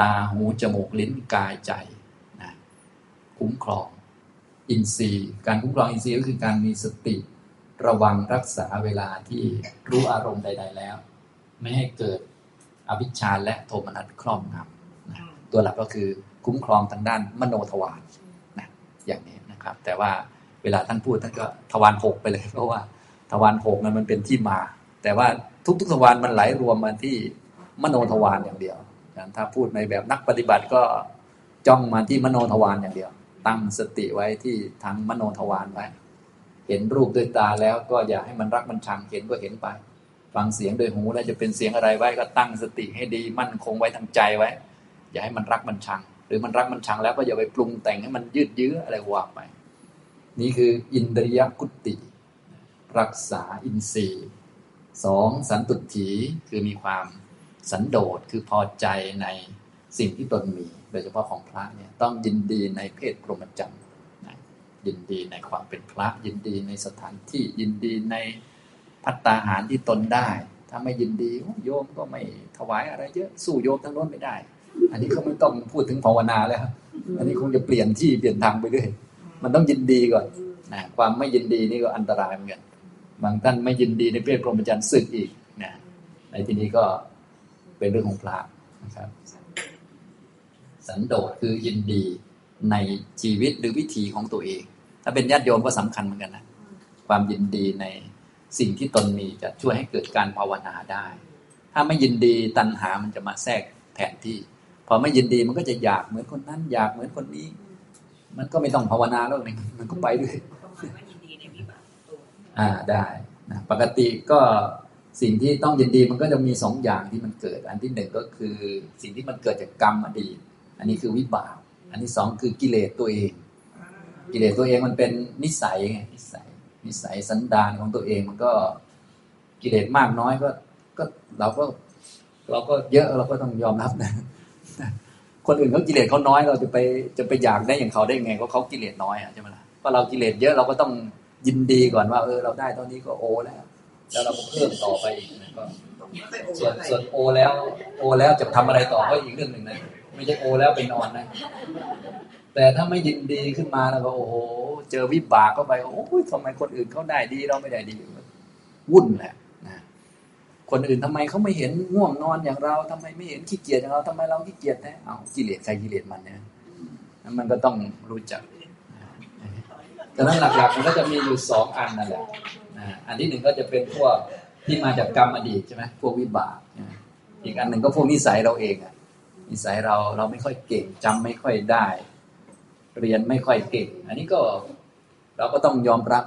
ตาหูจมูกลิ้นกายใจนะคุ้มครอง อินทรีย์ การคุ้มครองอินทรีย์ก็คือการมีสติ ระวังรักษาเวลาที่รู้อารมณ์ใด ๆ แล้ว ไม่ให้เกิดอภิชาและโทมนัสครอบงำนะตัวหลักก็คือคุ้มครองทางด้านมโนทวารนะอย่างนี้นะครับ แต่ว่าเวลาท่านพูดท่านก็ทวารหกไปเลย เพราะว่า ทวารหกนั้นมันเป็นที่มา แต่ว่าทุกๆทวารมันไหลรวมมาที่มโนทวารอย่างเดียวถ้าพูดในแบบนักปฏิบัติก็จ้องมาที่มโนทวารอย่างเดียว ตั้งสติไว้ที่ทั้งมโนทวารไว้ เห็นรูปด้วยตาแล้วก็อย่าให้มันรักมันชังเห็นก็เห็นไป ฟังเสียงโดยหูแล้วจะเป็นเสียงอะไรไว้ก็ตั้งสติให้ดีมั่นคงไว้ทางใจไว้ อย่าให้มันรักมันชัง หรือมันรักมันชังแล้วก็อย่าไปปรุงแต่งให้มันยืดเยื้ออะไรว่าไป นี่คืออินทรียกุติ รักษาอินทรีย์สองสันตุถีคือมีความสันโดษคือพอใจในสิ่งที่ตนมี โดยเฉพาะของพระเนี่ยต้องยินดีในเพศพรหมจรรย์ยินดีในความเป็นพระ ยินดีในสถานที่ยินดีในพัตตาหารที่ตนได้ ถ้าไม่ยินดีโยมก็ไม่ถวายอะไรเยอะสู้โยมทั้งโน้นไม่ได้ อันนี้เขาไม่ต้องพูดถึงภาวนาแล้วอันนี้คงจะเปลี่ยนที่เปลี่ยนทางไปเรื่อยมันต้องยินดีก่อนนะความไม่ยินดีนี่ก็อันตรายเหมือนกัน บางท่านไม่ยินดีในเพศพรหมจรรย์ศึกอีกนะในที่นี้ก็เป็นเรื่องของพระนะครับ สันโดษคือยินดีในชีวิตหรือวิถีของตัวเอง ถ้าเป็นญาติโยมก็สำคัญเหมือนกันนะความยินดีในสิ่งที่ตนมีจะช่วยให้เกิดการภาวนาได้ ถ้าไม่ยินดีตัณหามันจะมาแทรกแทนที่ พอไม่ยินดีมันก็จะอยากเหมือนคนนั้น อยากเหมือนคนนี้ มันก็ไม่ต้องภาวนาแล้วนี่มันก็ไปด้วย อ่าได้นะปกติก็สิ่งที่ต้องยินดีมันก็จะมีสองอย่างที่มันเกิด อันที่หนึ่งก็คือสิ่งที่มันเกิดจากกรรมอดีต อันนี้คือวิบาก อันที่สองคือกิเลสตัวเอง กิเลสตัวเองมันเป็นนิสัยไงนิสัย นิสัยสันดานของตัวเองมันก็กิเลสมากน้อยก็ก็เราก็ เราก็เยอะเราก็ต้องยอมรับนะ คนอื่นเขากิเลสเขาน้อยเราจะไปจะไปอยากได้อย่างเขาได้ไงเพราะเขากิเลสน้อยอะใช่ไหมล่ะเพราะเรากิเลสเยอะเราก็ต้อง ยินดีก่อนว่า เออ เราได้ตอนนี้ก็โอแล้ว แล้วเราก็เพิ่มต่อไปอีกก็ส่วนส่วนโอแล้ว โอแล้วจะทำอะไรต่อก็อีกเรื่องหนึ่งนะไม่ใช่โอแล้วไปนอนนะ แต่ถ้าไม่ยินดีขึ้นมาแล้วก็โอ้โห เจอวิบากเข้าไปโอ้ยทำไมคนอื่นเขาได้ดีเราไม่ได้ดีวุ่นแหละนะคนอื่นทำไมเขาไม่เห็นง่วงนอนอย่างเราทำไมไม่เห็นขี้เกียจอย่างเราทำไมเราขี้เกียจแท้เอากิเลสใครกิเลสมันเนี่ยมันก็ต้องรู้จัก ดังนั้นหลักๆมันก็จะมีอยู่สองอันนั่นแหละอันที่หนึ่งก็จะเป็นพวกที่มาจากกรรมอดีตใช่ไหมพวกวิบากอีกอันหนึ่งก็พวกนิสัยเราเองอะนิสัยเราเราไม่ค่อยเก่งจำไม่ค่อยได้ เรียนไม่ค่อยเก่ง อันนี้ก็เราก็ต้องยอมรับ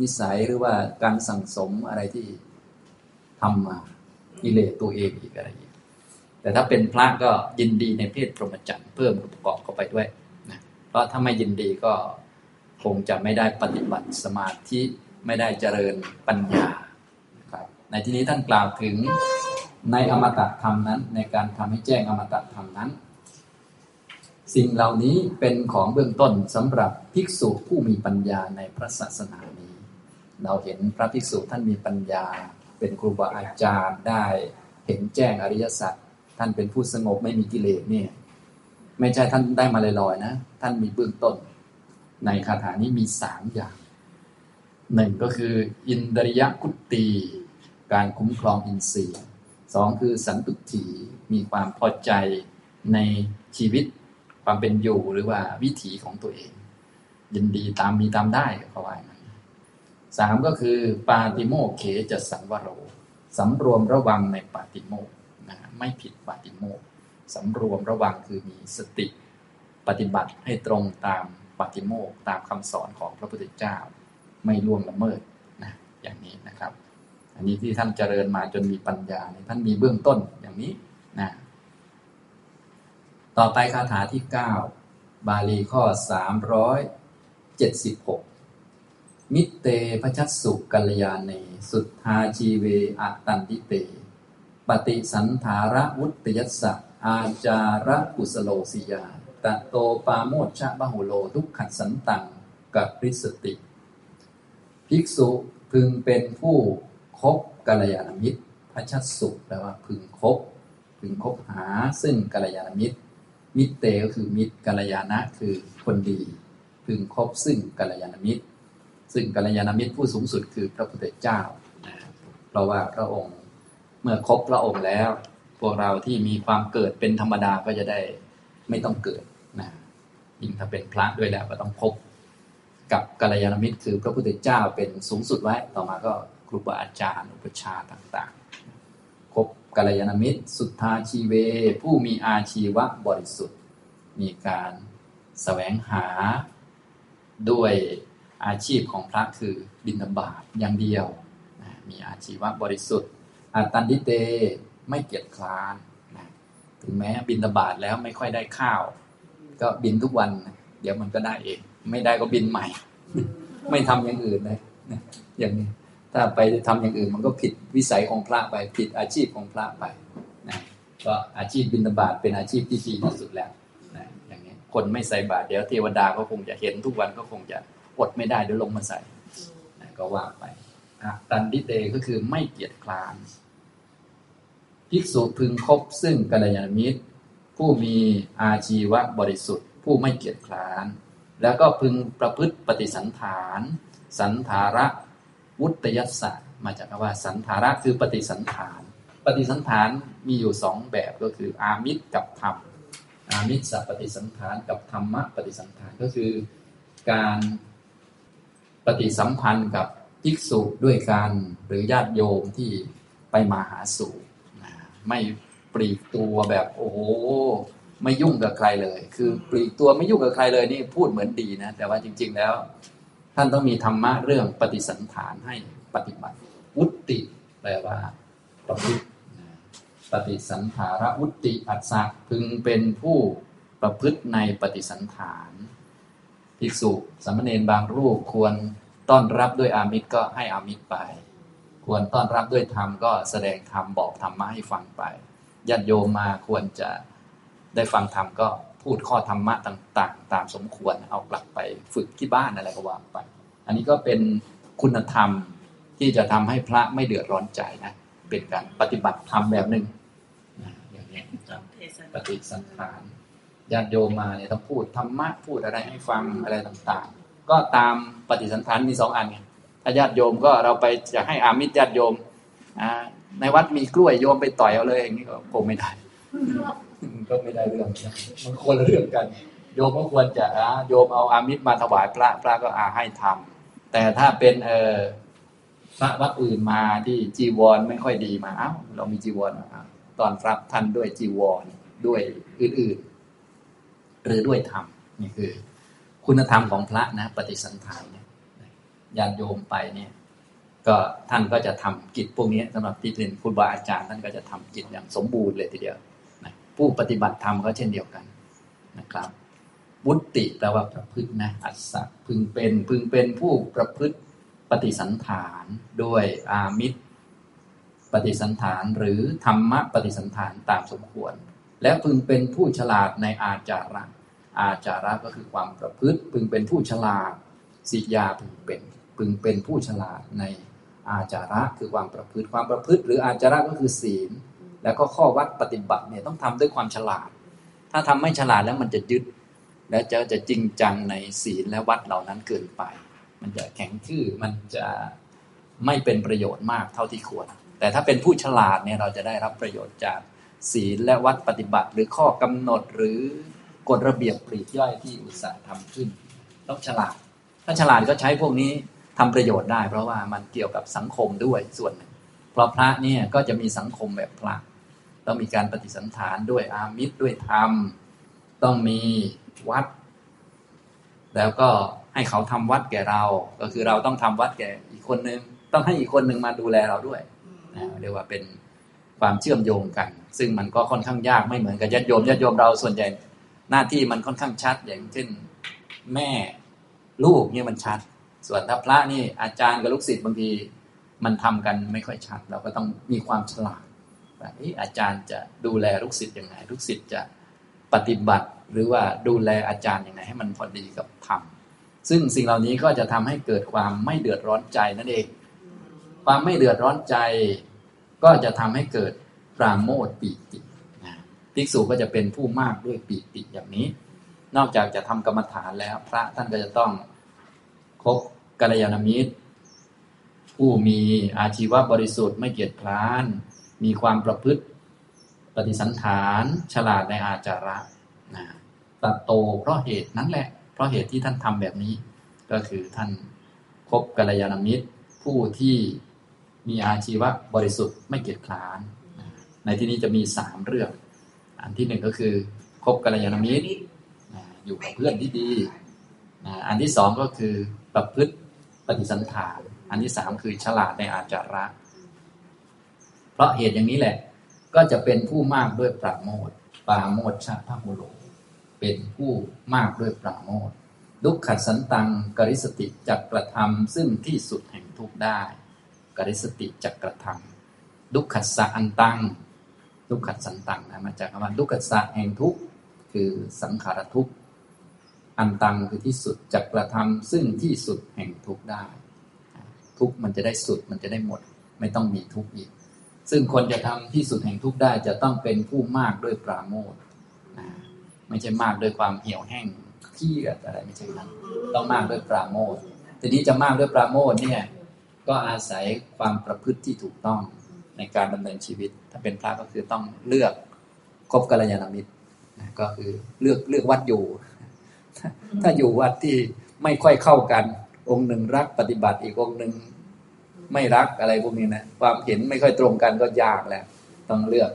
นิสัยหรือว่าการสั่งสมอะไรที่ทำมากิเลสตัวเองอีกอะไรอีกแต่ถ้าเป็นพระก็ยินดีในเพศพรหมจรรย์เพิ่มประกอบเข้าไปด้วยนะเพราะถ้าไม่ยินดีก็ คงจะไม่ได้ปฏิบัติสมาธิไม่ได้เจริญปัญญาครับในที่นี้ท่านกล่าวถึงในอมตะธรรมนั้น ในการทำให้แจ้งอมตะธรรมนั้น สิ่งเหล่านี้เป็นของเบื้องต้นสำหรับภิกษุผู้มีปัญญาในพระศาสนานี้ เราเห็นพระภิกษุท่านมีปัญญา เป็นครูบาอาจารย์ได้เห็นแจ้งอริยสัจท่านเป็นผู้สงบไม่มีกิเลสเนี่ยไม่ใช่ท่านได้มาลอยๆนะ ท่านมีเบื้องต้น ในคาถานี้มีสามอย่าง หนึ่งก็คือ อินดริยกุตี การคุ้มครองอินทรีย์สองคือสันตุถีมีความพอใจในชีวิตความเป็นอยู่หรือว่าวิถีของตัวเอง ยินดีตามมีตามได้เขาว่าอย่างนั้นสามก็คือ ปาติโมเขจะสังวโรสำรวมระวังในปาติโมกนะไม่ผิดปาติโมกสำรวมระวังคือมีสติ ปฏิบัติให้ตรงตาม ปาติโมกตามคำสอนของพระพุทธเจ้า ไม่ล่วงละเมิดนะอย่างนี้นะครับ อันนี้ที่ท่านเจริญมาจนมีปัญญาท่านมีเบื้องต้นอย่างนี้นะต่อไปคาถาที่เก้าบาลีข้อสามร้อยเจ็ดสิบหกมิเตพชัสสุกัลยาเน สุทธาชีเวอตันติเต ปฏิสันธาระวุตยัสสะอาจาระกุสโลสิยา ตะโตปาโมชชะบะหุโลทุกขัดสันตังกับริสติ ภิกษุพึงเป็นผู้คบกัลยาณมิตรพระชัดสุแปลว่าพึงคบพึงคบหาซึ่งกัลยาณมิตร มิตรเตก็คือมิตรกัลยาณะคือคนดี พึงคบซึ่งกัลยาณมิตร ซึ่งกัลยาณมิตรผู้สูงสุดคือพระพุทธเจ้านะเพราะว่าพระองค์เมื่อคบพระองค์แล้ว พวกเราที่มีความเกิดเป็นธรรมดาก็จะได้ ไม่ต้องเกิดนะยิ่งถ้าเป็นพระด้วยแล้วก็ต้องคบกับกัลยาณมิตรคือพระพุทธเจ้าเป็นสูงสุดไว้ ต่อมาก็ครูบาอาจารย์ อุปชาต่างๆคบกัลยาณมิตร สุทธาชีเว ผู้มีอาชีวะบริสุทธิ์ มีการแสวงหาด้วยอาชีพของพระคือบิณฑบาตอย่างเดียว มีอาชีวะบริสุทธิ์อาตันติเตไม่เกียจคร้าน ถึงแม้บิณฑบาตแล้วไม่ค่อยได้ข้าว ก็บินทุกวัน เดี๋ยวมันก็ได้เอง ไม่ได้ก็บินใหม่ ไม่ทำอย่างอื่นเลยอย่างนี้ถ้าไปทำอย่างอื่นมันก็ผิดวิสัยของพระไปผิดอาชีพของพระไปนะก็อาชีพบิณฑบาตเป็นอาชีพที่ดีที่สุดแล้วนะอย่างนี้คนไม่ใส่บาตรเดี๋ยวเทวดาก็คงจะเห็นทุกวันก็คงจะอดไม่ได้เดี๋ยวลงมาใส่นะก็ว่าไปตันดิเตก็คือไม่เกียจคร้าน ภิกษุพึงคบซึ่งกัลยาณมิตร ผู้มีอาชีวะบริสุทธิ์ ผู้ไม่เกียจคร้าน แล้วก็พึงประพฤติปฏิสันฐาน สันธาระวุตยัสสะมาจากคำว่าสันธาระคือปฏิสันฐาน ปฏิสันฐานมีอยู่สองแบบก็คืออามิตรกับธรรม อามิตรสัปฏิสันฐานกับธรรมะปฏิสันฐานก็คือการปฏิสัมพันธ์กับภิกษุด้วยกันหรือญาติโยมที่ไปมาหาสู่ ไม่ปลีกตัวแบบโอ้โหไม่ยุ่งกับใครเลย คือปลีกตัวไม่ยุ่งกับใครเลยนี่พูดเหมือนดีนะ แต่ว่าจริง ๆแล้ว ท่านต้องมีธรรมะเรื่องปฏิสันฐานให้ปฏิบัติวุติแปลว่าประพฤติปฏิสันฐารวุติอัสสะพึงเป็นผู้ประพฤติในปฏิสันฐานภิกษุสามเณรบางรูปควรต้อนรับด้วยอามิตรก็ให้อามิตรไป ควรต้อนรับด้วยธรรมก็แสดงธรรมบอกธรรมะให้ฟังไปญาติโยมมาควรจะได้ฟังธรรมก็พูดข้อธรรมะต่าง ๆ ตามสมควรเอากลับไปฝึกที่บ้านอะไรก็ว่าไป อันนี้ก็เป็นคุณธรรมที่จะทำให้พระไม่เดือดร้อนใจนะเป็นการปฏิบัติธรรมแบบหนึ่งนะอย่างนี้ครับเทศปฏิสันฐานญาติโยมมาเนี่ยต้องพูดธรรมะพูดอะไรให้ฟังอะไรต่าง ๆ ก็ตามปฏิสันฐานมีสองอันไง ถ้าญาติโยมก็เราไปจะให้อามิตรญาติโยมในวัดมีกล้วยโยมไปต่อยเอาเลยอย่างนี้ก็คงไม่ได้ก็ไม่ได้เรื่องมันคนละเรื่องกัน โยมก็ควรจะอ่าโยมเอาอามิตรมาถวายพระพระก็อาให้ทำแต่ถ้าเป็นเออพระวัดอื่นมาที่จีวรไม่ค่อยดีมาเอ้าเรามีจีวรตอนรับท่านด้วยจีวรด้วยอื่นๆ หรือด้วยธรรมนี่คือ คุณธรรมของพระนะ ปฏิสันฐาน ญาติโยมไปเนี่ย ก็ท่านก็จะทำกิจพวกนี้สำหรับที่เป็นครูบาอาจารย์ท่านก็จะทำกิจอย่างสมบูรณ์เลยทีเดียวนะผู้ปฏิบัติธรรมก็เช่นเดียวกันนะครับวุติแปลว่าประพฤตินะอัสสะพึงเป็นพึงเป็นผู้ประพฤติปฏิสันฐานด้วยอามิตรปฏิสันฐานหรือธรรมะปฏิสันฐานตามสมควร และพึงเป็นผู้ฉลาดในอาจาระอาจาระก็คือความประพฤติ พึงเป็นผู้ฉลาดสิยาพึงเป็น พึงเป็นผู้ฉลาดในอาจาระคือความประพฤติความประพฤติ หรืออาจาระก็คือศีล แล้วก็ข้อวัดปฏิบัติเนี่ยต้องทำด้วยความฉลาด ถ้าทำไม่ฉลาดแล้วมันจะยึด และจะจะจริงจังในศีลและวัดเหล่านั้นเกินไป มันจะแข็งทื่อมันจะไม่เป็นประโยชน์มากเท่าที่ควร แต่ถ้าเป็นผู้ฉลาดเนี่ยเราจะได้รับประโยชน์จากศีลและวัดปฏิบัติ หรือข้อกำหนดหรือกฎระเบียบปลีกย่อยที่อุตสาห์ทำขึ้นต้องฉลาด ถ้าฉลาดก็ใช้พวกนี้ ทำประโยชน์ได้ เพราะว่ามันเกี่ยวกับสังคมด้วยส่วนหนึ่งเพราะพระเนี่ยก็จะมีสังคมแบบพระต้องมีการปฏิสันฐานด้วยอามิตรด้วยธรรม ต้องมีวัด แล้วก็ให้เขาทำวัดแก่เรา ก็คือเราต้องทำวัดแก่อีกคนนึง ต้องให้อีกคนนึงมาดูแลเราด้วยนะเรียกว่าเป็นความเชื่อมโยงกัน ซึ่งมันก็ค่อนข้างยากไม่เหมือนกับญาติโยมญาติโยมเราส่วนใหญ่หน้าที่มันค่อนข้างชัด อย่างเช่น แม่ลูกเนี่ยมันชัด ส่วนถ้าพระนี่อาจารย์กับลูกศิษย์บางทีมันทำกันไม่ค่อยชัด เราก็ต้องมีความฉลาดว่าเอ๊ะอาจารย์จะดูแลลูกศิษย์ยังไงลูกศิษย์จะปฏิบัติ หรือว่าดูแลอาจารย์ยังไงให้มันพอดีกับธรรมซึ่งสิ่งเหล่านี้ก็จะทำให้เกิดความไม่เดือดร้อนใจนั่นเอง ความไม่เดือดร้อนใจ ก็จะทำให้เกิดปราโมทปีติภิกษุก็จะเป็นผู้มากด้วยปีติอย่างนี้ นอกจากจะทำกรรมฐานแล้ว พระท่านก็จะต้องคบ กัลยาณมิตร ผู้มีอาชีวะบริสุทธิ์ไม่เกียจคร้าน มีความประพฤติปฏิสันฐานฉลาดในอาจาระนะตัดโตเพราะเหตุนั้นแหละ เพราะเหตุที่ท่านทำแบบนี้ ก็คือท่านคบกัลยาณมิตร ผู้ที่มีอาชีวะบริสุทธิ์ไม่เกียจคร้านนะในที่นี้จะมีสามเรื่อง อันที่หนึ่งก็คือคบกัลยาณมิตรนะอยู่กับเพื่อนที่ดีนะอันที่สองก็คือประพฤติ ปฏิสันฐาน อันที่สามคือฉลาดในอาจาระเพราะเหตุอย่างนี้แหละ ก็จะเป็นผู้มากด้วยปราโมทปราโมทชาพมุโลเป็นผู้มากด้วยปราโมทดุขขัดสันตังกริสติจักกระทำซึ่งที่สุดแห่งทุกได้ กริสติจักกระทำดุขขัสสะอันตังดุขขัดสันตังนะมาจากคำว่าดุขขัสสะแห่งทุกคือสังขารทุกข์ อันตังคือที่สุดจักกระทำซึ่งที่สุดแห่งทุกข์ได้ ทุกข์มันจะได้สุดมันจะได้หมด ไม่ต้องมีทุกข์อีก ซึ่งคนจะทำที่สุดแห่งทุกข์ได้จะต้องเป็นผู้มากด้วยปราโมทนะไม่ใช่มากด้วยความเหี่ยวแห้งเครียดอะไรไม่ใช่นั้นต้องมากด้วยปราโมททีนี้จะมากด้วยปราโมทเนี่ยก็อาศัยความประพฤติที่ถูกต้องในการดำเนินชีวิต ถ้าเป็นพระก็คือต้องเลือกคบกัลยาณมิตรก็คือเลือกเลือกวัดอยู่ ถ้าอยู่วัดที่ไม่ค่อยเข้ากัน องค์หนึ่งรักปฏิบัติอีกองค์หนึ่งไม่รักอะไรพวกนี้นะความเห็นไม่ค่อยตรงกันก็ยากแหละต้องเลือก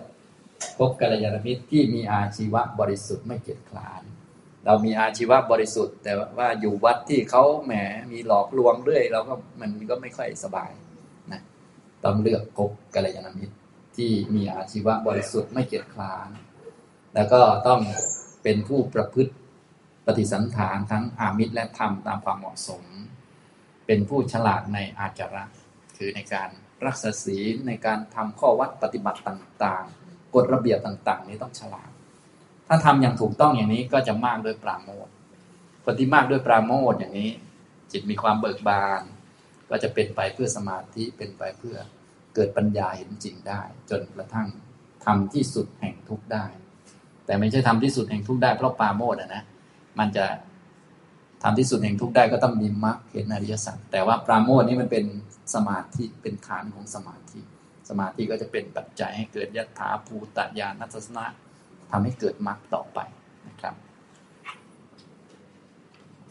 พบกัลยาณมิตรที่มีอาชีวะบริสุทธิ์ไม่เกียจคร้าน เรามีอาชีวะบริสุทธิ์ แต่ว่าอยู่วัดที่เขาแหมมีหลอกลวงเรื่อยเราก็มันก็ไม่ค่อยสบายนะต้องเลือกพบกัลยาณมิตรที่มีอาชีวะบริสุทธิ์ไม่เกียจคร้าน แล้วก็ต้องเป็นผู้ประพฤติ ปฏิสันฐานทั้งอามิตรและธรรมตามความเหมาะสม เป็นผู้ฉลาดในอาจาระ คือในการรักษาศีลในการทำข้อวัดปฏิบัติต่างๆ กฎระเบียบต่าง ๆ นี้ต้องฉลาด ถ้าทำอย่างถูกต้องอย่างนี้ก็จะมากด้วยปราโมทคนที่มากด้วยปราโมทอย่างนี้ จิตมีความเบิกบาน ก็จะเป็นไปเพื่อสมาธิเป็นไปเพื่อเกิดปัญญาเห็นจริงได้ จนกระทั่งทำที่สุดแห่งทุกข์ได้ แต่ไม่ใช่ทำที่สุดแห่งทุกข์ได้เพราะปราโมทย์อะนะ มันจะทำที่สุดแห่งทุกได้ก็ต้องมีมรรคเห็นอริยสัจแต่ว่าปราโมทนี่มันเป็นสมาธิเป็นฐานของสมาธิ สมาธิก็จะเป็นปัจจัยให้เกิดยัตถาภูตญาณทัศนะทำให้เกิดมรรคต่อไปนะครับ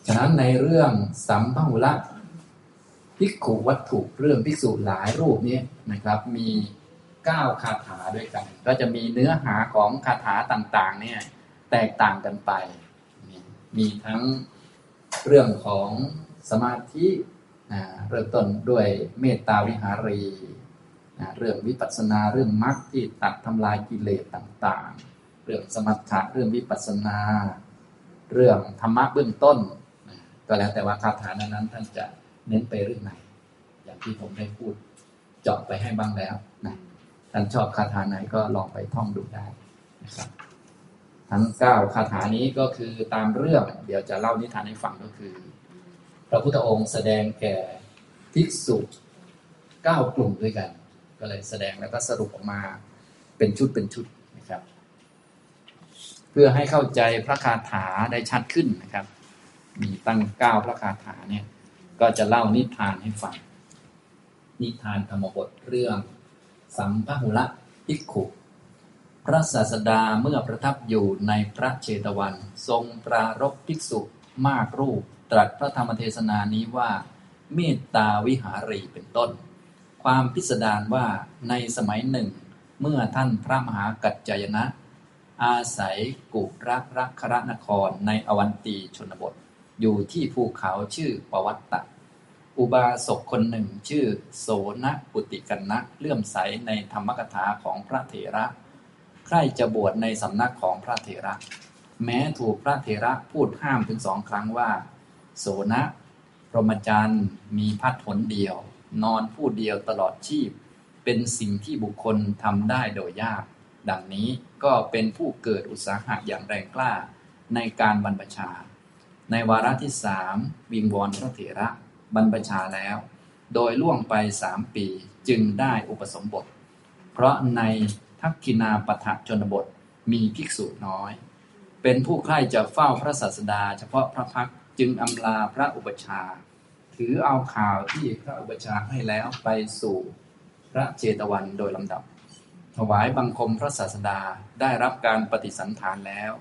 ฉะนั้นในเรื่องสัมภหุละภิกขุวัตถุเรื่องภิกษุหลายรูปนี้นะครับ มีเก้าคาถาด้วยกัน ก็จะมีเนื้อหาของคาถาต่างๆ เนี่ยแตกต่างกันไป มีทั้งเรื่องของสมาธิเริ่มต้นด้วยเมตตาวิหารีเรื่องวิปัสสนาเรื่องมรรคที่ตัดทำลายกิเลสต่างๆ เรื่องสมถะเรื่องวิปัสสนา เรื่องธรรมะเบื้องต้น ก็แล้วแต่ว่าคาถานั้นท่านจะเน้นไปเรื่องไหน อย่างที่ผมได้พูดเจาะไปให้บ้างแล้วนะท่านชอบคาถาไหนก็ลองไปท่องดูได้นะครับ ทั้งเก้าคาถานี้ก็คือตามเรื่องเดี๋ยวจะเล่านิทานให้ฟังก็คือ พระพุทธองค์แสดงแก่ภิกษุเก้ากลุ่มด้วยกัน ก็เลยแสดงแล้วก็สรุปออกมาเป็นชุดเป็นชุดนะครับ เพื่อให้เข้าใจพระคาถาได้ชัดขึ้นนะครับ มีตั้งเก้าพระคาถาเนี่ย ก็จะเล่านิทานให้ฟังนิทานธรรมบทเรื่อง สัมภหุละภิกขุ ระศาสดาเมื่อประทับอยู่ในพระเชตวัน ทรงปรารบภิกษุมากรูป ตรัสพระธรรมเทศนานี้ว่าเมตตาวิหารีเป็นต้น ความพิสดารว่าในสมัยหนึ่ง เมื่อท่านพระมหากัจจายนะ อาศัยกุรักรักครนครในอวันตีชนบท อยู่ที่ภูเขาชื่อปวัตตะ อุบาสกคนหนึ่งชื่อโสนปุติกันนะเลื่อมใสในธรรมกถาของพระเถระ ใครจะบวชในสำนักของพระเถระ แม้ถูกพระเถระพูดห้ามถึงสองครั้งว่า โสนะพรหมจรรย์มีพัดหนเดียว นอนผู้เดียวตลอดชีพ เป็นสิ่งที่บุคคลทำได้โดยยาก ดังนี้ก็เป็นผู้เกิดอุตสาหะอย่างแรงกล้าในการบรรพชา ในวาระที่สามวิงวอนพระเถระบรรพชาแล้ว โดยล่วงไปสามปีจึงได้อุปสมบท เพราะใน ทักกินาปฐะชนบทมีภิกษุน้อย เป็นผู้ใคร่จะเฝ้าพระศาสดา เฉพาะพระพักจึงอำลาพระอุปชา ถือเอาข่าวที่พระอุปชาให้แล้วไปสู่พระเจตวันโดยลำดับ ถวายบังคมพระศาสดาได้รับการปฏิสันฐานแล้ว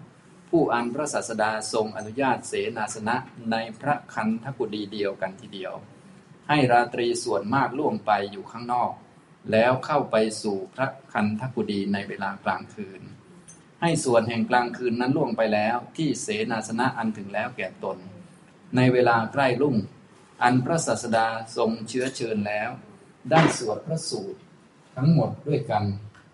ผู้อันพระศาสดาทรงอนุญาตเสนาสนะในพระคันธกุฎีเดียวกันทีเดียว ให้ราตรีส่วนมากล่วงไปอยู่ข้างนอก แล้วเข้าไปสู่พระคันธกุฎีในเวลากลางคืน ให้ส่วนแห่งกลางคืนนั้นล่วงไปแล้วที่เสนาสนะอันถึงแล้วแก่ตน ในเวลาใกล้รุ่ง อันพระศาสดาทรงเชื้อเชิญแล้ว ได้สวดพระสูตร ทั้งหมดด้วยกัน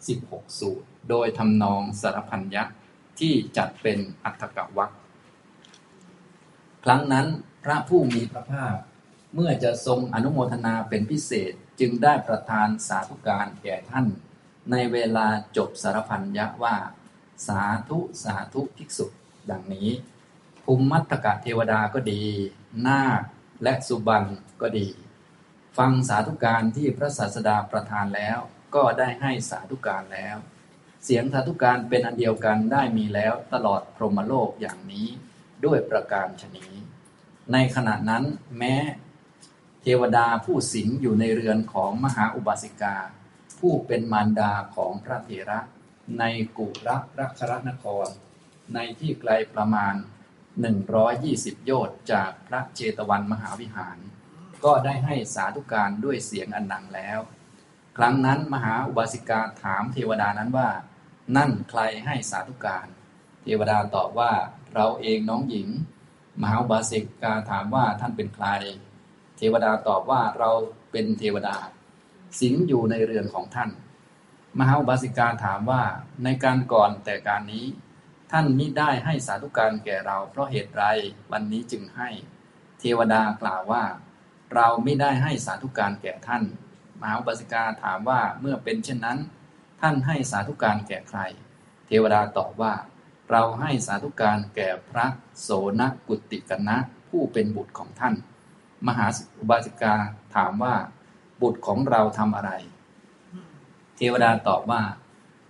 16 สูตร โดยทำนองสารพันยักษ์ที่จัดเป็นอัตถกวักครั้งนั้นพระผู้มีพระภาคเมื่อจะทรงอนุโมทนาเป็นพิเศษ จึงได้ประทานสาธุการแก่ท่าน ในเวลาจบสารพันยะว่า สาธุสาธุภิกษุ ดังนี้ ภูมิมัตตกะเทวดาก็ดี นาคและสุบันก็ดี ฟังสาธุการที่พระศาสดาประทานแล้ว ก็ได้ให้สาธุการแล้ว เสียงสาธุการเป็นอันเดียวกันได้มีแล้วตลอดพรหมโลกอย่างนี้ด้วยประการชนี้ในขณะนั้นแม้ เทวดาผู้สิงอยู่ในเรือนของมหาอุบาสิกา ผู้เป็นมารดาของพระเถระ ในกุรักรักรนคร ในที่ไกลประมาณ 120 โยชน์จากพระเจตวันมหาวิหาร ก็ได้ให้สาธุการด้วยเสียงอันดังแล้ว ครั้งนั้นมหาอุบาสิกาถามเทวดานั้นว่า นั่นใครให้สาธุการเทวดาตอบว่าเราเองน้องหญิง มหาอุบาสิกาถามว่าท่านเป็นใคร เทวดาตอบว่าเราเป็นเทวดา สิงอยู่ในเรือนของท่าน มหาอุบาสิกาถามว่าในการก่อนแต่การนี้ ท่านมิได้ให้สาธุการแก่เรา เพราะเหตุไรวันนี้จึงให้ เทวดากล่าวว่า เราไม่ได้ให้สาธุการแก่ท่าน มหาอุบาสิกาถามว่าเมื่อเป็นเช่นนั้น ท่านให้สาธุการแก่ใคร เทวดาตอบว่า เราให้สาธุการแก่พระโสนกุติกนะผู้เป็นบุตรของท่าน มหาอุบาสิกาถามว่า บุตรของเราทำอะไร เทวดาตอบว่า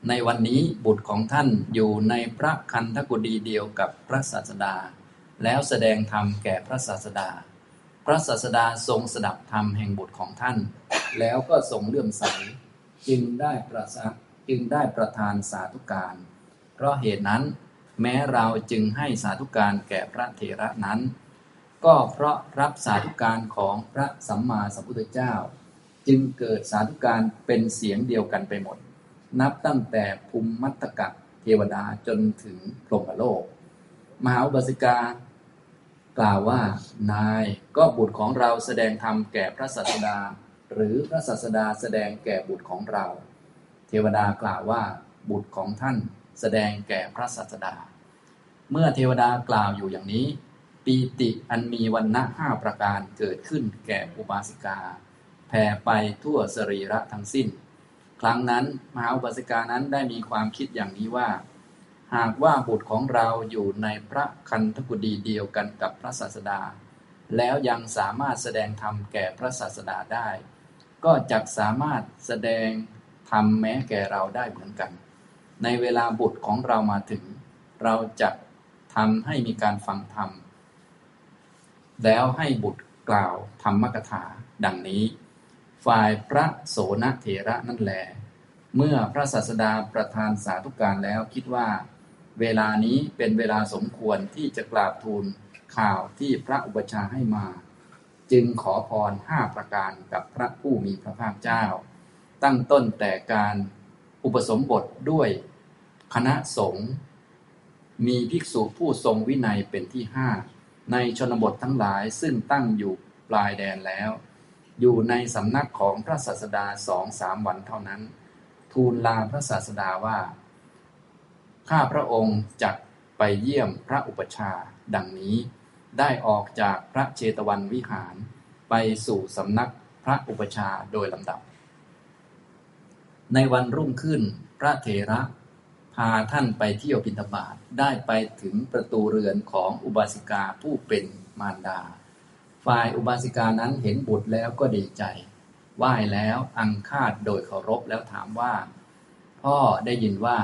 ในวันนี้บุตรของท่านอยู่ในพระคันธกุฎีเดียวกับพระศาสดา แล้วแสดงธรรมแก่พระศาสดา พระศาสดาทรงสดับธรรมแห่งบุตรของท่าน แล้วก็ทรงเลื่อมใสจึงได้ประสะจึงได้ประทานสาธุการ เพราะเหตุนั้น แม้เราจึงให้สาธุการแก่พระเถระนั้น ก็เพราะรับสาธุการของพระสัมมาสัมพุทธเจ้า จึงเกิดสาธุการเป็นเสียงเดียวกันไปหมด นับตั้งแต่ภูมิมัตตกะเทวดาจนถึงพรหมโลก มหาอุบาสิกากล่าวว่านายก็บุตรของเราแสดงธรรมแก่พระศาสดา หรือพระศาสดาแสดงแก่บุตรของเรา เทวดากล่าวว่าบุตรของท่านแสดงแก่พระศาสดา เมื่อเทวดากล่าวอยู่อย่างนี้ ปีติอันมีวันณะห้าประการเกิดขึ้นแก่อุบาสิกา แผ่ไปทั่วสรีระทั้งสิ้น ครั้งนั้นมหาอุบาสิกานั้นได้มีความคิดอย่างนี้ว่า หากว่าบุตรของเราอยู่ในพระคันธกุฎีเดียวกันกับพระศาสดา แล้วยังสามารถแสดงธรรมแก่พระศาสดาได้ ก็จักสามารถแสดงธรรมแม้แก่เราได้เหมือนกัน ในเวลาบุตรของเรามาถึง เราจะทำให้มีการฟังธรรม แล้วให้บุตรกล่าวธรรมกถาดังนี้ ฝ่ายพระโสนเถระนั่นแหลเมื่อพระศาสดาประทานสาธุการแล้วคิดว่า เวลานี้เป็นเวลาสมควรที่จะกราบทูลข่าวที่พระอุปชาให้มา จึงขอพรห้าประการกับพระผู้มีพระภาคเจ้า ตั้งต้นแต่การอุปสมบทด้วยคณะสงฆ์มีภิกษุผู้ทรงวินัยเป็นที่ห้า ในชนบททั้งหลายซึ่งตั้งอยู่ปลายแดนแล้ว อยู่ในสำนักของพระศาสดาสองสามวันเท่านั้น ทูลลาพระศาสดาว่า ข้าพระองค์จักไปเยี่ยมพระอุปชาดังนี้ ได้ออกจากพระเชตวันวิหาร ไปสู่สำนักพระอุปชาโดยลำดับ ในวันรุ่งขึ้นพระเถระ พาท่านไปเที่ยวบิณฑบาตได้ไปถึงประตูเรือนของอุบาสิกาผู้เป็นมารดา ฝ่ายอุบาสิกานั้นเห็นบุตรแล้วก็ดีใจ ไหว้แล้วอังคาดโดยเคารพแล้วถามว่า พ่อได้ยินว่า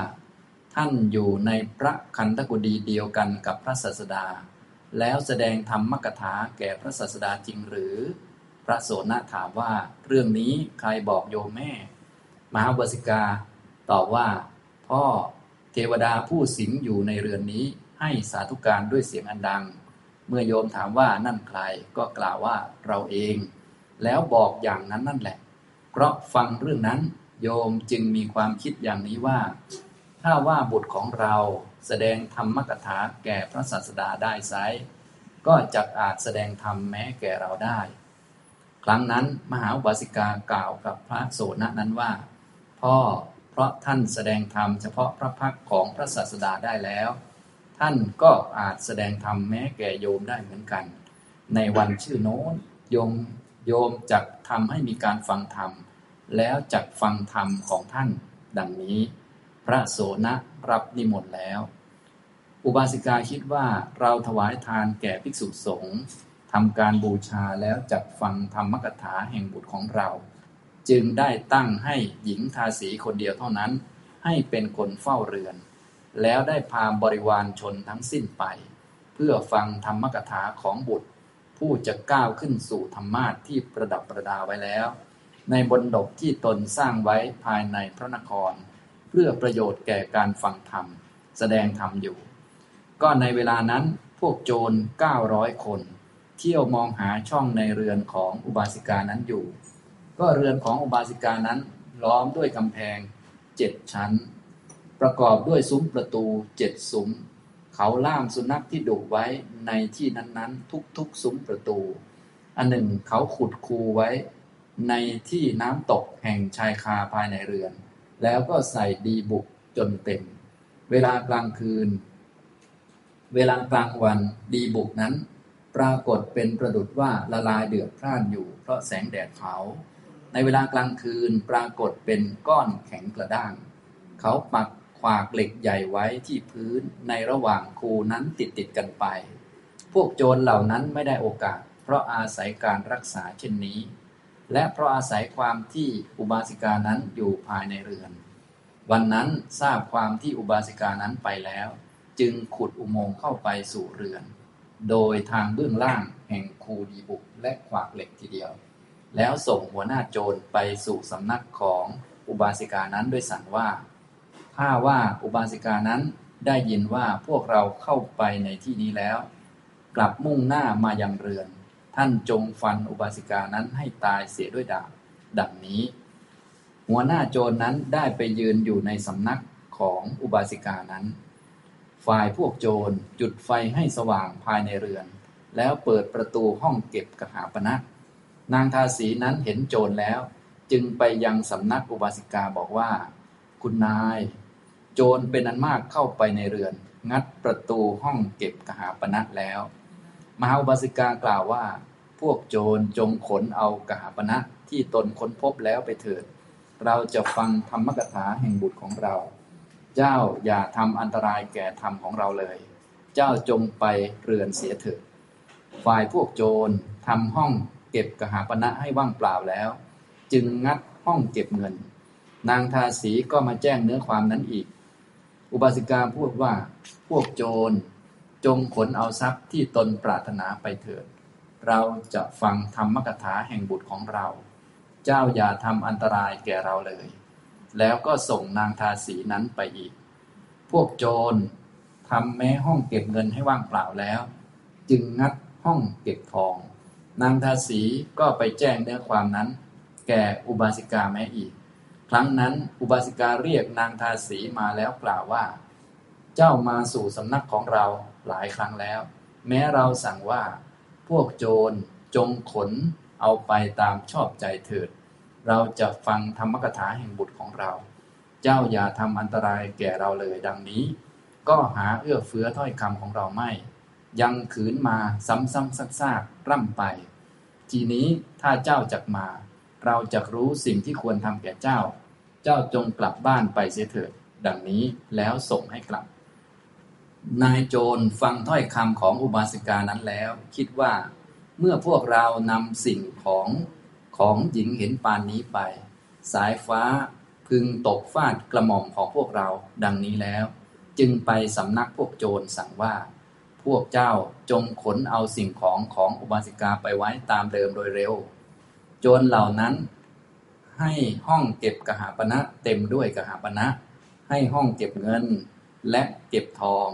ท่านอยู่ในพระคันธกุฎีเดียวกันกับพระศาสดา แล้วแสดงธรรมกถาแก่พระศาสดาจริงหรือ พระโสนถามว่า เรื่องนี้ใครบอกโยมแม่ มหาอุบาสิกาตอบว่า พ่อ เทวดาผู้สิงอยู่ในเรือนนี้ให้สาธุการด้วยเสียงอันดัง เมื่อโยมถามว่านั่นใครก็กล่าวว่าเราเอง แล้วบอกอย่างนั้นนั่นแหละ เพราะฟังเรื่องนั้นโยมจึงมีความคิดอย่างนี้ว่า ถ้าว่าบุตรของเราแสดงธรรมกถาแก่พระศาสดาได้ไซก็จะอาจแสดงธรรมแม้แก่เราได้ ครั้งนั้นมหาอุบาสิกากล่าวกับพระโสนนั้นว่า พ่อ เพราะท่านแสดงธรรมเฉพาะพระพักของพระศาสดาได้แล้ว ท่านก็อาจแสดงธรรมแม้แก่โยมได้เหมือนกัน ในวันชื่อโน้นโยมโยมจักทำให้มีการฟังธรรม แล้วจักฟังธรรมของท่าน ดังนี้ พระโสนะรับนิมนต์แล้ว อุบาสิกาคิดว่าเราถวายทานแก่ภิกษุสงฆ์ทำการบูชาแล้วจักฟังธรรมกถาแห่งบุตรของเรา จึงได้ตั้งให้หญิงทาสีคนเดียวเท่านั้น ให้เป็นคนเฝ้าเรือน แล้วได้พาบริวารชนทั้งสิ้นไป เพื่อฟังธรรมกถาของบุตร ผู้จะก้าวขึ้นสู่ธรรมาทที่ประดับประดาไว้แล้ว ในบนดกที่ตนสร้างไว้ภายในพระนคร เพื่อประโยชน์แก่การฟังธรรม แสดงธรรมอยู่ ก็ในเวลานั้นพวกโจร900 คน เที่ยวมองหาช่องในเรือนของอุบาสิกานั้นอยู่ ก็เรือนของอุบาสิกานั้น ล้อมด้วยกำแพงเจ็ดชั้น ประกอบด้วยซุ้มประตูเจ็ดซุ้ม เขาล่ามสุนัขที่ดุไว้ในที่นั้นๆ ทุกๆซุ้มประตู อันหนึ่งเขาขุดคูไว้ ในที่น้ำตกแห่งชายคาภายในเรือน แล้วก็ใส่ดีบุกจนเต็ม เวลากลางคืน เวลากลางวันดีบุกนั้น ปรากฏเป็นประดุดว่าละลายเดือดพร่านอยู่ เพราะแสงแดดเผา ในเวลากลางคืนปรากฏเป็นก้อนแข็งกระด้าง เขาปักขวากเหล็กใหญ่ไว้ที่พื้นในระหว่างคูนั้นติดติดกันไป พวกโจรเหล่านั้นไม่ได้โอกาส เพราะอาศัยการรักษาเช่นนี้ และเพราะอาศัยความที่อุบาสิกานั้นอยู่ภายในเรือน วันนั้นทราบความที่อุบาสิกานั้นไปแล้ว จึงขุดอุโมงค์เข้าไปสู่เรือน โดยทางเบื้องล่างแห่งคูดีบุกและขวากเหล็กทีเดียว แล้วส่งหัวหน้าโจรไปสู่สำนักของอุบาสิกานั้นด้วยสั่งว่า ถ้าว่าอุบาสิกานั้นได้ยินว่าพวกเราเข้าไปในที่นี้แล้ว กลับมุ่งหน้ามายังเรือน ท่านจงฟันอุบาสิกานั้นให้ตายเสียด้วยดาบดังนี้ หัวหน้าโจรนั้นได้ไปยืนอยู่ในสำนักของอุบาสิกานั้น ฝ่ายพวกโจรจุดไฟให้สว่างภายในเรือน แล้วเปิดประตูห้องเก็บกระหาปณะน นางทาสีนั้นเห็นโจรแล้ว จึงไปยังสำนักอุบาสิกาบอกว่า คุณนาย โจรเป็นอันมากเข้าไปในเรือน งัดประตูห้องเก็บกหาปณะแล้ว มหาอุบาสิกากล่าวว่า พวกโจรจงขนเอากหาปณะที่ตนค้นพบแล้วไปเถิด เราจะฟังธรรมกถาแห่งบุตรของเรา เจ้าอย่าทำอันตรายแก่ธรรมของเราเลย เจ้าจงไปเรือนเสียเถิดฝ่ายพวกโจรทำห้อง เก็บกหาปณะให้ว่างเปล่าแล้ว จึงงัดห้องเก็บเงิน นางทาสีก็มาแจ้งเนื้อความนั้นอีก อุบาสิกาพูดว่าพวกโจรจงขนเอาทรัพย์ที่ตนปรารถนาไปเถิด เราจะฟังธรรมกถาแห่งบุตรของเรา เจ้าอย่าทำอันตรายแก่เราเลย แล้วก็ส่งนางทาสีนั้นไปอีก พวกโจรทำแม้ห้องเก็บเงินให้ว่างเปล่าแล้ว จึงงัดห้องเก็บทอง นางทาสีก็ไปแจ้งเนื้อความนั้น แก่อุบาสิกาแม้อีก ครั้งนั้นอุบาสิกาเรียกนางทาสีมาแล้วกล่าวว่า เจ้ามาสู่สำนักของเราหลายครั้งแล้ว แม้เราสั่งว่า พวกโจรจงขนเอาไปตามชอบใจเถิด เราจะฟังธรรมกถาแห่งบุตรของเรา เจ้าอย่าทำอันตรายแก่เราเลยดังนี้ ก็หาเอื้อเฟื้อถ้อยคำของเราไม่ ยังขืนมาซ้ำๆซากๆร่ำไป ทีนี้ถ้าเจ้าจักมา เราจะรู้สิ่งที่ควรทำแก่เจ้า เจ้าจงกลับบ้านไปเสียเถิด ดังนี้แล้วส่งให้กลับ นายโจรฟังถ้อยคำของอุบาสิกานั้นแล้ว คิดว่า เมื่อพวกเรานำสิ่งของของหญิงเห็นปานนี้ไป สายฟ้าพึงตกฟาดกระหม่อมของพวกเราดังนี้แล้ว จึงไปสำนักพวกโจรสั่งว่า พวกเจ้าจงขนเอาสิ่งของของอุบาสิกาไปไว้ตามเดิมโดยเร็ว โจรเหล่านั้น ให้ห้องเก็บกหาปณะเต็มด้วยกหาปณะ ให้ห้องเก็บเงินและเก็บทอง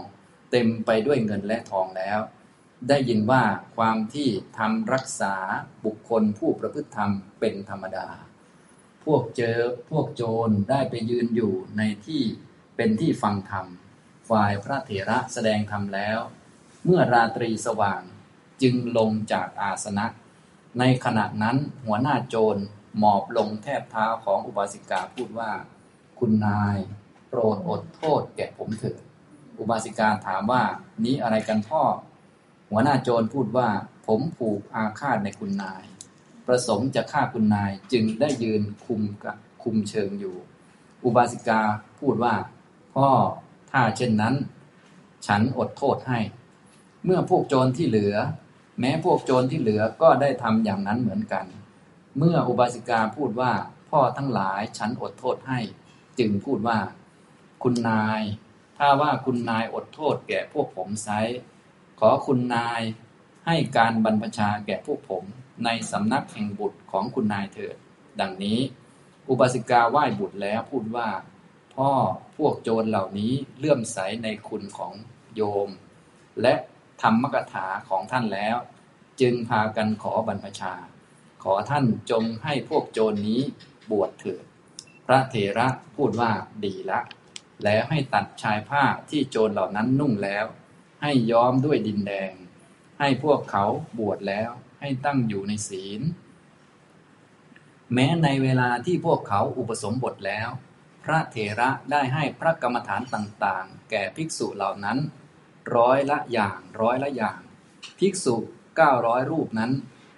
เต็มไปด้วยเงินและทองแล้ว ได้ยินว่าความที่ทำรักษาบุคคลผู้ประพฤติธรรมเป็นธรรมดา พวกเจอพวกโจรได้ไปยืนอยู่ในที่เป็นที่ฟังธรรม ฝ่ายพระเถระแสดงธรรมแล้ว เมื่อราตรีสว่างจึงลงจากอาสนะ ในขณะนั้นหัวหน้าโจรหมอบลงแทบเท้าของอุบาสิกาพูดว่า คุณนายโปรดอดโทษแก่ผมเถิดอุบาสิกาถามว่านี้อะไรกันพ่อ หัวหน้าโจรพูดว่า ผมผูกอาฆาตในคุณนาย ประสงค์จะฆ่าคุณนายจึงได้ยืนคุมกับคุมเชิงอยู่ อุบาสิกาพูดว่า พ่อถ้าเช่นนั้น ฉันอดโทษให้ เมื่อพวกโจรที่เหลือ แม้พวกโจรที่เหลือก็ได้ทำอย่างนั้นเหมือนกัน เมื่ออุบาสิกาพูดว่าพ่อทั้งหลายฉันอดโทษให้ จึงพูดว่า คุณนาย ถ้าว่าคุณนายอดโทษแก่พวกผมไซขอคุณนายให้การบรรพชาแก่พวกผมในสำนักแห่งบุตรของคุณนายเถิด ดังนี้ อุบาสิกาไหว้บุตรแล้วพูดว่า พ่อพวกโจรเหล่านี้เลื่อมใสในคุณของโยม และ ธรรมกถาของท่านแล้ว จึงพากันขอบรรพชา ขอท่านจงให้พวกโจรนี้บวชเถิด พระเถระพูดว่าดีละ แล้วให้ตัดชายผ้าที่โจรเหล่านั้นนุ่งแล้ว ให้ย้อมด้วยดินแดง ให้พวกเขาบวชแล้วให้ตั้งอยู่ในศีล แม้ในเวลาที่พวกเขาอุปสมบทแล้ว พระเถระได้ให้พระกรรมฐานต่างๆ แก่ภิกษุเหล่านั้น ร้อยละอย่างร้อยละอย่าง ภิกษุเก้าร้อยรูปนั้น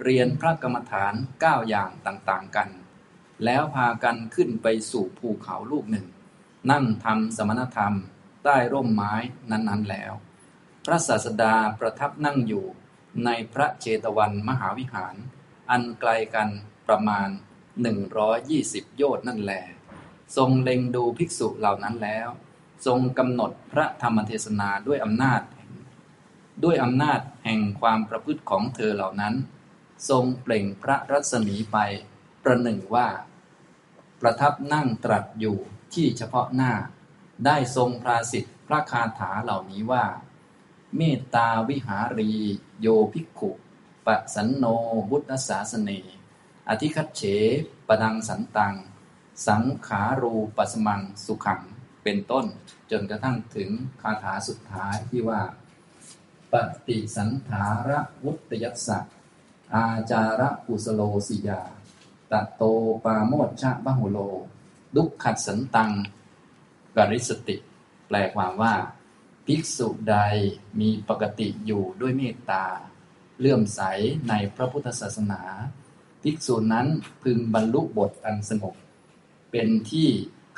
เรียนพระกรรมฐานเก้าอย่างต่างๆกัน แล้วพากันขึ้นไปสู่ภูเขาลูกหนึ่ง นั่งทำสมณธรรม ใต้ร่มไม้นั้นๆแล้ว พระศาสดาประทับนั่งอยู่ในพระเจตวันมหาวิหาร อันไกลกันประมาณ 120 โยชน์นั่นแหลทรงเล็งดูภิกษุเหล่านั้นแล้ว ทรงกำหนดพระธรรมเทศนาด้วยอำนาจ ด้วยอำนาจแห่งความประพฤติของเธอเหล่านั้น ทรงเปล่งพระรัศมีไป ประหนึ่งว่า ประทับนั่งตรัสอยู่ที่เฉพาะหน้า ได้ทรงพราสิทธิ์พระคาถาเหล่านี้ว่า เมตตาวิหารี โยภิกขุปะสันโนบุตตสาสเน อธิคัตเฉปดังสันตัง สังขารูปัสมังสุขังเป็นต้น จนกระทั่งถึงคาถาสุดท้ายที่ว่า ปฏิสันถาระวุตยัสสะอาจาระกุสโลสิยาตะโตปาโมชะบะหุโล ดุขขัดสันตังกริสติ แปลความว่า ภิกษุใดมีปกติอยู่ด้วยเมตตา เลื่อมใสในพระพุทธศาสนา ภิกษุนั้นพึงบรรลุบทอันสงบเป็นที่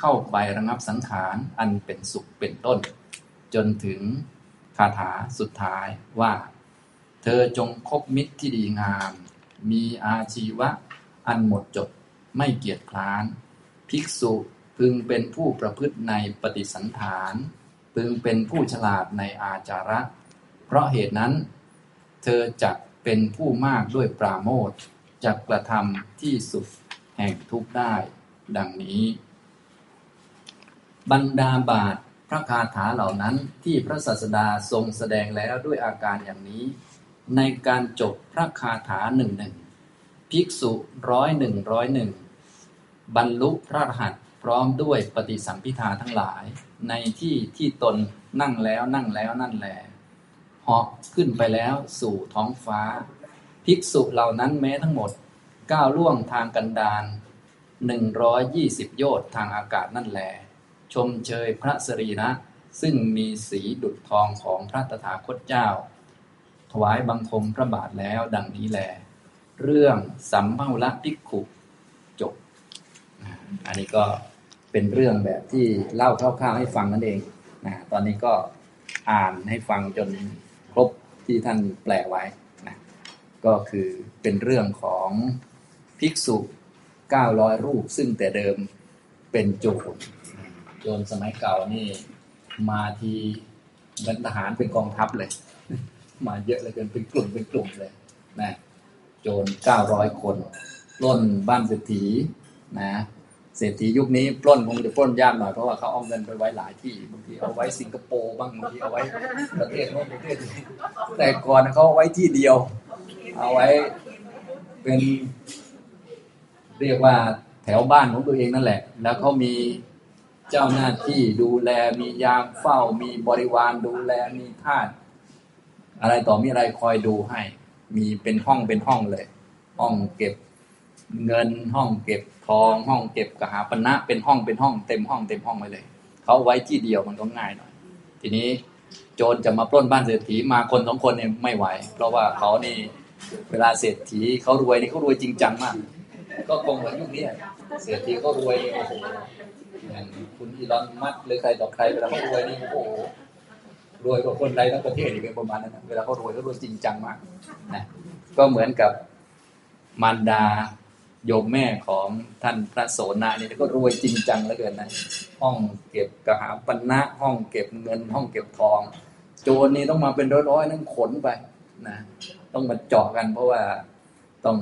เข้าไประงับสังขารอันเป็นสุขเป็นต้น จนถึงคาถาสุดท้ายว่า เธอจงคบมิตรที่ดีงาม มีอาชีวะ อันหมดจดไม่เกียจคร้าน ภิกษุพึงเป็นผู้ประพฤติในปฏิสันฐาน พึงเป็นผู้ฉลาดในอาจาระ เพราะเหตุนั้น เธอจะเป็นผู้มากด้วยปราโมทจะกระทำที่สุดแห่งทุกได้ ดังนี้ บรรดาบาทพระคาถาเหล่านั้นที่พระศาสดาทรงแสดงแล้วด้วยอาการอย่างนี้ ในการจบพระคาถาหนึ่งหนึ่งภิกษุร้อยหนึ่งร้อยหนึ่งบรรลุพระรหัสพร้อมด้วยปฏิสัมพิทาทั้งหลาย ในที่ที่ตนนั่งแล้วนั่งแล้วนั่นแหลเหาะขึ้นไปแล้วสู่ท้องฟ้า ภิกษุเหล่านั้นแม้ทั้งหมดก้าวล่วงทางกันดารหนึ่งร้อยยี่สิบโยชน์ทางอากาศนั่นแหล ชมเชยพระสรีระซึ่งมีสีดุจทองของพระตถาคตเจ้า ถวายบังคมพระบาทแล้วดังนี้แล เรื่องสัมภาระภิกขุจบ อันนี้ก็เป็นเรื่องแบบที่เล่าคร่าวๆให้ฟังนั่นเองนะตอนนี้ก็อ่านให้ฟังจนครบที่ท่านแปลไว้นะก็คือเป็นเรื่องของภิกษุ 900 รูปซึ่งแต่เดิมเป็นโจร โจรสมัยเก่านี่ มาทีเหมือนทหารเป็นกองทัพเลย มาเยอะเลยเกินเป็นกลุ่มเป็นกลุ่มเลยนะโจร900คนปล้นบ้านเศรษฐีนะเศรษฐียุคนี้ปล้นคงจะปล้นยากหน่อยเพราะว่าเขาเอาเงินไปไว้หลายที่บางทีเอาไว้สิงคโปร์บ้างบางทีเอาไว้ประเทศโน้นประเทศนี้แต่ก่อนเขาเอาไว้ที่เดียว เอาไว้เป็นเรียกว่าแถวบ้านของตัวเองนั่นแหละ แล้วเขามี เจ้าหน้าที่ดูแลมียามเฝ้า มีบริวารดูแลมีทาสอะไรต่อมีอะไรคอยดูให้ มีเป็นห้องเป็นห้องเลย ห้องเก็บเงินห้องเก็บทองห้องเก็บกหาปณะเป็นห้องเป็นห้องเต็มห้องเต็มห้องไปเลยเขาไว้ที่เดียวมันก็ง่ายหน่อย ทีนี้โจรจะมาปล้นบ้านเศรษฐีมาคนสองคนเนี่ยไม่ไหว เพราะว่าเขานี่เวลาเศรษฐีเขารวยนี่เขารวยจริงจังมาก ก็คงเหมือนยุคนี้เศรษฐีเขารวยโอ้โห คุณอีลอนมัสหรือใครต่อใครเวลาเขารวยนี่โอ้โหรวยกว่าคนใดทั้งประเทศอีกเป็นประมาณนั้นเวลาเขารวยเขารวยจริงจังมากนะก็เหมือนกับมารดาโยมแม่ของท่านพระโสนานี่ก็รวยจริงจังเหลือเกินนะห้องเก็บกระหาปณะห้องเก็บเงิน ห้องเก็บทอง โจรนี่ต้องมาเป็นร้อยๆนั่งขนไปนะต้องมาเจาะกันเพราะว่าต้อง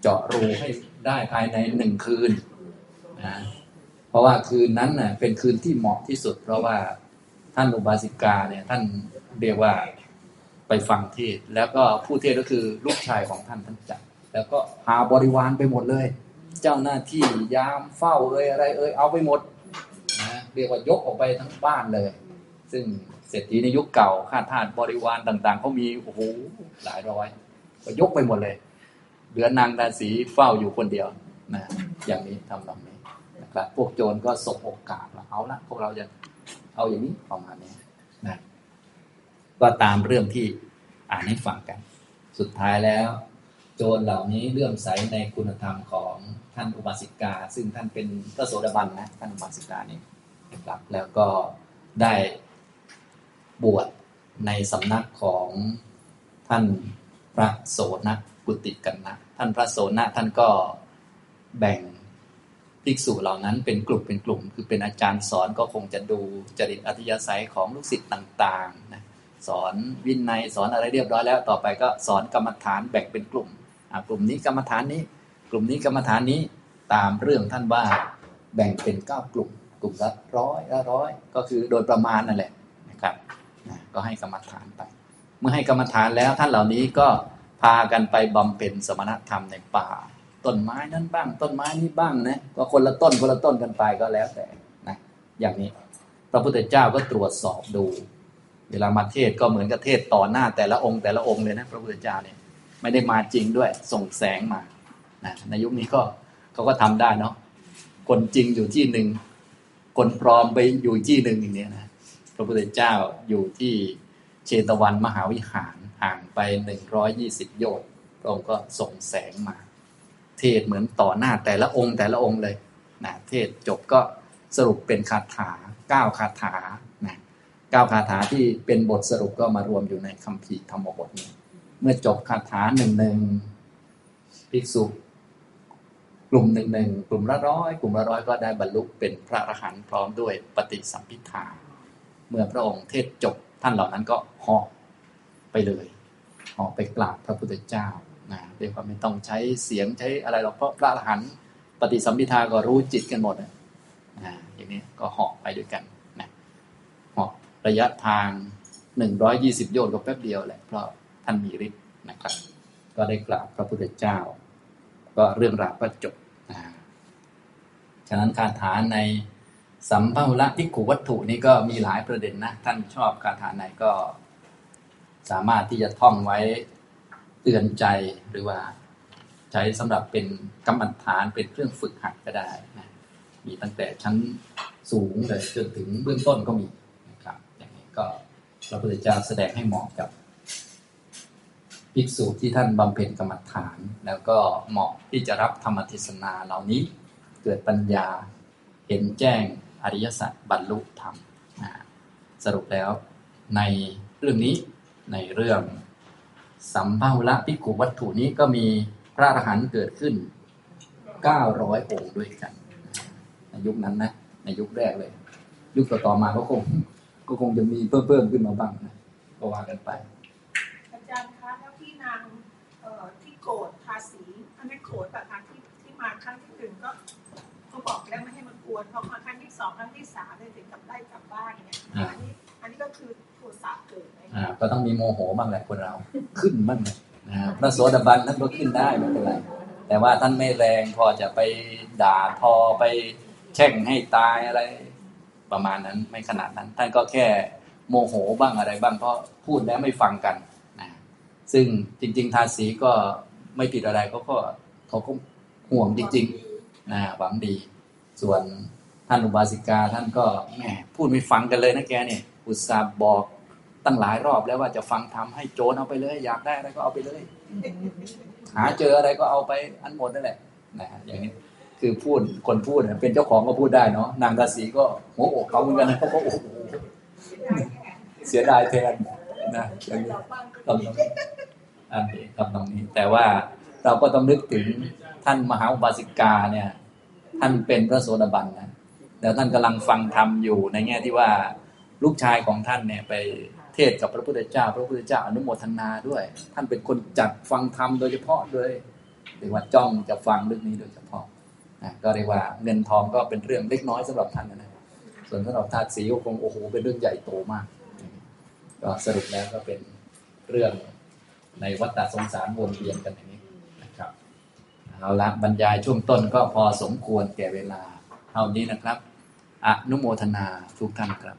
เจาะรูให้ได้ภายในหนึ่งคืนนะ เพราะว่าคืนนั้นน่ะเป็นคืนที่เหมาะที่สุด เพราะว่าท่านอุบาสิกาเนี่ยท่านเรียกว่าไปฟังเทศ แล้วก็ผู้เทศก็คือลูกชายของท่านท่านจักรแล้วก็พาบริวารไปหมดเลย เจ้าหน้าที่ยามเฝ้าเอ่ยอะไรเอ่ยเอาไปหมดนะเรียกว่ายกออกไปทั้งบ้านเลย ซึ่งเศรษฐีในยุคเก่าข้าทาสบริวารต่าง ๆเขามีโอ้โหหลายร้อย ก็ยกไปหมดเลย เหลือนางราศีเฝ้าอยู่คนเดียวนะอย่างนี้ทำแบบนี้ นะครับพวกโจรก็สบโอกาสแล้วเอาละพวกเราจะเอาอย่างนี้ประมาณนี้นะก็ตามเรื่องที่อ่านให้ฟังกัน สุดท้ายแล้ว โจรเหล่านี้เลื่อมใสในคุณธรรมของท่านอุบาสิกา ซึ่งท่านเป็นพระโสดาบันนะท่านอุบาสิกานี่นะครับ แล้วก็ได้บวชในสำนักของท่านพระโสนกุติกันนะท่านพระโสนะท่านก็แบ่ง ภิกษุเหล่านั้นเป็นกลุ่มเป็นกลุ่ม คือเป็นอาจารย์สอนก็คงจะดูจริตอัธยาศัยของลูกศิษย์ต่างๆนะสอนวินัยสอนอะไรเรียบร้อยแล้ว ต่อไปก็สอนกรรมฐานแบ่งเป็นกลุ่มกลุ่มนี้กรรมฐานนี้ กลุ่มนี้กรรมฐานนี้ตามเรื่องท่านว่าแบ่งเป็นเก้ากลุ่ม กลุ่มละร้อยละร้อยก็คือโดยประมาณนั่นแหละนะครับนะก็ให้กรรมฐานไป เมื่อให้กรรมฐานแล้วท่านเหล่านี้ก็พากันไปบำเพ็ญสมณธรรมในป่า ต้นไม้นั้นบ้าง ต้นไม้นี้บ้างนะก็คนละต้นคนละต้นกันไปก็แล้วแต่นะอย่างนี้พระพุทธเจ้าก็ตรวจสอบดู เวลามาเทศก็เหมือนกับเทศต่อหน้าแต่ละองค์แต่ละองค์เลยนะพระพุทธเจ้าเนี่ยไม่ได้มาจริงด้วย ส่งแสงมานะในยุคนี้ก็เขาก็ทำได้เนาะคนจริงอยู่ที่หนึ่งคนปลอมไปอยู่ที่หนึ่งอย่างนี้นะพระพุทธเจ้าอยู่ที่เชตวันมหาวิหารห่างไปหนึ่งร้อยยี่สิบโยชน์พระองค์ก็ส่งแสงมา เทศเหมือนต่อหน้าแต่ละองค์แต่ละองค์เลยนะเทศจบก็สรุปเป็นคาถาเก้าคาถานะเก้าคาถาที่เป็นบทสรุปก็มารวมอยู่ในคัมภีร์ธรรมบทนี้ เมื่อจบคาถาหนึ่งหนึ่งภิกษุกลุ่มหนึ่งหนึ่งกลุ่มละร้อยกลุ่มละร้อยก็ได้บรรลุเป็นพระอรหันต์พร้อมด้วยปฏิสัมพิธาเมื่อพระองค์เทศจบท่านเหล่านั้นก็หาะไปเลยหาะไปกราบพระพุทธเจ้า นะเรียกว่าไม่ต้องใช้เสียงใช้อะไรหรอกเพราะพระอรหันต์ปฏิสัมพิธาก็รู้จิตกันหมดนะอย่างนี้ก็เหาะไปด้วยกันนะเหาะระยะทางหนึ่งร้อยยี่สิบโยชน์ก็แป๊บเดียวแหละเพราะท่านมีฤทธิ์นะครับ ก็ได้กราบพระพุทธเจ้า ก็เรื่องราวก็จบนะฉะนั้นคาถาในสัมภาระที่ขูวัตถุนี่ก็มีหลายประเด็นนะ ท่านชอบคาถาไหนก็สามารถที่จะท่องไว้ เตือนใจหรือว่า ใช้สำหรับเป็นกรรมฐานเป็นเครื่องฝึกหัดก็ได้นะมีตั้งแต่ชั้นสูงเลยจนถึงเบื้องต้นก็มีนะครับ อย่างนี้ก็พระพุทธเจ้าแสดงให้เหมาะกับภิกษุที่ท่านบำเพ็ญกรรมฐาน แล้วก็เหมาะที่จะรับธรรมเทศนาเหล่านี้เกิดปัญญาเห็นแจ้งอริยสัจบรรลุธรรมสรุปแล้วในเรื่องนี้ในเรื่อง สัมภาระพิกขุวัตถุนี้ก็มีพระอรหันต์เกิดขึ้น 900 องค์ด้วยกัน ในยุคนั้นนะ ในยุคแรกเลย ยุคต่อๆมาก็คง ก็คงจะมีเพิ่มเพิ่มขึ้นมาบ้างนะก็ว่ากันไป อาจารย์คะแล้วพี่นางที่โกรธภาษีอันนี้โกรธแบบครั้งที่ที่มาครั้งที่หนึ่งก็ก็บอกแล้วไม่ให้มันกวนเพราะมาครั้งที่สองครั้งที่สามเลยถึงกับไล่กลับบ้านเนี่ยอันนี้อันนี้ก็คือโทสะเกิด อ่าก็ต้องมีโมโหบ้างแหละคนเราขึ้นบ้างเลยนะฮะพระโสดาบันท่านก็ขึ้นได้ไม่เป็นไร แต่ว่าท่านไม่แรงพอจะไปด่าทอไปแช่งให้ตายอะไรประมาณนั้นไม่ขนาดนั้น ท่านก็แค่โมโหบ้างอะไรบ้างเพราะพูดแล้วไม่ฟังกันนะซึ่งจริง ๆ ทาสีก็ไม่ผิดอะไรเขาก็เขาก็ห่วงจริงๆนะหวังดี ส่วนท่านอุบาสิกาท่านก็แหมพูดไม่ฟังกันเลยนะแกเนี่ยอุตส่าห์บอก ตั้งหลายรอบแล้วว่าจะฟังทำให้โจรเอาไปเลย อยากได้อะไรก็เอาไปเลย หาเจออะไรก็เอาไปอันหมดนั่นแหละนะฮะอย่างนี้คือพูดคนพูดเป็นเจ้าของก็พูดได้เนาะนางกาสีก็หัวอกเขาเหมือนกันนะเขาก็โอ้โหเสียดายแทนนะอย่างนี้ทำนองนี้อันนี้ทำนองนี้ แต่ว่าเราก็ต้องนึกถึงท่านมหาอุบาสิกาเนี่ย ท่านเป็นพระโสดาบันนะแล้วท่านกำลังฟังธรรมอยู่ในแง่ที่ว่าลูกชายของท่านเนี่ยไป เทศกับพระพุทธเจ้า พระพุทธเจ้าอนุโมทนาด้วย ท่านเป็นคนจัดฟังธรรมโดยเฉพาะเลยเรียกว่าจ้องจะฟังเรื่องนี้โดยเฉพาะนะก็เรียกว่าเงินทองก็เป็นเรื่องเล็กน้อยสำหรับท่านนะส่วนสำหรับทาสสีก็คงโอ้โหเป็นเรื่องใหญ่โตมากก็สรุปแล้วก็เป็นเรื่องในวัฏสงสารวนเวียนกันอย่างนี้นะครับเอาละบรรยายช่วงต้นก็พอสมควรแก่เวลาเท่านี้นะครับอนุโมทนาทุกท่านครับ